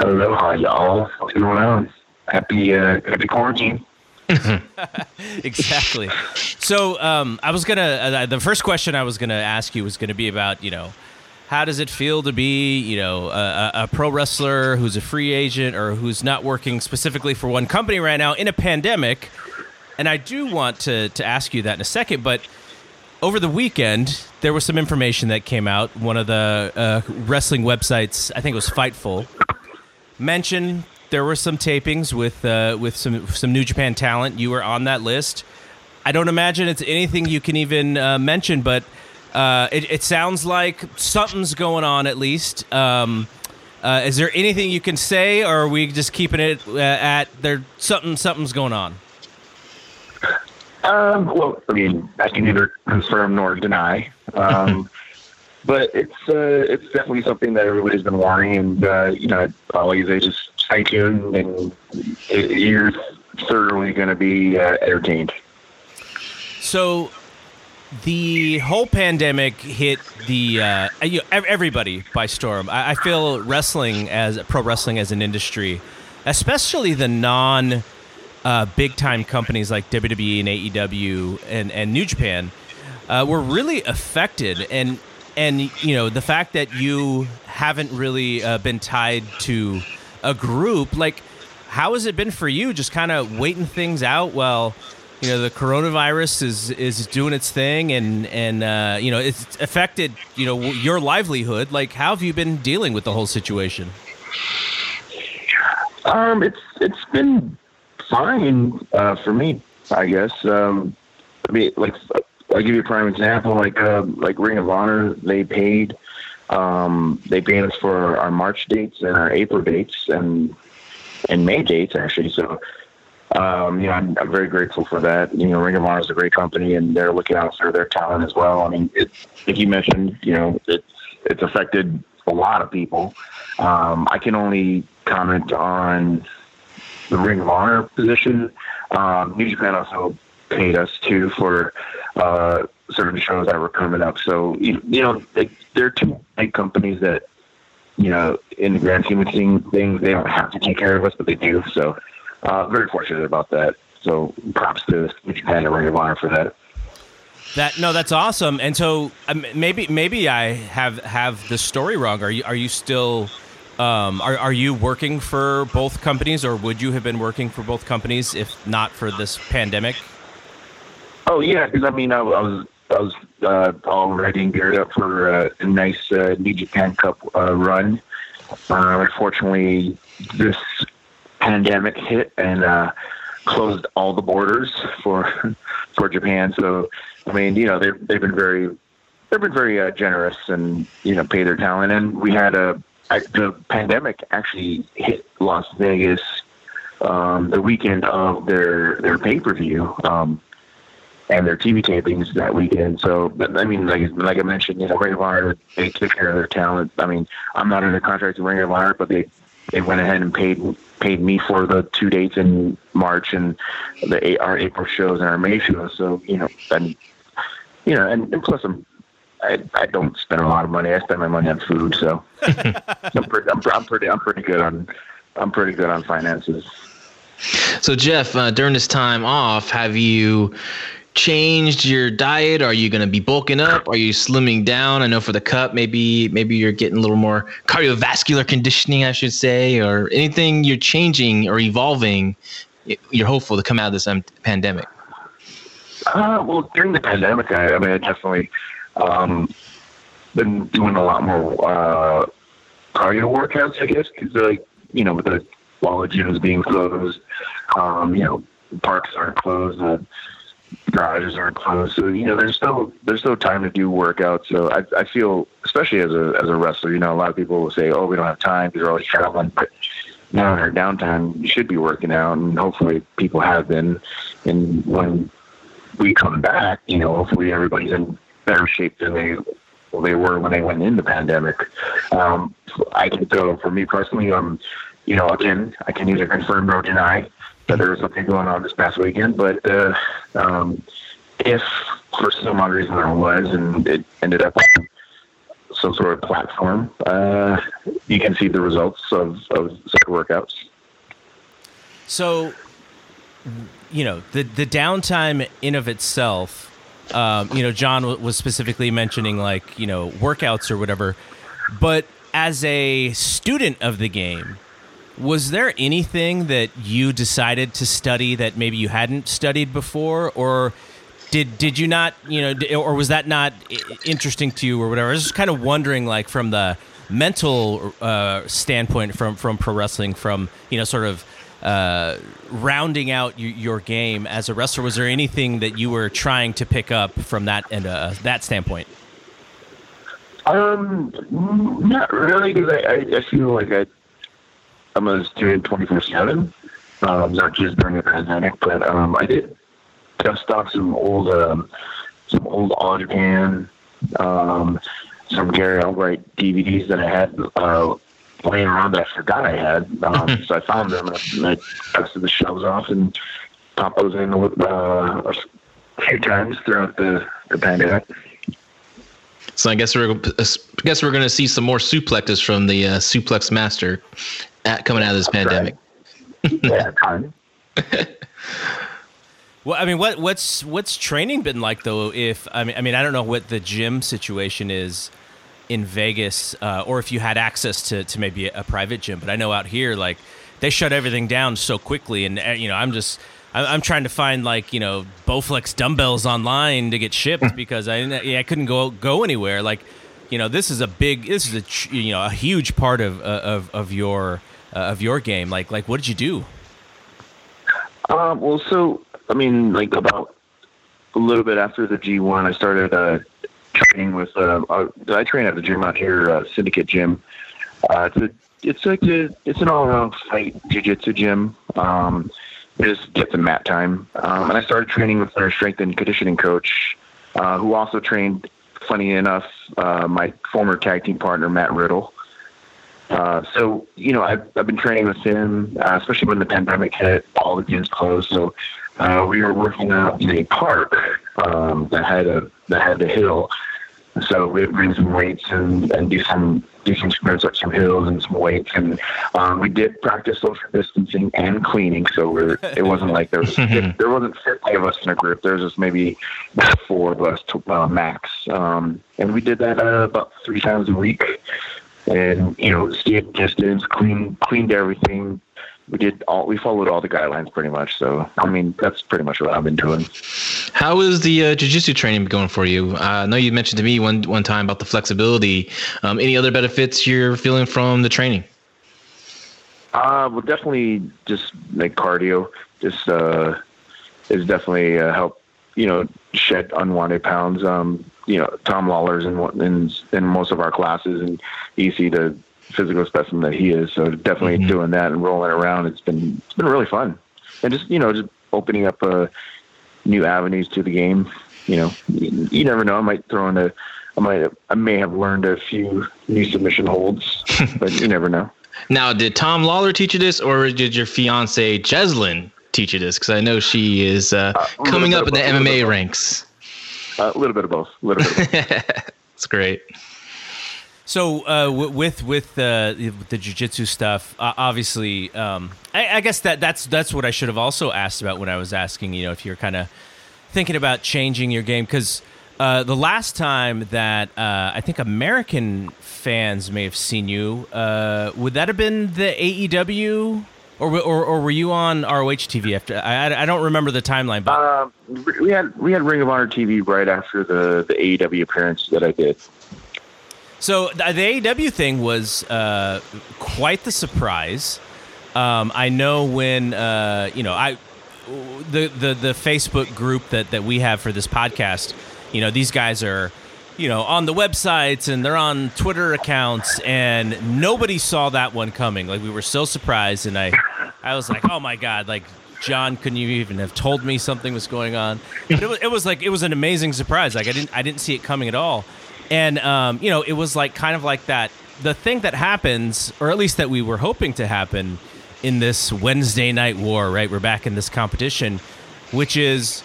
S3: Aloha, y'all. What's going on? Happy, uh, happy quarantine.
S1: exactly. So um, I was gonna. Uh, the first question I was gonna ask you was gonna be about you know how does it feel to be you know a, a, pro wrestler who's a free agent or who's not working specifically for one company right now in a pandemic and i do want to, to ask you that in a second but over the weekend there was some information that came out one of the uh, wrestling websites i think it was fightful mentioned there were some tapings with uh, with some some new japan talent you were on that list i don't imagine it's anything you can even uh, mention but uh, it, it, sounds like something's going on at least. Um, uh, is there anything you can say, or are we just keeping it uh, at there? Something, something's going on.
S3: Um, well, I mean, I can neither confirm nor deny. Um, but it's uh, it's definitely something that everybody's been wanting, and uh, you know, always they just stay tuned, and you're thoroughly going to be uh, entertained.
S1: So the whole pandemic hit the uh, you know, everybody by storm. I, I, feel wrestling as pro wrestling as an industry, especially the non uh, big time companies like WWE and AEW and, and New Japan, uh, were really affected. And and you know the fact that you haven't really uh, been tied to a group, like how has it been for you? Just kind of waiting things out. Well you know the coronavirus is is doing its thing and and uh, you know it's affected you know your livelihood like how have you been dealing with the whole situation
S3: um it's it's been fine uh, for me i guess um i mean like i'll give you a prime example like uh, like ring of honor they paid um they paid us for our march dates and our april dates and and may dates actually so um, you know, I'm, I'm, very grateful for that. You know, Ring of Honor is a great company, and they're looking out for their talent as well. I mean, it, like you mentioned, you know, it's it's affected a lot of people. Um, I can only comment on the Ring of Honor position. Um, New Japan also paid us too for uh, certain shows that were coming up. So you, you know, they, they're two big companies that you know, in the grand scheme of things, they don't have to take care of us, but they do. So uh, very fortunate about that. So props to Japan and Ring of Honor for that.
S1: That no, that's awesome. And so um, maybe maybe I have have the story wrong. Are you are you still um, are are you working for both companies, or would you have been working for both companies if not for this pandemic?
S3: Oh yeah, because I mean I, I, was I was uh, and geared up for uh, a nice uh, New Japan Cup uh, run. Uh, unfortunately, this pandemic hit and uh, closed all the borders for for Japan. So I mean, you know, they've they've been very they've been very uh, generous and you know pay their talent. And we had a the pandemic actually hit Las Vegas um, the weekend of their their pay per view. Um, and their TV tapings that weekend. So, I mean, like like I mentioned, you know, Ring of Honor, they took care of their talent. I mean, I'm not under contract with Ring of Honor, but they they went ahead and paid paid me for the two dates in March and the our April shows and our May shows. So you know, and you know, and, and plus I'm. I, I don't spend a lot of money. I spend my money on food, so I'm, pretty, I'm, I'm pretty I'm pretty good on I'm pretty good on finances.
S2: So Jeff, uh, during this time off, have you changed your diet? Are you going to be bulking up? Are you slimming down? I know for the cup, maybe maybe you're getting a little more cardiovascular conditioning, I should say, or anything you're changing or evolving. You're hopeful to come out of this um, pandemic.
S3: Uh, well, during the pandemic, I, I mean, I definitely um, been doing a lot more uh, cardio workouts, I guess, because like you know, with the while the gyms being closed, um, you know, parks aren't closed. Uh, garages aren't closed. So you know, there's no there's no time to do workouts. So I I feel, especially as a as a wrestler, you know, a lot of people will say, oh, we don't have time because we're always traveling, but now in our downtime, you should be working out, and hopefully people have been. And when we come back, you know, hopefully everybody's in better shape than they well, they were when they went in the pandemic. Um, I can so for me personally, um, you know, again, I can either confirm or deny that there was something going on this past weekend. But uh, um, if for some odd reason there was, and it ended up on some sort of platform. Uh, you can see the results of, of such workouts.
S1: So, you know, the the downtime in of itself, um, you know, John w- was specifically mentioning like you know workouts or whatever, but as a student of the game, was there anything that you decided to study that maybe you hadn't studied before, or did did you not, you know, or was that not interesting to you or whatever? I was just kind of wondering, like from the mental uh, standpoint from from pro wrestling, from you know, sort of uh, rounding out y- your game as a wrestler. Was there anything that you were trying to pick up from that and uh, that standpoint?
S3: Um, not really, because I, I feel like I, I'm a student 24 seven. Um, not just during the pandemic, but um, I did dust off some old, um, some old Japan, um, some Gary Albright DVDs that I had uh, laying around that I forgot I had. Um, so I found them and I, I dusted the shelves off and popped those in uh, a few times throughout the, the pandemic.
S2: So I guess we're I guess we're gonna see some more suplexes from the uh, suplex master coming out of this pandemic.
S3: yeah, time.
S1: Well, I mean, what what's what's training been like though? If I mean, I mean, I don't know what the gym situation is in Vegas, uh, or if you had access to to maybe a private gym. But I know out here, like they shut everything down so quickly, and uh, you know, I'm just I'm, I'm trying to find like you know Bowflex dumbbells online to get shipped because I didn't- yeah, I couldn't go go anywhere. Like you know, this is a big, this is a you know a huge part of uh, of of your uh, of your game. Like like what did you do?
S3: Um, well, so I mean, like about a little bit after the G1, I started uh, training with. Uh, uh, I train at the gym out here, uh, Syndicate Gym. Uh, it's a, it's like a, it's an all-around fight jiu-jitsu gym. Um, just get some mat time, um, and I started training with our strength and conditioning coach, uh, who also trained. Funny enough, uh, my former tag team partner Matt Riddle. Uh, so you know, I've, I've been training with him, uh, especially when the pandemic hit, all the gyms closed. So uh, we were working out in a park um, that had a that had a hill. So we'd bring some weights and, and do some do some sprints up some hills and some weights, and um, we did practice social distancing and cleaning. So we're it wasn't like there was there wasn't fifty of us in a group. There was just maybe four of us to, uh, max, um, and we did that uh, about three times a week and you know stayed distance, clean cleaned everything. We did all we followed all the guidelines pretty much. So I mean that's pretty much what I've been doing.
S2: How is the uh, jiu-jitsu training going for you? Uh, I know you mentioned to me one one time about the flexibility. Um, any other benefits you're feeling from the training?
S3: Uh, well, definitely just like cardio. Just uh, is definitely uh, help. You know, shed unwanted pounds. Um, you know, Tom Lawlor's in in in most of our classes, and you see the physical specimen that he is. So definitely
S2: Mhm.
S3: doing that and rolling around. It's been it's been really fun, and just you know just opening up uh, new avenues to the game. You know, you, you never know. I might throw in a. I might. I may have learned a few new submission holds, but you never know.
S2: Now, did Tom Lawler teach you this, or did your fiance Jeslyn teach you this? Because I know she is uh,
S3: Uh,
S2: coming up in the
S3: of both, a little bit
S2: MMA ranks.
S3: Uh, a little bit of both. A little bit. Of both.
S2: It's great.
S1: So uh, w- with with uh, the the jujitsu stuff, uh, obviously, um, I, I guess that that's that's what I should have also asked about when I was asking. You know, if you're kind of thinking about changing your game, because uh, the last time that uh, I think American fans may have seen you, uh, would that have been the AEW, or or, or were you on ROH TV after? I, I don't remember the timeline, but
S3: Um, we had we had Ring of Honor TV right after the the AEW appearance that I did.
S1: So the, the AEW thing was uh, quite the surprise. Um, I know when uh, you know I the, the the Facebook group that that we have for this podcast. You know these guys are you know on the websites and they're on Twitter accounts and nobody saw that one coming. Like we were so surprised and I I was like oh my god like. John, couldn't you even have told me something was going on? But it was, it was like it was an amazing surprise. Like I didn't I didn't see it coming at all and um, you know it was like kind of like that the thing that happens or at least that we were hoping to happen in this wednesday night war right we're back in this competition which is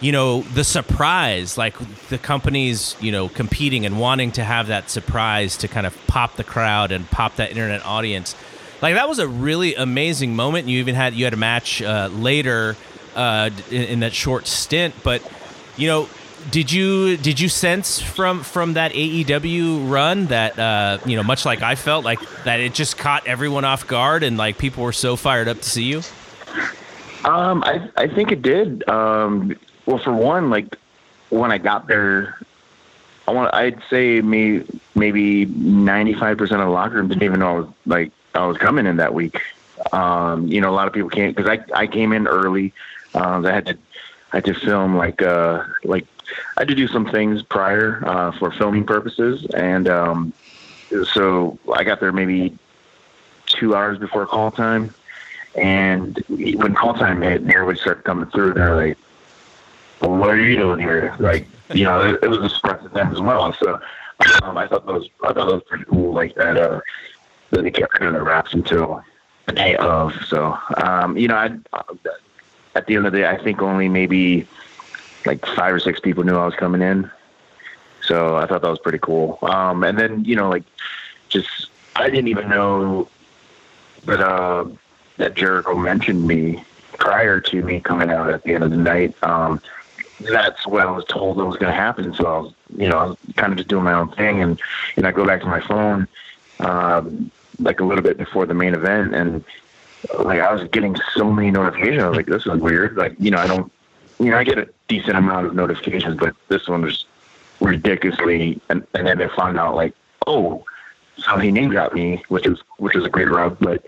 S1: you know the surprise like the companies you know competing and wanting to have that surprise to kind of pop the crowd and pop that internet audience like that was a really amazing moment you even had you had a match uh, later uh, in, in that short stint but you know did you did you sense from from that AEW run that uh, you know much like I felt like that it just caught everyone off guard and like people were so fired up to see you?
S3: Um, I I think it did. Um, well, for one, like when I got there, I want I'd say maybe maybe ninety five percent of the locker room didn't even know I was like I was coming in that week. Um, you know, a lot of people can't because I I came in early. Um, I had to I had to film like uh like I had to do some things prior uh, for filming purposes, and um, so I got there maybe two hours before call time. And when call time hit, and everybody started coming through, they're like, well, "What are you doing here?" Like, you know, it, it was a surprise to them as well. So um, I thought that was I thought that was pretty cool. Like that, uh, they kept kind of wraps until the day of. So um, you know, I at the end of the day, I think only maybe like five or six people knew I was coming in. So I thought that was pretty cool. Um, and then, you know, like just, I didn't even know that, uh, that Jericho mentioned me prior to me coming out at the end of the night. Um, that's what I was told that was going to happen. So I was, you know, I was kind of just doing my own thing. And, and I go back to my phone, um, like a little bit before the main event. And like, I was getting so many notifications. I was like, this is weird. Like, you know, I don't, you know, I get a decent amount of notifications, but this one was ridiculously. And, and then I found out like, oh, so he name dropped me, which is which is a great rub. But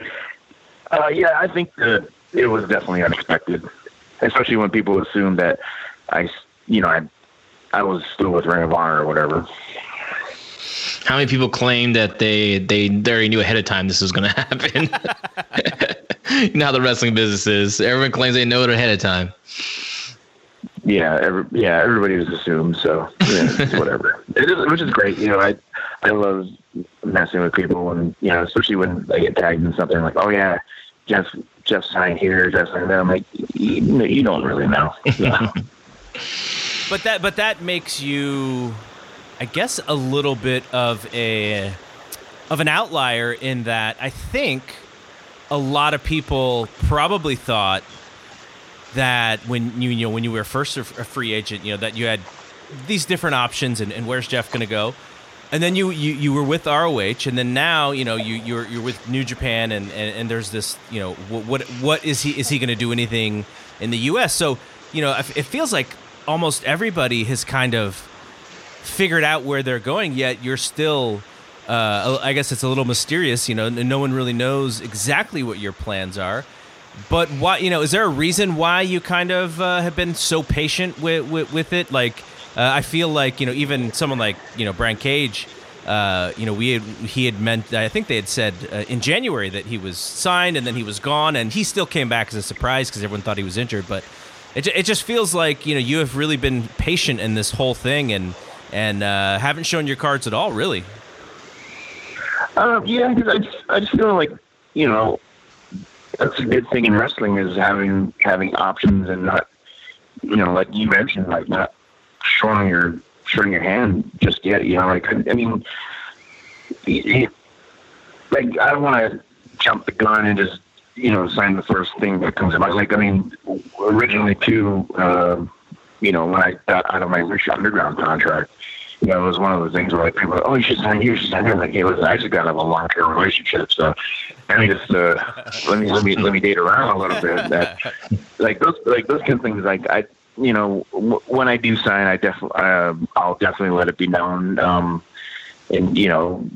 S3: uh, yeah, I think that it was definitely unexpected, especially when people assume that I, you know, I, I was still with Ring of Honor or whatever.
S2: How many people claim that they they, they already knew ahead of time this was going to happen? you know how the wrestling business is. Everyone claims they know it ahead of time
S3: yeah, every, yeah, everybody just assumes. So yeah, whatever. It is, which is great. You know, I I love messing with people, and you know, especially when I get tagged in something like, oh yeah, Jeff Jeff signed here, Jeff signed there. I'm like, you, you don't really know.
S1: but that but that makes you, I guess, a little bit of a of an outlier in that I think a lot of people probably thought that when you, you know when you were first a free agent, you know that you had these different options and, and where's Jeff going to go? And then you, you you were with ROH, and then now you know you you're you're with New Japan, and, and, and there's this you know what what, what is he is he going to do anything in the U.S. So you know it feels like almost everybody has kind of figured out where they're going, yet you're still. Uh, I guess it's a little mysterious, you know. No one really knows exactly what your plans are. But why? You know, is there a reason why you kind of uh, have been so patient with with, with it? Like, uh, I feel like you know, even someone like you know Brian Cage. Uh, you know, we had, he had meant. I think they had said uh, in January that he was signed, and then he was gone, and he still came back as a surprise because everyone thought he was injured. But it, it just feels like you know you have really been patient in this whole thing, and and uh, haven't shown your cards at all, really.
S3: Um, yeah, I just, I just feel like you know that's a good thing in wrestling is having having options and not you know like you mentioned like not showing your showing your hand just yet you know like I mean like I don't want to jump the gun and just you know sign the first thing that comes my like I mean originally too uh, you know when I got out of my Lucha Underground contract you know, it was one of those things where like people, were, oh, you should sign here, you should sign here. Like, hey, listen, I actually got to have a long term relationship, so let me just uh, let me let me let me date around a little bit. That like those like those kind of things. Like I, you know, w- when I do sign, I definitely uh, I'll definitely let it be known. Um, and you know,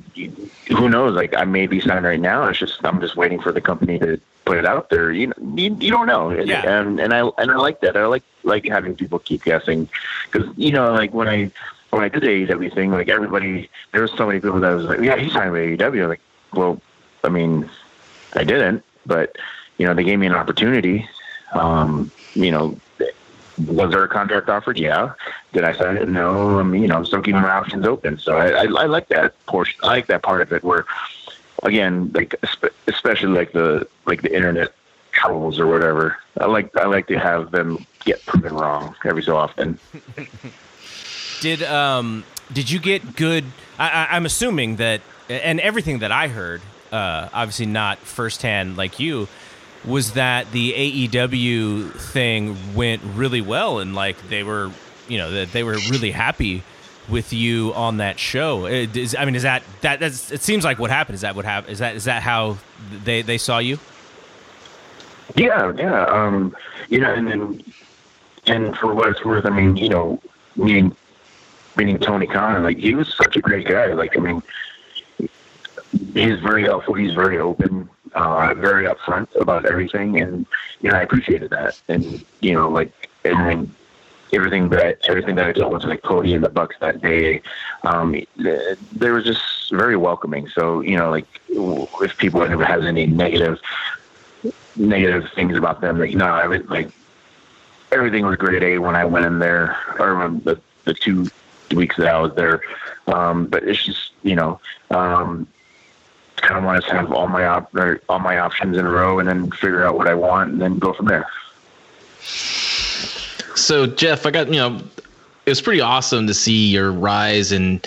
S3: who knows? Like I may be signed right now. It's just I'm just waiting for the company to put it out there. You know, you, you don't know.
S1: Yeah.
S3: And and I and I like that. I like like having people keep guessing because you know, like when I when I did the AEW thing, like everybody, there was so many people that was like, yeah, he signed with AEW. like, well, I mean, I didn't, but you know, they gave me an opportunity. Um, you know, was there a contract offered? Yeah. Did I sign it? No. I mean, you know, I'm still keeping my options open. So I, I, I like that portion. I like that part of it where, again, like especially like the like the internet trolls or whatever. I like I like to have them get proven wrong every so often.
S1: Did um did you get good? I, I'm assuming that, and everything that I heard, uh, obviously not firsthand like you, was that the AEW thing went really well and like they were, you know, that they were really happy with you on that show. Is, I mean, is that that that's? It seems like what happened. Is that what happened? Is that is that how they they saw you?
S3: Yeah, yeah. Um, you know, and then and for what it's worth, I mean, you know, meeting meeting Tony Khan, like he was such a great guy. Like, I mean, he's very helpful. He's very open, uh, very upfront about everything, and you know, I appreciated that. And you know, like, and then everything that everything that I dealt with like Cody and the Bucks that day, um, they were just very welcoming. So you know, like if people ever has any negative negative things about them, like know, I would like everything was grade A when I went in there, or the the two weeks that I was there. Um, but it's just you know, um, kind of want to have all my op- all my options in a row, and then figure out what I want, and then go from there.
S2: So Jeff, I got you know, it was pretty awesome to see your rise and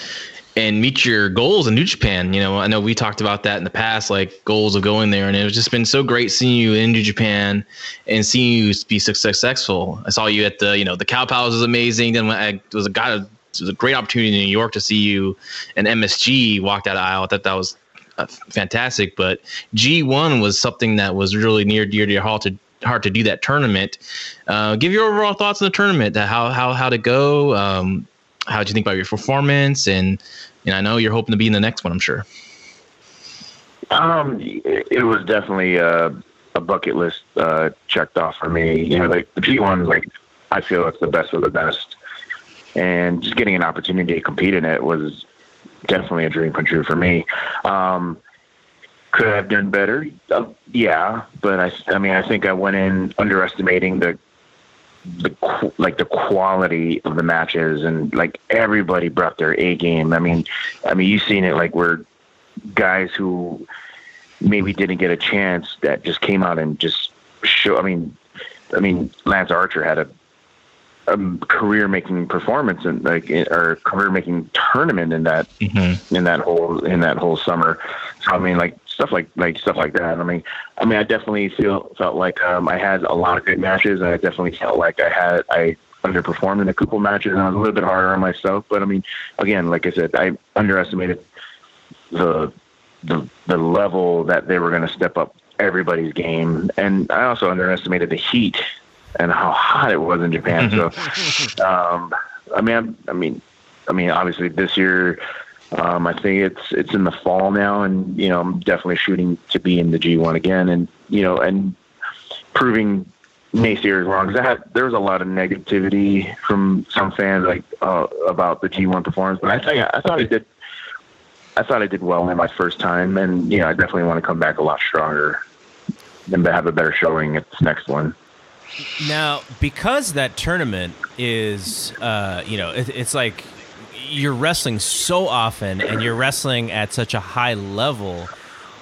S2: and meet your goals in New Japan. You know, I know we talked about that in the past, like goals of going there, and it's just been so great seeing you in New Japan and seeing you be successful. I saw you at the, you know, the Cow Palace was amazing. Then I was a guy, it was a great opportunity in New York to see you and MSG walked of aisle. I thought that was uh, fantastic. But G1 was something that was really near dear to your heart to hard to do that tournament. Uh, give your overall thoughts on the tournament, how how how to go. Um, how did you think about your performance? And and I know you're hoping to be in the next one. I'm sure.
S3: Um, it was definitely a, a bucket list uh, checked off for me. You know, like the G1, like I feel it's the best of the best, and just getting an opportunity to compete in it was definitely a dream come true for me. Um, could I have done better? Uh, yeah, but I, I mean, I think I went in underestimating the the like the quality of the matches and like everybody brought their A game. I mean, I mean you've seen it like where guys who maybe didn't get a chance that just came out and just show. I mean, I mean Lance Archer had a, a career making performance and like or career making tournament in that mm-hmm. in that whole in that whole summer. So I mean like stuff like like stuff like that. I mean, I mean, I definitely feel felt like um, I had a lot of good matches, and I definitely felt like I had I underperformed in a couple matches, and I was a little bit harder on myself. But I mean, again, like I said, I underestimated the the the level that they were going to step up everybody's game, and I also underestimated the heat and how hot it was in Japan. so, um, I mean, I, I mean, I mean, obviously this year um, I think it's it's in the fall now, and you know I'm definitely shooting to be in the G1 again, and you know and proving naysayers wrong because had there was a lot of negativity from some fans like uh, about the G1 performance, but I think I thought I did I thought I did well in my first time, and you know I definitely want to come back a lot stronger and have a better showing at this next one.
S1: Now, because that tournament is, uh, you know, it, it's like you're wrestling so often and you're wrestling at such a high level.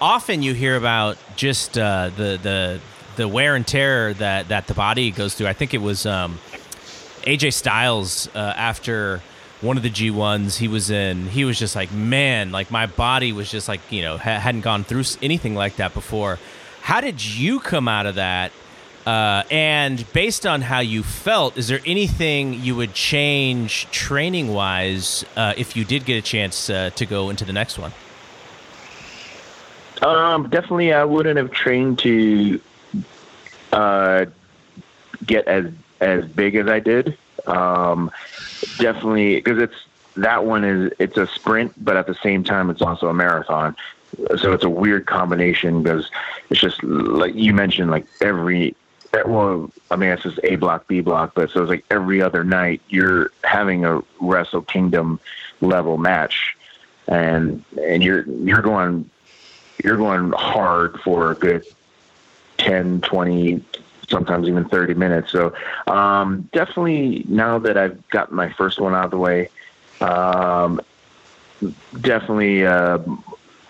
S1: Often you hear about just uh, the the the wear and tear that that the body goes through. I think it was um, AJ Styles uh, after one of the G1s he was in. He was just like, man, like my body was just like you know ha- hadn't gone through anything like that before. How did you come out of that? Uh, and based on how you felt, is there anything you would change training wise uh, if you did get a chance uh, to go into the next one?
S3: Um, definitely, I wouldn't have trained to uh, get as as big as I did. Um, definitely, because it's that one is it's a sprint, but at the same time, it's also a marathon. So it's a weird combination because it's just like you mentioned, like every well, I mean, it's just A block, B block, but so it's like every other night you're having a Wrestle Kingdom level match, and and you're you're going you're going hard for a good 10, 20, sometimes even 30 minutes. So um, definitely now that I've gotten my first one out of the way, um, definitely uh,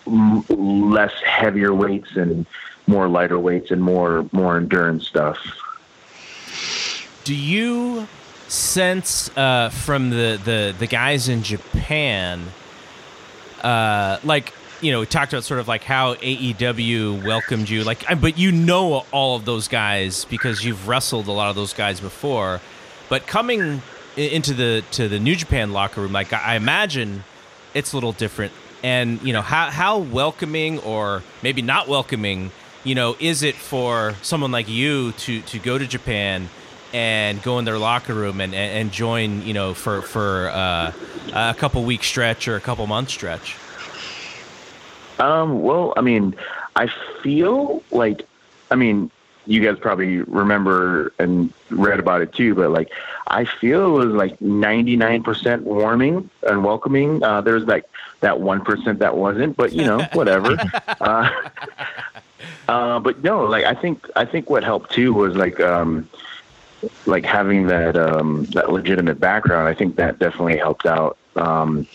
S3: less heavier weights and more lighter weights and more more endurance stuff.
S1: Do you sense uh, from the, the the guys in Japan, uh, like you know, we talked about sort of like how AEW welcomed you, like, but you know all of those guys because you've wrestled a lot of those guys before. But coming into the to the New Japan locker room, like I imagine it's a little different. And you know how how welcoming or maybe not welcoming, you know, is it for someone like you to to go to Japan and go in their locker room and, and, join, you know, for for uh, a couple week stretch or a couple month stretch?
S3: Um, well, I mean, I feel like, I mean, you guys probably remember and read about it too, but like, I feel it was like 99% warming and welcoming. Uh, there's like that 1% that wasn't, but you know, whatever. uh, uh, but no, like, I think, I think what helped too was like, um, like having that, um, that legitimate background. I think that definitely helped out. Um,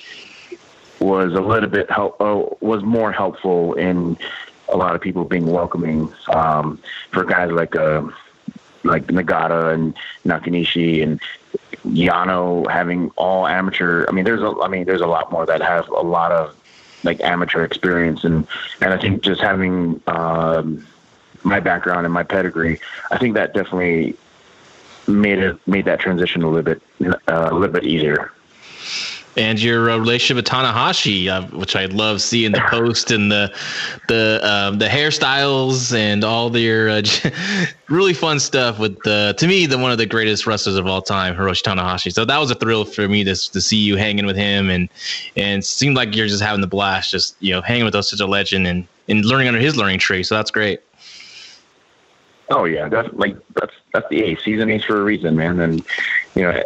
S3: was a little bit help uh, was more helpful in a lot of people being welcoming um, for guys like uh, like Nagata and Nakanishi and Yano having all amateur. I mean, there's a I mean, there's a lot more that have a lot of like amateur experience. And and I think just having um, my background and my pedigree, I think that definitely made it made that transition a little bit uh, a little bit easier
S2: and your uh, relationship with Tanahashi, uh, which I love seeing the post and the the um, the hairstyles and all your uh, really fun stuff with the to me the one of the greatest wrestlers of all time, Hiroshi Tanahashi. So that was a thrill for me to to see you hanging with him and and seemed like you're just having the blast, just you know hanging with us such a legend and and learning under his learning tree. So that's great.
S3: Oh yeah, that's like that's that's the ace. He's an ace for a reason, man. And you know,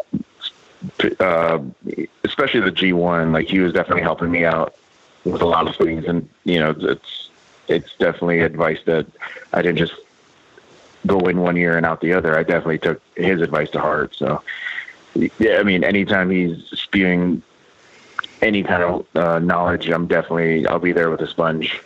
S3: uh, especially the G1, like he was definitely helping me out with a lot of things. And, you know, it's, it's definitely advice that I didn't just go in one year and out the other. I definitely took his advice to heart. So, yeah, I mean, anytime he's spewing any kind of uh, knowledge, I'm definitely, I'll be there with a sponge.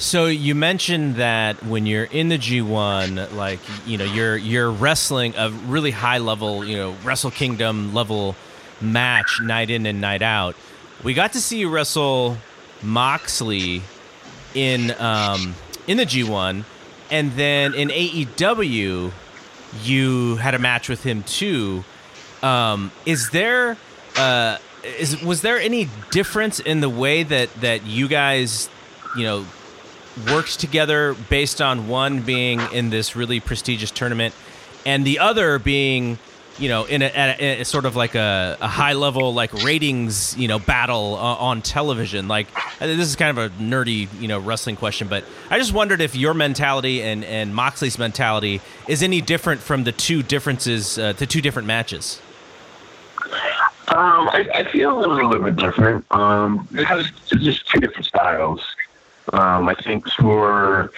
S1: So you mentioned that when you're in the G1, like you know, you're you're wrestling a really high level, you know, Wrestle Kingdom level match night in and night out. We got to see you wrestle Moxley in um, in the G1, and then in AEW, you had a match with him too. Um, is there uh, is was there any difference in the way that that you guys, you know, worked together based on one being in this really prestigious tournament and the other being you know in a, a, a sort of like a, a, high level like ratings you know battle uh, on television like this is kind of a nerdy you know wrestling question but i just wondered if your mentality and and moxley's mentality is any different from the two differences uh, the two different matches
S3: um, I, I feel a little bit different. Um, it's just two different styles. Um, I think for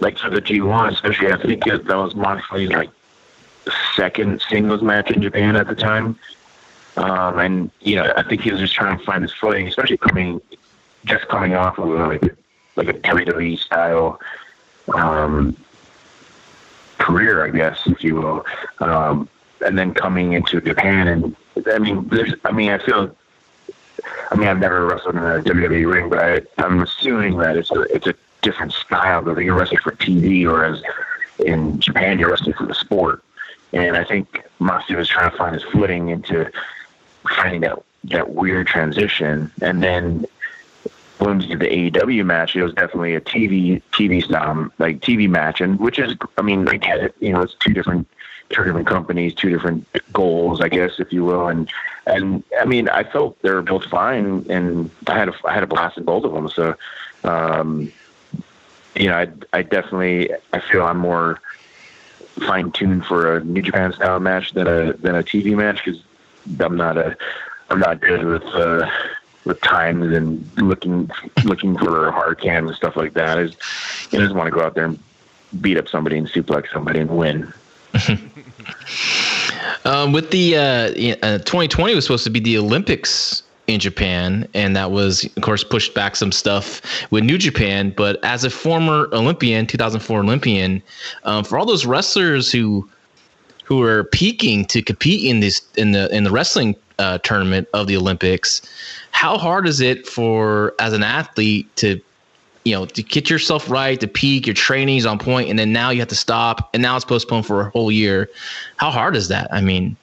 S3: like for the G1, especially, I think that was Moxley's like second singles match in Japan at the time. Um, and you know, I think he was just trying to find his footing, especially coming just coming off of like like a WWE style um, career, I guess, if you will. Um, and then coming into Japan, and I mean, there's, I mean, I feel I mean, I've never wrestled in a WWE ring, but I, I'm assuming that it's a it's a different style. Whether you're wrestling for TV or as in Japan, you're wrestling for the sport. And I think Moxley was trying to find his footing into finding that that weird transition. And then when we did the AEW match, it was definitely a TV TV style like TV match, and which is, I mean, I get it. You know, it's two different two different companies, two different goals, I guess, if you will. And and I mean, I felt they were both fine, and I had a I had a blast in both of them. So, um, you know, I I definitely I feel I'm more fine tuned for a New Japan style match than a than a TV match because I'm not a I'm not good with. Uh, with times and looking looking for hard cams and stuff like that. I just, just want to go out there and beat up somebody and suplex somebody and win.
S2: um, with the uh, uh, 2020 was supposed to be the Olympics in Japan, and that was, of course, pushed back some stuff with New Japan. But as a former Olympian, 2004 Olympian, um, for all those wrestlers who who are peaking to compete in this in the in the wrestling uh, tournament of the Olympics, how hard is it for as an athlete to you know to get yourself right, to peak, your training's on point, and then now you have to stop, and now it's postponed for a whole year. How hard is that? I mean,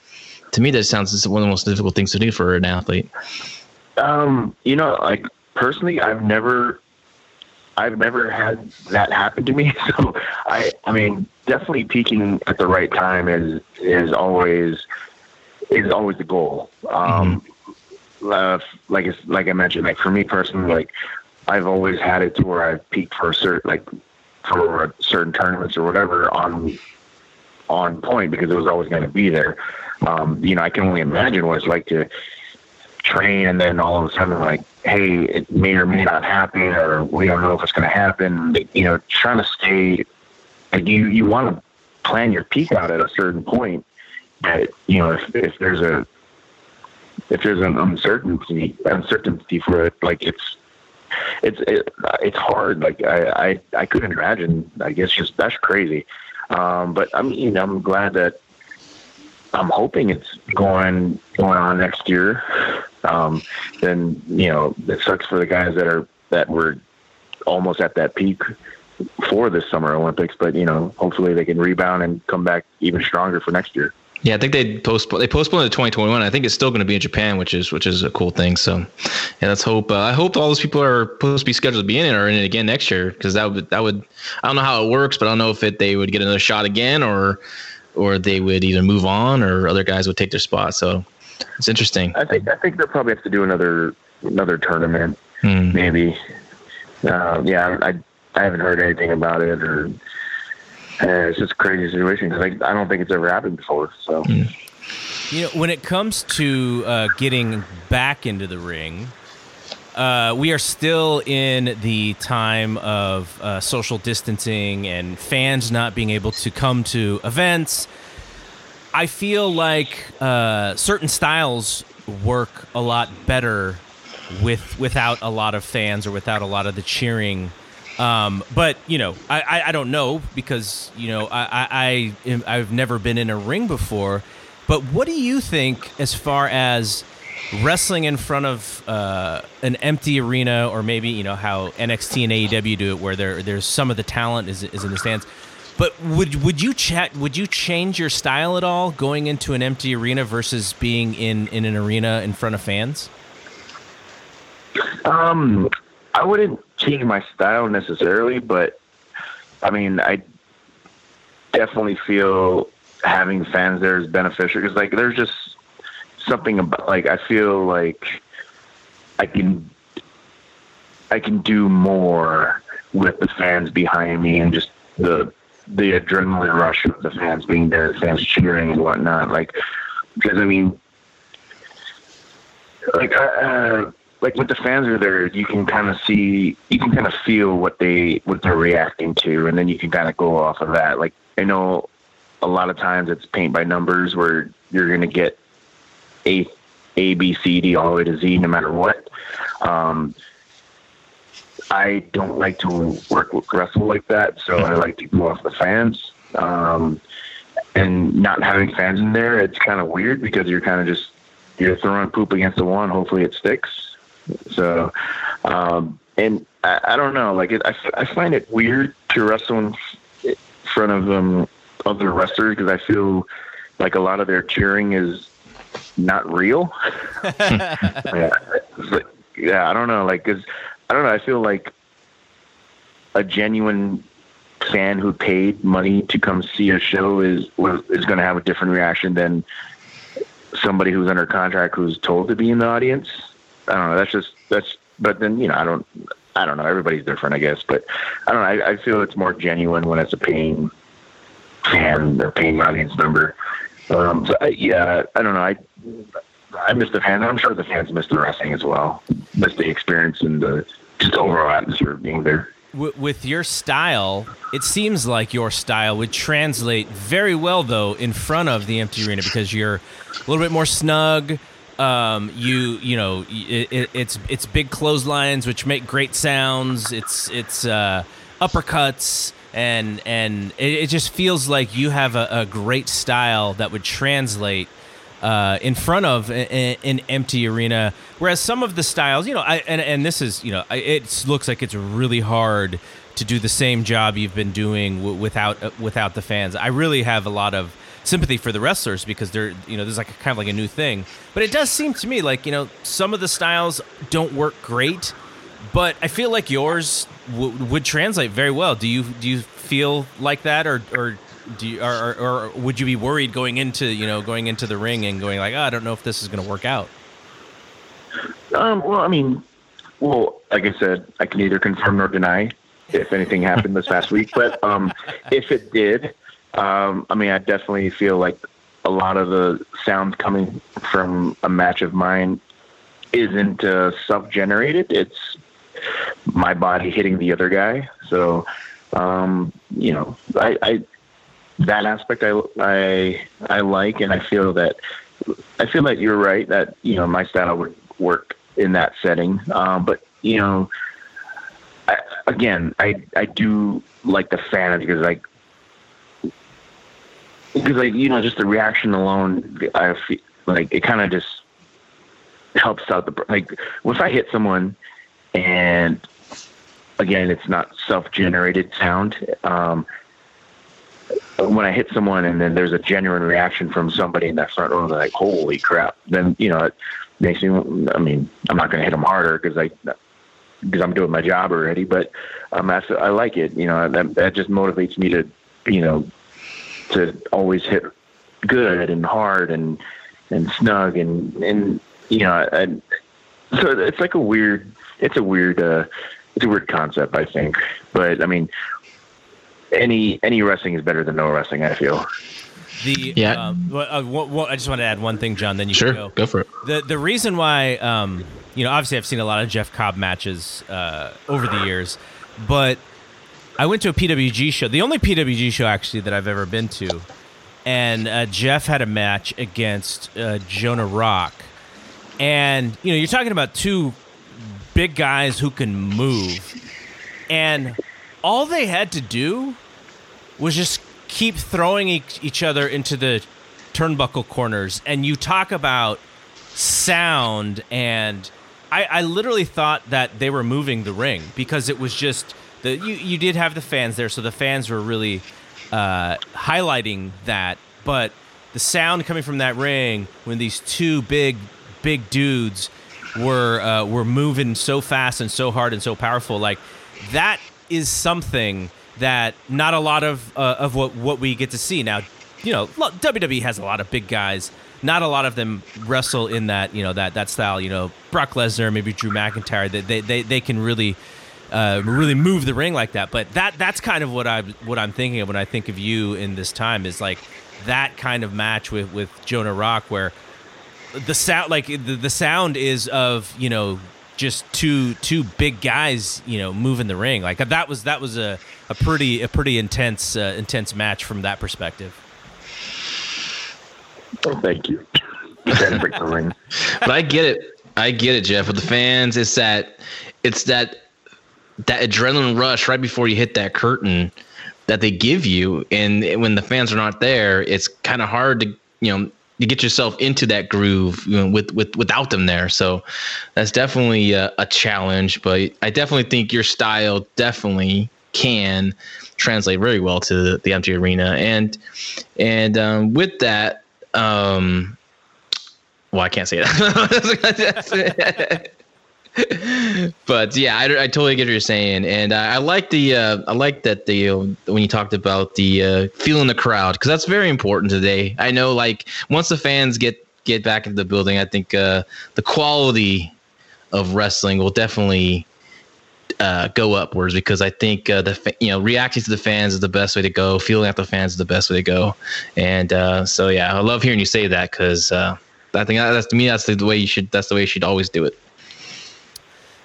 S2: to me, that sounds one of the most difficult things to do for an athlete.
S3: Um, you know, like personally, I've never, I've never had that happen to me. So I, I mean, definitely peaking at the right time is is always is always the goal. Um, mm-hmm. uh, like it's, like I mentioned, like for me personally, like I've always had it to where I've peaked for a certain like for certain tournaments or whatever on on point because it was always going to be there. Um, you know, I can only imagine what it's like to train and then all of a sudden like, hey, it may or may not happen or we don't know if it's going to happen. You know, trying to stay like you you want to plan your peak out at a certain point. That you know, if if there's a if there's an uncertainty uncertainty for it, like it's it's it, it's hard. Like I, I I couldn't imagine. I guess just that's crazy. Um, but I mean, I'm glad that I'm hoping it's going going on next year. Um, then you know it sucks for the guys that are that were almost at that peak for this summer Olympics, but you know hopefully they can rebound and come back even stronger for next year.
S2: Yeah, I think they postponed they postponed it to 2021. I think it's still going to be in Japan, which is which is a cool thing. So, yeah, let's hope. Uh, I hope all those people are supposed to be scheduled to be in it or in it again next year because that would that would I don't know how it works, but I don't know if it they would get another shot again or or they would either move on or other guys would take their spot. So it's interesting.
S3: I think I think they'll probably have to do another another tournament, hmm. maybe. Uh, yeah, I I haven't heard anything about it, or uh, it's just a crazy situation because I, I don't think it's ever happened before. So. Hmm.
S1: You know, when it comes to uh, getting back into the ring, uh, we are still in the time of uh, social distancing and fans not being able to come to events. I feel like uh, certain styles work a lot better with without a lot of fans or without a lot of the cheering. Um, but you know, I, I, I, don't know because you know I, I I I've never been in a ring before. But what do you think as far as wrestling in front of uh, an empty arena, or maybe you know how NXT and AEW do it, where there there's some of the talent is, is in the stands. But would would you chat? Would you change your style at all going into an empty arena versus being in in an arena in front of fans?
S3: Um, I wouldn't change my style necessarily, but I mean, I definitely feel having fans there is beneficial because like there's just something about like I feel like I can I can do more with the fans behind me and just the the adrenaline rush of the fans being there, the fans cheering and whatnot. Like because I mean, like I uh, like when the fans are there, you can kind of see, you can kind of feel what they what they're reacting to, and then you can kind of go off of that. Like I know a lot of times it's paint by numbers where you're going to get a A B C D all the way to Z no matter what. Um, I don't like to work with wrestle like that, so I like to go off the fans. Um, and not having fans in there, it's kind of weird because you're kind of just you're throwing poop against the wall. Hopefully, it sticks. So, um, and I, I don't know, like it, I, I find it weird to wrestle in front of um, other wrestlers because I feel like a lot of their cheering is not real. yeah. yeah, I don't know, like, cause I don't know. I feel like a genuine fan who paid money to come see a show is is going to have a different reaction than somebody who's under contract who's told to be in the audience. I don't know. That's just that's. But then you know, I don't. I don't know. Everybody's different, I guess. But I don't know. I, I feel it's more genuine when it's a paying fan or paying audience member. Um, so I, yeah, I don't know. I I miss the fans. I'm sure the fans miss the wrestling as well. Miss the experience and the just overall atmosphere of being there.
S1: With your style, it seems like your style would translate very well, though, in front of the empty arena because you're a little bit more snug. Um, you you know it, it, it's it's big clotheslines which make great sounds. It's it's uh, uppercuts and and it, it, just feels like you have a, a great style that would translate uh, in front of an empty arena. Whereas some of the styles, you know, I, and and this is you know, it looks like it's really hard to do the same job you've been doing w- without uh, without the fans. I really have a lot of sympathy for the wrestlers because they're you know there's like a, kind of like a new thing. But it does seem to me like you know some of the styles don't work great, but I feel like yours w- would translate very well. Do you do you feel like that or or do you, or, or, or would you be worried going into you know going into the ring and going like oh, I don't know if this is going to work out?
S3: Um, well, I mean, well, like I said, I can neither confirm nor deny if anything happened this past week. But um, if it did, um, I mean, I definitely feel like a lot of the sound coming from a match of mine isn't uh, self-generated. It's my body hitting the other guy. So, um, you know, I, I that aspect I, I I like, and I feel that I feel that you're right that you know my style would work in that setting. Um, but you know, I, again, I I do like the fan because like because like you know just the reaction alone, I feel like it kind of just helps out the like once I hit someone and again it's not self generated sound. Um, when I hit someone and then there's a genuine reaction from somebody in that front row, they're like, "Holy crap!" Then you know it makes me. I mean, I'm not going to hit them harder because I because I'm doing my job already. But um, I like it. You know, that that just motivates me to you know to always hit good and hard and and snug and and you know and so it's like a weird it's a weird uh it's a weird concept I think but I mean any any wrestling is better than no wrestling. I feel.
S1: The yeah. Um, well, uh, well, I just want to add one thing, John. Then you
S2: sure
S1: go.
S2: go for it.
S1: The the reason why um, you know obviously I've seen a lot of Jeff Cobb matches uh, over the years, but I went to a PWG show, the only PWG show actually that I've ever been to, and uh, Jeff had a match against uh, Jonah Rock, and you know you're talking about two big guys who can move, and all they had to do was just keep throwing each other into the turnbuckle corners. And you talk about sound, and I, I literally thought that they were moving the ring because it was just the you, you did have the fans there, so the fans were really uh, highlighting that. But the sound coming from that ring when these two big big dudes were uh, were moving so fast and so hard and so powerful, like that is something that not a lot of uh, of what what we get to see now. You know, WWE has a lot of big guys. Not a lot of them wrestle in that you know that that style. You know, Brock Lesnar, maybe Drew McIntyre. They they they, they can really. Uh, really move the ring like that, but that that's kind of what I what I'm thinking of when I think of you in this time is like that kind of match with with Jonah Rock where the sound like the, the sound is of you know just two two big guys, you know, moving the ring. Like that was that was a, a pretty a pretty intense uh, intense match from that perspective.
S3: Oh, thank you. but
S2: I get it. I get it, Jeff. With the fans, it's that it's that that adrenaline rush right before you hit that curtain that they give you, and when the fans are not there, it's kind of hard to you know to get yourself into that groove you know, with with without them there. So that's definitely a, a, challenge. But I definitely think your style definitely can translate very well to the empty arena. And and um, with that, um, well, I can't say that. but yeah, I, I totally get what you're saying, and I, I like the uh, I like that the when you talked about the uh, feeling the crowd because that's very important today. I know, like once the fans get get back into the building, I think uh, the quality of wrestling will definitely uh, go upwards because I think uh, the you know reacting to the fans is the best way to go. Feeling out the fans is the best way to go, and uh, so yeah, I love hearing you say that because uh, I think that's to me that's the way you should that's the way you should always do it.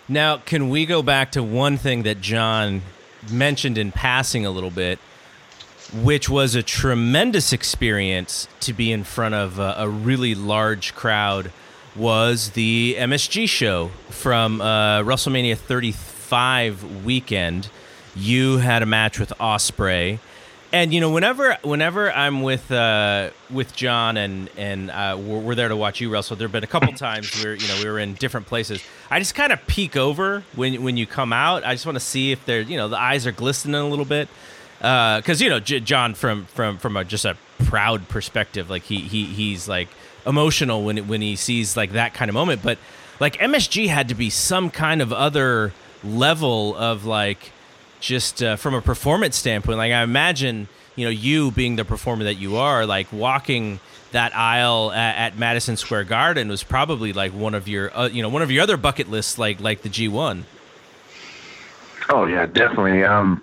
S1: Now, can we go back to one thing that John mentioned in passing a little bit, which was a tremendous experience to be in front of a, a really large crowd was the MSG show from uh, WrestleMania 35 weekend. You had a match with Ospreay, and you know whenever whenever I'm with uh, with John and and uh, we're, we're there to watch you wrestle. There've been a couple times where you know we were in different places. I just kind of peek over when when you come out. I just want to see if they're you know the eyes are glistening a little bit because you know J- John from from from a, just a proud perspective, like he he he's like emotional when when he sees like that kind of moment. But like MSG had to be some kind of other level of like just uh, from a performance standpoint. Like I imagine you know you being the performer that you are, like walking that aisle at, at Madison Square Garden was probably like one of your uh, you know one of your other bucket lists, like like the G one.
S3: Oh yeah, definitely. Um,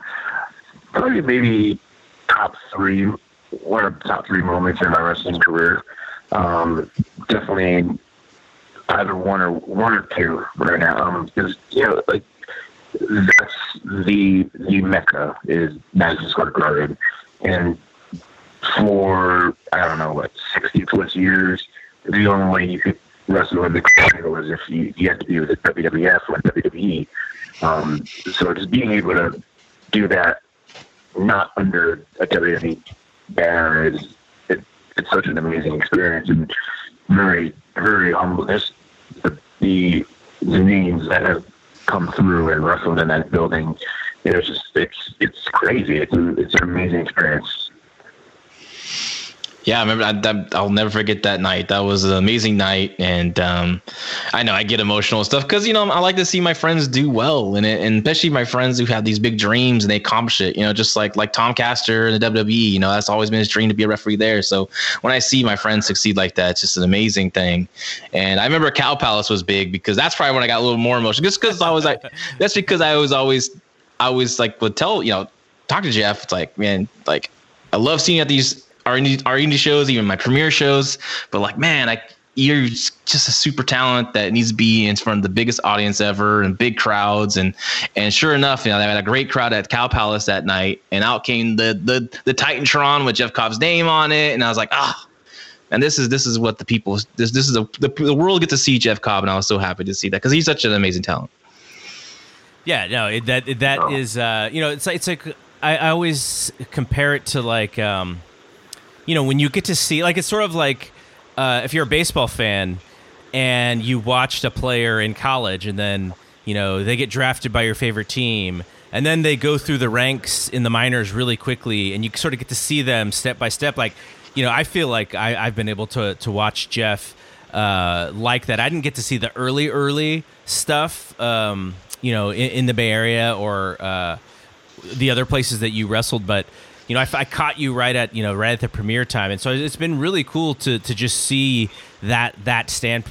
S3: probably maybe top three, one of the top three moments in my wrestling career. Um, definitely either one or one or two right now. Um, because you know, like that's the the mecca is Madison Square Garden, and for I don't know what sixty plus years, the only way you could wrestle in the crowd was if you, you had to be with the WWF or WWE. Um, so just being able to do that not under a WWE banner is it, it's such an amazing experience and very very humble. Just the, the the names that have come through and wrestled in that building, it's just it's it's crazy. It's a, it's an amazing experience.
S2: Yeah, I remember. I, I'll never forget that night. That was an amazing night, and um, I know I get emotional and stuff because you know I like to see my friends do well in it, and especially my friends who have these big dreams and they accomplish it. You know, just like like Tom Castor in the WWE. You know, that's always been his dream to be a referee there. So when I see my friends succeed like that, it's just an amazing thing. And I remember Cow Palace was big because that's probably when I got a little more emotional. Just because I was like, that's because I was always I was like would tell you know talk to Jeff. It's like man, like I love seeing at these our indie, our indie shows, even my premiere shows. But like, man, I you're just a super talent that needs to be in front of the biggest audience ever and big crowds and and sure enough, you know, they had a great crowd at Cow Palace that night, and out came the the the Titantron with Jeff Cobb's name on it, and I was like, ah. And this is this is what the people this this is a, the the world get to see Jeff Cobb, and I was so happy to see that because he's such an amazing talent.
S1: Yeah, no, it, that it, that is uh, you know, it's like it's like I, I always compare it to like um, you know, when you get to see, like, it's sort of like uh, if you're a baseball fan and you watched a player in college and then, you know, they get drafted by your favorite team and then they go through the ranks in the minors really quickly and you sort of get to see them step by step. Like, you know, I feel like I, have been able to, to watch Jeff uh, like that. I didn't get to see the early, early stuff, um, you know, in, in, the Bay Area or uh, the other places that you wrestled, but you know, I, I, caught you right at you know right at the premiere time, and so it's been really cool to to just see that that stand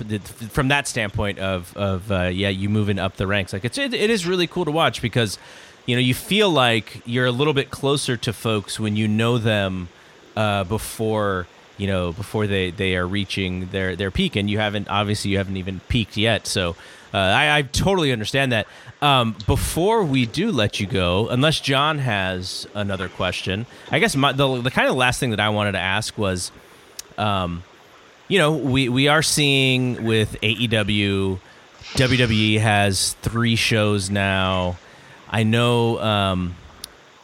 S1: from that standpoint of of uh, yeah, you moving up the ranks. Like it's it, it is really cool to watch because you know you feel like you're a little bit closer to folks when you know them uh, before you know before they they are reaching their their peak, and you haven't obviously you haven't even peaked yet. So uh, I, I totally understand that. Um, before we do let you go, unless John has another question, I guess my, the the kind of last thing that I wanted to ask was, um, you know, we we are seeing with AEW, WWE has three shows now. I know. Um,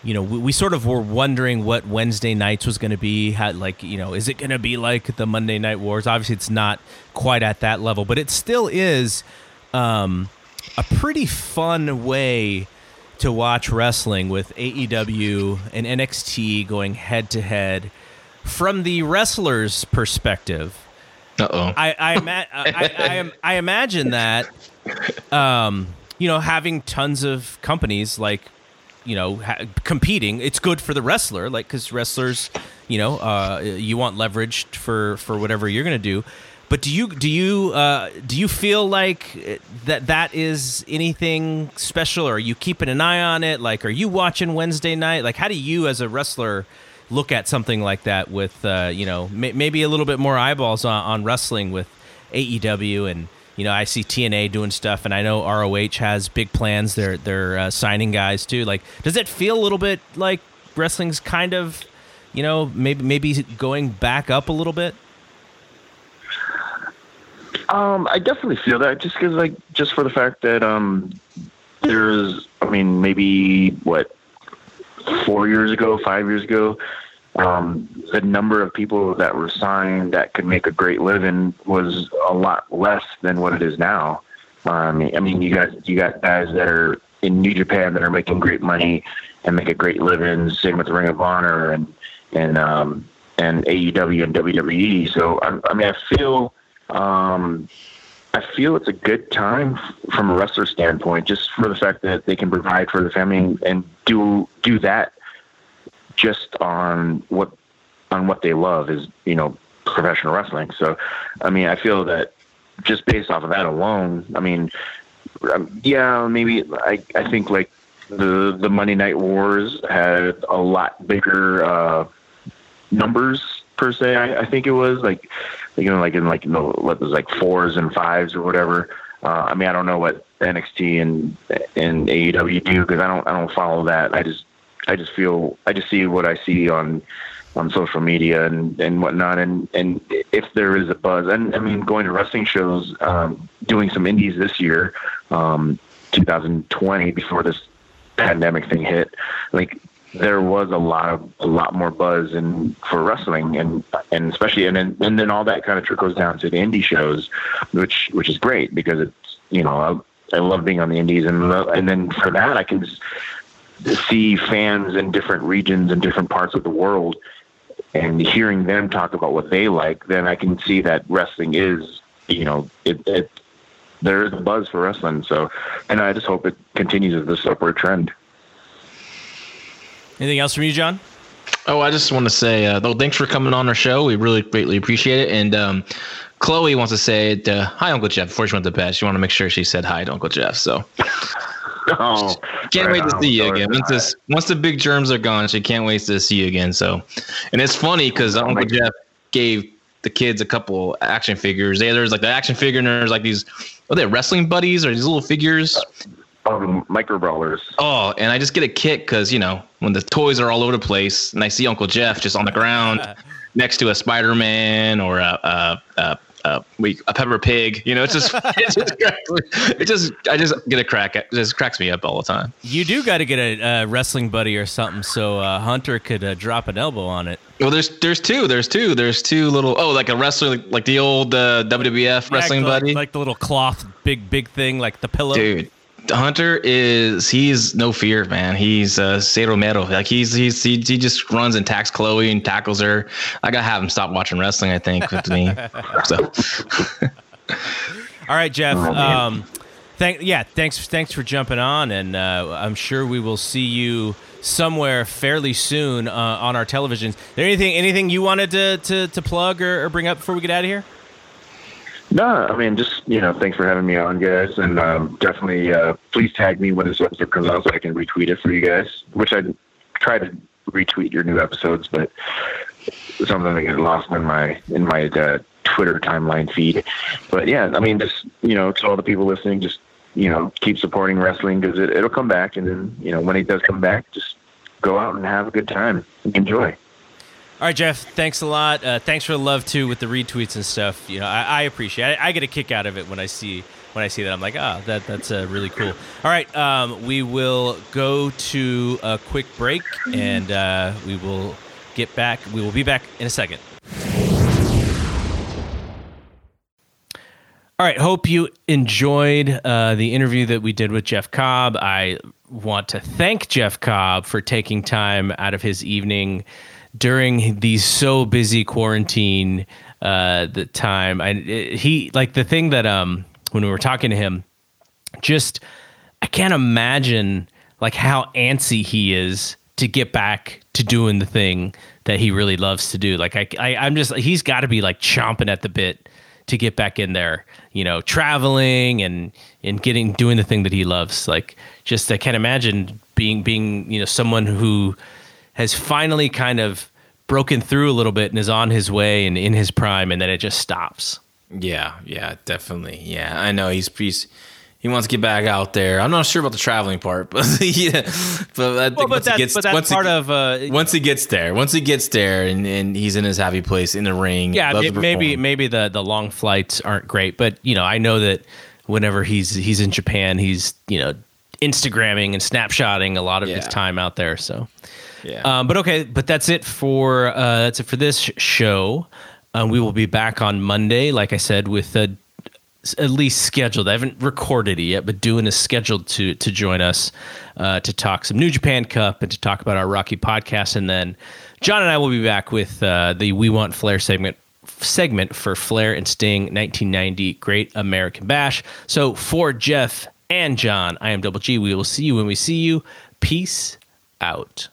S1: you know, we, we, sort of were wondering what Wednesday nights was going to be. How, like, you know, is it going to be like the Monday Night Wars? Obviously, it's not quite at that level, but it still is um, a pretty fun way to watch wrestling with AEW and NXT going head to head from the wrestler's perspective.
S2: Uh-oh.
S1: I I, ima- I, I, I, imagine that um, you know having tons of companies like you know ha- competing it's good for the wrestler like because wrestlers you know uh, you want leverage for for whatever you're gonna do but do you do you uh, do you feel like that that is anything special, or are you keeping an eye on it? Like, are you watching Wednesday night? Like, how do you as a wrestler look at something like that with uh, you know may, maybe a little bit more eyeballs on, on wrestling with AEW and you know I see TNA doing stuff, and I know ROH has big plans. They're they're uh, signing guys too. Like, does it feel a little bit like wrestling's kind of you know maybe maybe going back up a little bit?
S3: Um, I definitely feel that just because, like, just for the fact that um, there's, I mean, maybe what four years ago, five years ago, um, the number of people that were signed that could make a great living was a lot less than what it is now. Um, I mean, you got you got guys that are in New Japan that are making great money and make a great living. Same with Ring of Honor and and um, and AEW and WWE. So I, I mean, I feel um, I feel it's a good time from a wrestler standpoint, just for the fact that they can provide for the family and do do that just on what on what they love is you know professional wrestling. So, I mean, I feel that just based off of that alone, I mean, um, yeah, maybe I I think like the the Monday Night Wars had a lot bigger uh, numbers per se. I, I think it was like you know like in like know what was like fours and fives or whatever. Uh, I mean, I don't know what NXT and and AEW do because I don't I don't follow that. I just I just feel I just see what I see on on social media and and whatnot. And and if there is a buzz, and I mean, going to wrestling shows, um, doing some indies this year, um, 2020 before this pandemic thing hit, like there was a lot of a lot more buzz and for wrestling and and especially and then and then all that kind of trickles down to the indie shows, which which is great because it's you know I, I love being on the indies and and then for that I can see fans in different regions and different parts of the world and hearing them talk about what they like, then I can see that wrestling is, you know, it, it there is a buzz for wrestling. So, and I just hope it continues as this upward trend.
S1: Anything else from you, John?
S2: Oh, I just want to say, uh, though, thanks for coming on our show. We really greatly appreciate it. And um, Chloe wants to say, uh, hi, Uncle Jeff. Before she went to bed, she wanted to make sure she said hi to Uncle Jeff. So
S3: Oh,
S2: can't
S3: right
S2: wait to
S3: on.
S2: see you again. Once this, once the big germs are gone, she can't wait to see you again. So, and it's funny because Uncle
S3: my
S2: Jeff gave the kids a couple action figures. Yeah, there's like the action figure, and there's like these, are they wrestling buddies or these little figures?
S3: Oh, the micro brawlers.
S2: Oh, and I just get a kick because you know when the toys are all over the place, and I see Uncle Jeff just on the ground next to a Spider Man or a a, a, a, we- a Peppa Pig. You know, it's just it just it just I just get a crack. It just cracks me up all the time.
S1: You do got to get a, uh wrestling buddy or something so uh, Hunter could uh, drop an elbow on it.
S2: Well, there's there's two. There's two. There's two little. Oh, like a wrestler, like the old uh, WWF wrestling
S1: like,
S2: buddy.
S1: like the little cloth big big thing, like the pillow.
S2: Dude, Hunter is he's no fear, man. He's uh Cero Miedo. Like he's he's he, he just runs and attacks Chloe and tackles her. I gotta have him stop watching wrestling. I think with me. So
S1: All right, Jeff.
S3: Oh,
S1: um, thank yeah, thanks thanks for jumping on, and uh, I'm sure we will see you somewhere fairly soon uh, on our televisions. There anything anything you wanted to to, to plug or, or bring up before we get out of here?
S3: No, I mean, just you know, thanks for having me on, guys, and um, definitely uh, please tag me when this episode comes out so I can retweet it for you guys. Which I try to retweet your new episodes, but sometimes I get lost in my in my uh, Twitter timeline feed. But yeah, I mean, just you know, to all the people listening, just you know, keep supporting wrestling because it, it'll come back, and then you know, when it does come back, just go out and have a good time, enjoy.
S1: All right, Jeff. Thanks a lot. Uh, thanks for the love too with the retweets and stuff. You know, I, I appreciate. it. I, I get a kick out of it when I see when I see that. I'm like, ah, that that's uh, really cool. All right, um, we will go to a quick break, and uh, we will get back. We will be back in a second. All right. Hope you enjoyed uh, the interview that we did with Jeff Cobb. I want to thank Jeff Cobb for taking time out of his evening during the so busy quarantine uh, the time. I he like the thing that um when we were talking to him, just I can't imagine like how antsy he is to get back to doing the thing that he really loves to do. Like I, I I'm just he's got to be like chomping at the bit to get back in there, you know, traveling and and getting doing the thing that he loves. Like just I can't imagine being being, you know, someone who has finally kind of broken through a little bit and is on his way and in his prime and then it just stops.
S2: yeah, yeah, definitely. Yeah, I know he's he's he wants to get back out there. I'm not sure about the traveling part, but yeah, but I think
S1: Well, but
S2: once he
S1: that's,
S2: gets
S1: but that's
S2: once he-
S1: part of uh,
S2: once he gets there, once he gets there, and, and he's in his happy place in the ring.
S1: yeah.
S2: to
S1: Maybe maybe the the long flights aren't great, but you know I know that whenever he's he's in Japan, he's you know Instagramming and snapshotting a lot of his time out there. So.
S2: Yeah.
S1: Um, but okay, but that's it for uh, that's it for this show. Um, we will be back on Monday, like I said, with a, at least scheduled. I haven't recorded it yet, but Doing is scheduled to to join us uh, to talk some New Japan Cup and to talk about our Rocky podcast, and then John and I will be back with uh, the We Want Flair segment segment for Flair and Sting 1990 Great American Bash. So for Jeff and John, I am Double G. We will see you when we see you. Peace out.